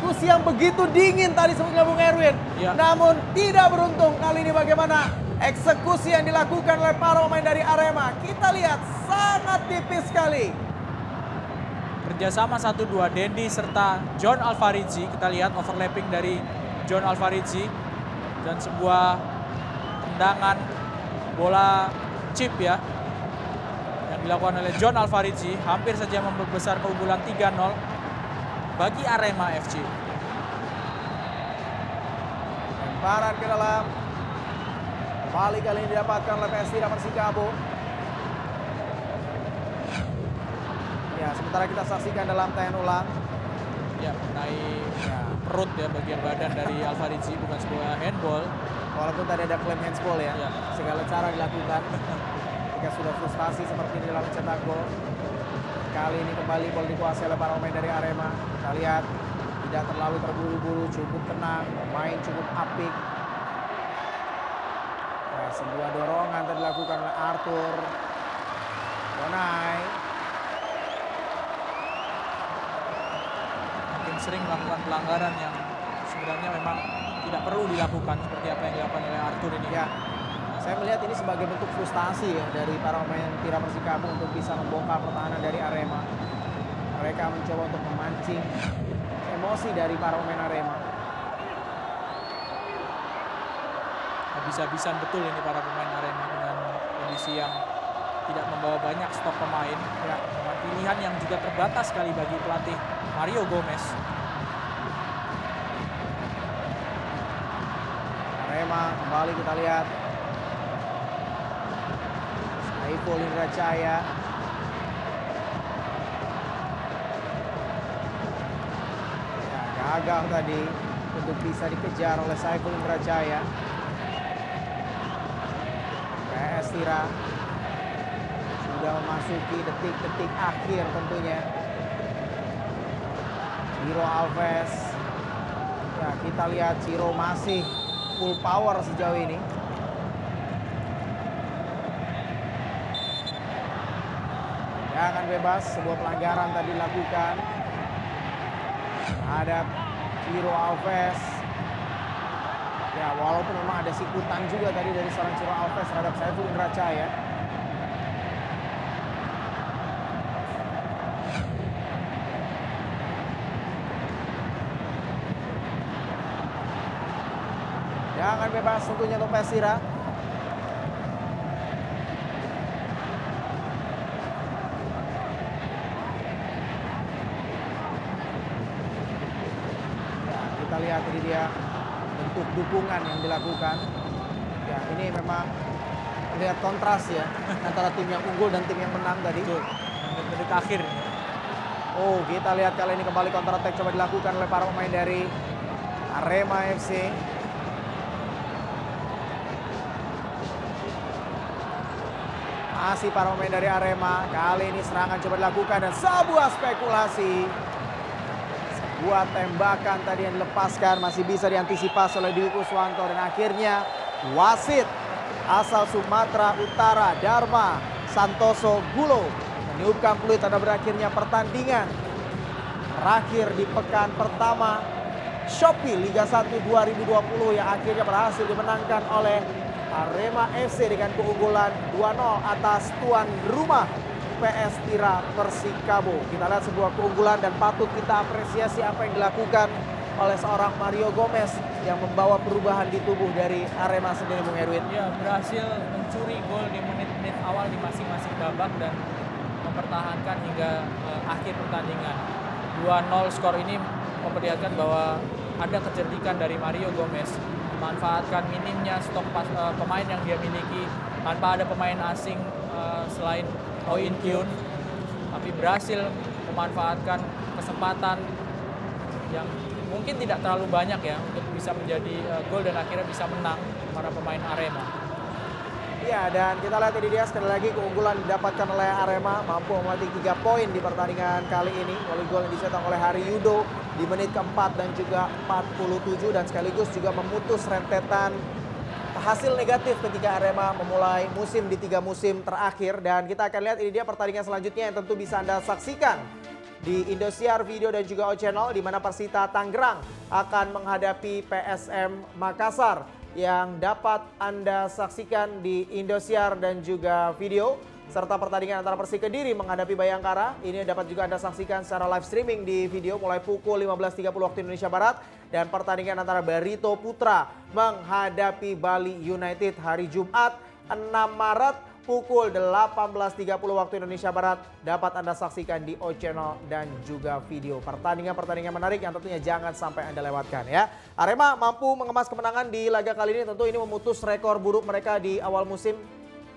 eksekusi yang begitu dingin tadi sebelumnya Bung Erwin. Ya. Namun tidak beruntung kali ini bagaimana eksekusi yang dilakukan oleh para pemain dari Arema. Kita lihat sangat tipis sekali. Kerjasama 1-2 Dendi serta John Alvarizzi. Kita lihat overlapping dari John Alvarizzi. Dan sebuah tendangan bola chip ya. Yang dilakukan oleh John Alvarizzi. Hampir saja membesar keunggulan 3-0 bagi Arema FC. Lemparan ke dalam. Kembali kali ini didapatkan oleh PS Tira Persikabo. Ya, sementara kita saksikan dalam tayangan ulang. Ya, mengenai perut ya bagian badan dari Alvarizzi bukan sebuah handball. Walaupun tadi ada klaim handsball ya, Ya. segala cara dilakukan. Ketika sudah frustasi seperti ini dalam mencetak gol. Kali ini kembali bola dikuasai oleh para pemain dari Arema. Kita lihat tidak terlalu terburu-buru, cukup tenang, main cukup apik. Ya, sebuah dorongan tadi dilakukan oleh Arthur. Bonai. Makin sering melakukan pelanggaran yang sebenarnya memang tidak perlu dilakukan seperti apa yang dilakukan oleh Arthur ini. Ya, saya melihat ini sebagai bentuk frustasi ya dari para pemain Tira Persikabo untuk bisa membongkar pertahanan dari Arema. Mereka mencoba untuk memancing emosi dari para pemain Arema. Habis-habisan betul ini para pemain Arema dengan kondisi yang tidak membawa banyak stok pemain. Ya, dengan pilihan yang juga terbatas sekali bagi pelatih Mario Gomez. Arema kembali kita lihat. Saiful Indra Cahaya. Ya, gagal tadi untuk bisa dikejar oleh Saiful Indra Cahaya. PS Tira sudah memasuki detik-detik akhir tentunya. Ciro Alves. Ya, kita lihat Ciro masih full power sejauh ini. Jangan bebas, sebuah pelanggaran tadi dilakukan. Ada Ciro Alves. Ya, walaupun memang ada sikutan juga tadi dari seorang Ciro Alves terhadap Saiful Indra Cahaya. Jangan bebas tentunya untuk Persira. Ya, ini dia bentuk dukungan yang dilakukan. Ya, ini memang lihat kontras ya antara tim yang unggul dan tim yang menang tadi. Menit-menit akhir. Oh, kita lihat kali ini kembali counter attack coba dilakukan oleh para pemain dari Arema FC. Masih para pemain dari Arema. Kali ini serangan coba dilakukan dan sebuah spekulasi. Sebuah tembakan tadi yang dilepaskan masih bisa diantisipasi oleh Dwi Kuswanto. Dan akhirnya wasit asal Sumatera Utara Dharma Santoso Gulo meniupkan peluit tanda berakhirnya pertandingan terakhir di pekan pertama Shopee Liga 1 2020 yang akhirnya berhasil dimenangkan oleh Arema FC dengan keunggulan 2-0 atas tuan rumah PS Tira Persikabo. Kita lihat sebuah keunggulan dan patut kita apresiasi apa yang dilakukan oleh seorang Mario Gomez yang membawa perubahan di tubuh dari Arema sendiri Bung Erwin. Ya, berhasil mencuri gol di menit-menit awal di masing-masing babak dan mempertahankan hingga eh, akhir pertandingan. 2-0 skor ini memperlihatkan bahwa ada kecerdikan dari Mario Gomez memanfaatkan minimnya stok pas, eh, pemain yang dia miliki tanpa ada pemain asing eh, selain Oh In Kyun tapi berhasil memanfaatkan kesempatan yang mungkin tidak terlalu banyak ya untuk bisa menjadi eh, gol dan akhirnya bisa menang para pemain Arema. Ya, dan kita lihat ini dia sekali lagi keunggulan didapatkan oleh Arema mampu memetik 3 poin di pertandingan kali ini. Oleh gol yang dicetak oleh Hari Yudo di menit keempat dan juga 47 dan sekaligus juga memutus rentetan hasil negatif ketika Arema memulai musim di tiga musim terakhir. Dan kita akan lihat ini dia pertandingan selanjutnya yang tentu bisa Anda saksikan di Indosiar Video dan juga O Channel di mana Persita Tangerang akan menghadapi PSM Makassar yang dapat Anda saksikan di Indosiar dan juga video serta pertandingan antara Persik Kediri menghadapi Bayangkara. Ini dapat juga Anda saksikan secara live streaming di video mulai pukul 15.30 waktu Indonesia Barat dan pertandingan antara Barito Putra menghadapi Bali United hari Jumat 6 Maret pukul 18.30 waktu Indonesia Barat dapat Anda saksikan di O Channel dan juga video. Pertandingan-pertandingan menarik yang tentunya jangan sampai Anda lewatkan ya. Arema mampu mengemas kemenangan di laga kali ini tentu ini memutus rekor buruk mereka di awal musim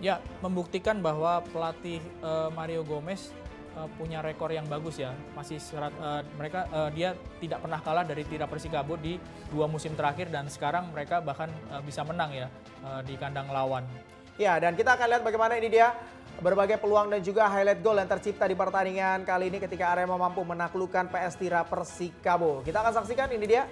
Ya, membuktikan bahwa pelatih uh, Mario Gomez uh, punya rekor yang bagus ya. Masih serat, uh, mereka uh, dia tidak pernah kalah dari Tira Persikabo di dua musim terakhir dan sekarang mereka bahkan uh, bisa menang ya uh, di kandang lawan. Ya, dan kita akan lihat bagaimana ini dia berbagai peluang dan juga highlight goal yang tercipta di pertandingan kali ini ketika Arema mampu menaklukkan PS Tira Persikabo. Kita akan saksikan ini dia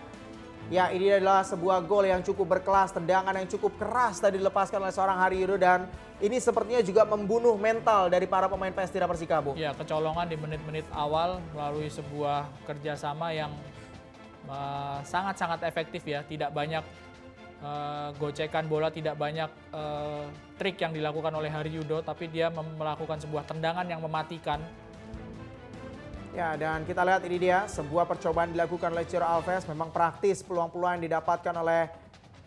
Ya ini adalah sebuah gol yang cukup berkelas, tendangan yang cukup keras tadi dilepaskan oleh seorang Hari Yudo dan ini sepertinya juga membunuh mental dari para pemain PS Tira Persikabo. Ya kecolongan di menit-menit awal melalui sebuah kerjasama yang sangat-sangat uh, efektif ya, tidak banyak uh, gocekan bola, tidak banyak uh, trik yang dilakukan oleh Hari Yudo, tapi dia melakukan sebuah tendangan yang mematikan Ya, dan kita lihat ini dia sebuah percobaan dilakukan oleh Ciro Alves. Memang praktis peluang-peluang yang didapatkan oleh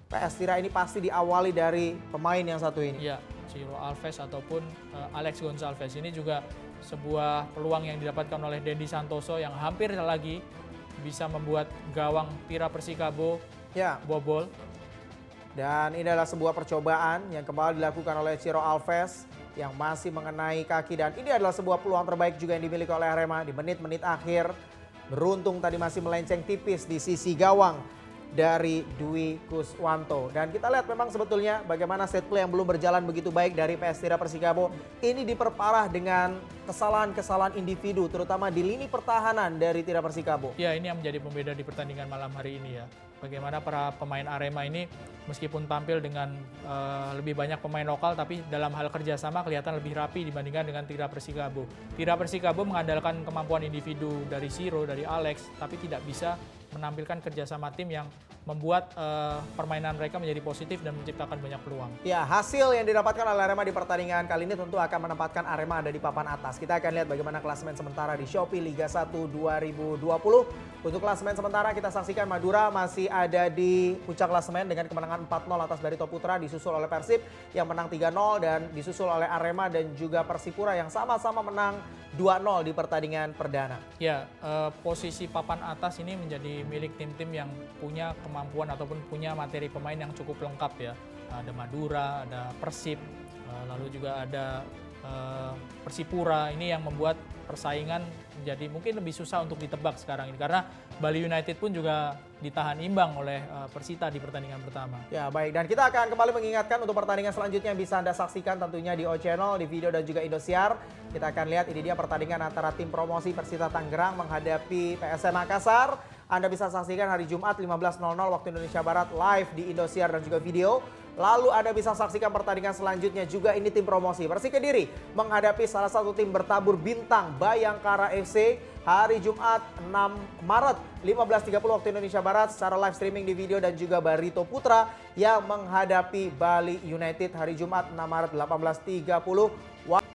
PS Tira ini pasti diawali dari pemain yang satu ini. Ya, Ciro Alves ataupun uh, Alex Gonçalves ini juga sebuah peluang yang didapatkan oleh Dendi Santoso yang hampir lagi bisa membuat gawang Tira Persikabo ya. bobol. Dan ini adalah sebuah percobaan yang kembali dilakukan oleh Ciro Alves yang masih mengenai kaki dan ini adalah sebuah peluang terbaik juga yang dimiliki oleh Arema di menit-menit akhir. Beruntung tadi masih melenceng tipis di sisi gawang dari Dwi Kuswanto. Dan kita lihat memang sebetulnya bagaimana set play yang belum berjalan begitu baik dari PS Tira Persikabo. Ini diperparah dengan kesalahan-kesalahan individu terutama di lini pertahanan dari Tira Persikabo. Ya ini yang menjadi pembeda di pertandingan malam hari ini ya. Bagaimana para pemain Arema ini meskipun tampil dengan uh, lebih banyak pemain lokal tapi dalam hal kerjasama kelihatan lebih rapi dibandingkan dengan Tira Persikabo. Tira Persikabo mengandalkan kemampuan individu dari Siro, dari Alex, tapi tidak bisa menampilkan kerjasama tim yang membuat uh, permainan mereka menjadi positif dan menciptakan banyak peluang. Ya, hasil yang didapatkan oleh Arema di pertandingan kali ini tentu akan menempatkan Arema ada di papan atas. Kita akan lihat bagaimana klasemen sementara di Shopee Liga 1 2020. Untuk klasemen sementara kita saksikan Madura masih ada di puncak klasemen dengan kemenangan 4-0 atas Barito Putra disusul oleh Persib yang menang 3-0 dan disusul oleh Arema dan juga Persipura yang sama-sama menang 2-0 di pertandingan perdana. Ya, uh, posisi papan atas ini menjadi milik tim-tim yang punya kemampuan ataupun punya materi pemain yang cukup lengkap ya. Ada Madura, ada Persib, eh, lalu juga ada eh, Persipura. Ini yang membuat persaingan menjadi mungkin lebih susah untuk ditebak sekarang ini karena Bali United pun juga ditahan imbang oleh eh, Persita di pertandingan pertama. Ya baik dan kita akan kembali mengingatkan untuk pertandingan selanjutnya yang bisa Anda saksikan tentunya di O Channel, di video dan juga Indosiar. Kita akan lihat ini dia pertandingan antara tim promosi Persita Tangerang menghadapi PSM Makassar. Anda bisa saksikan hari Jumat 15.00 waktu Indonesia Barat live di Indosiar dan juga video. Lalu Anda bisa saksikan pertandingan selanjutnya juga ini tim promosi. Persik Kediri menghadapi salah satu tim bertabur bintang Bayangkara FC hari Jumat 6 Maret 15.30 waktu Indonesia Barat secara live streaming di video dan juga Barito Putra yang menghadapi Bali United hari Jumat 6 Maret 18.30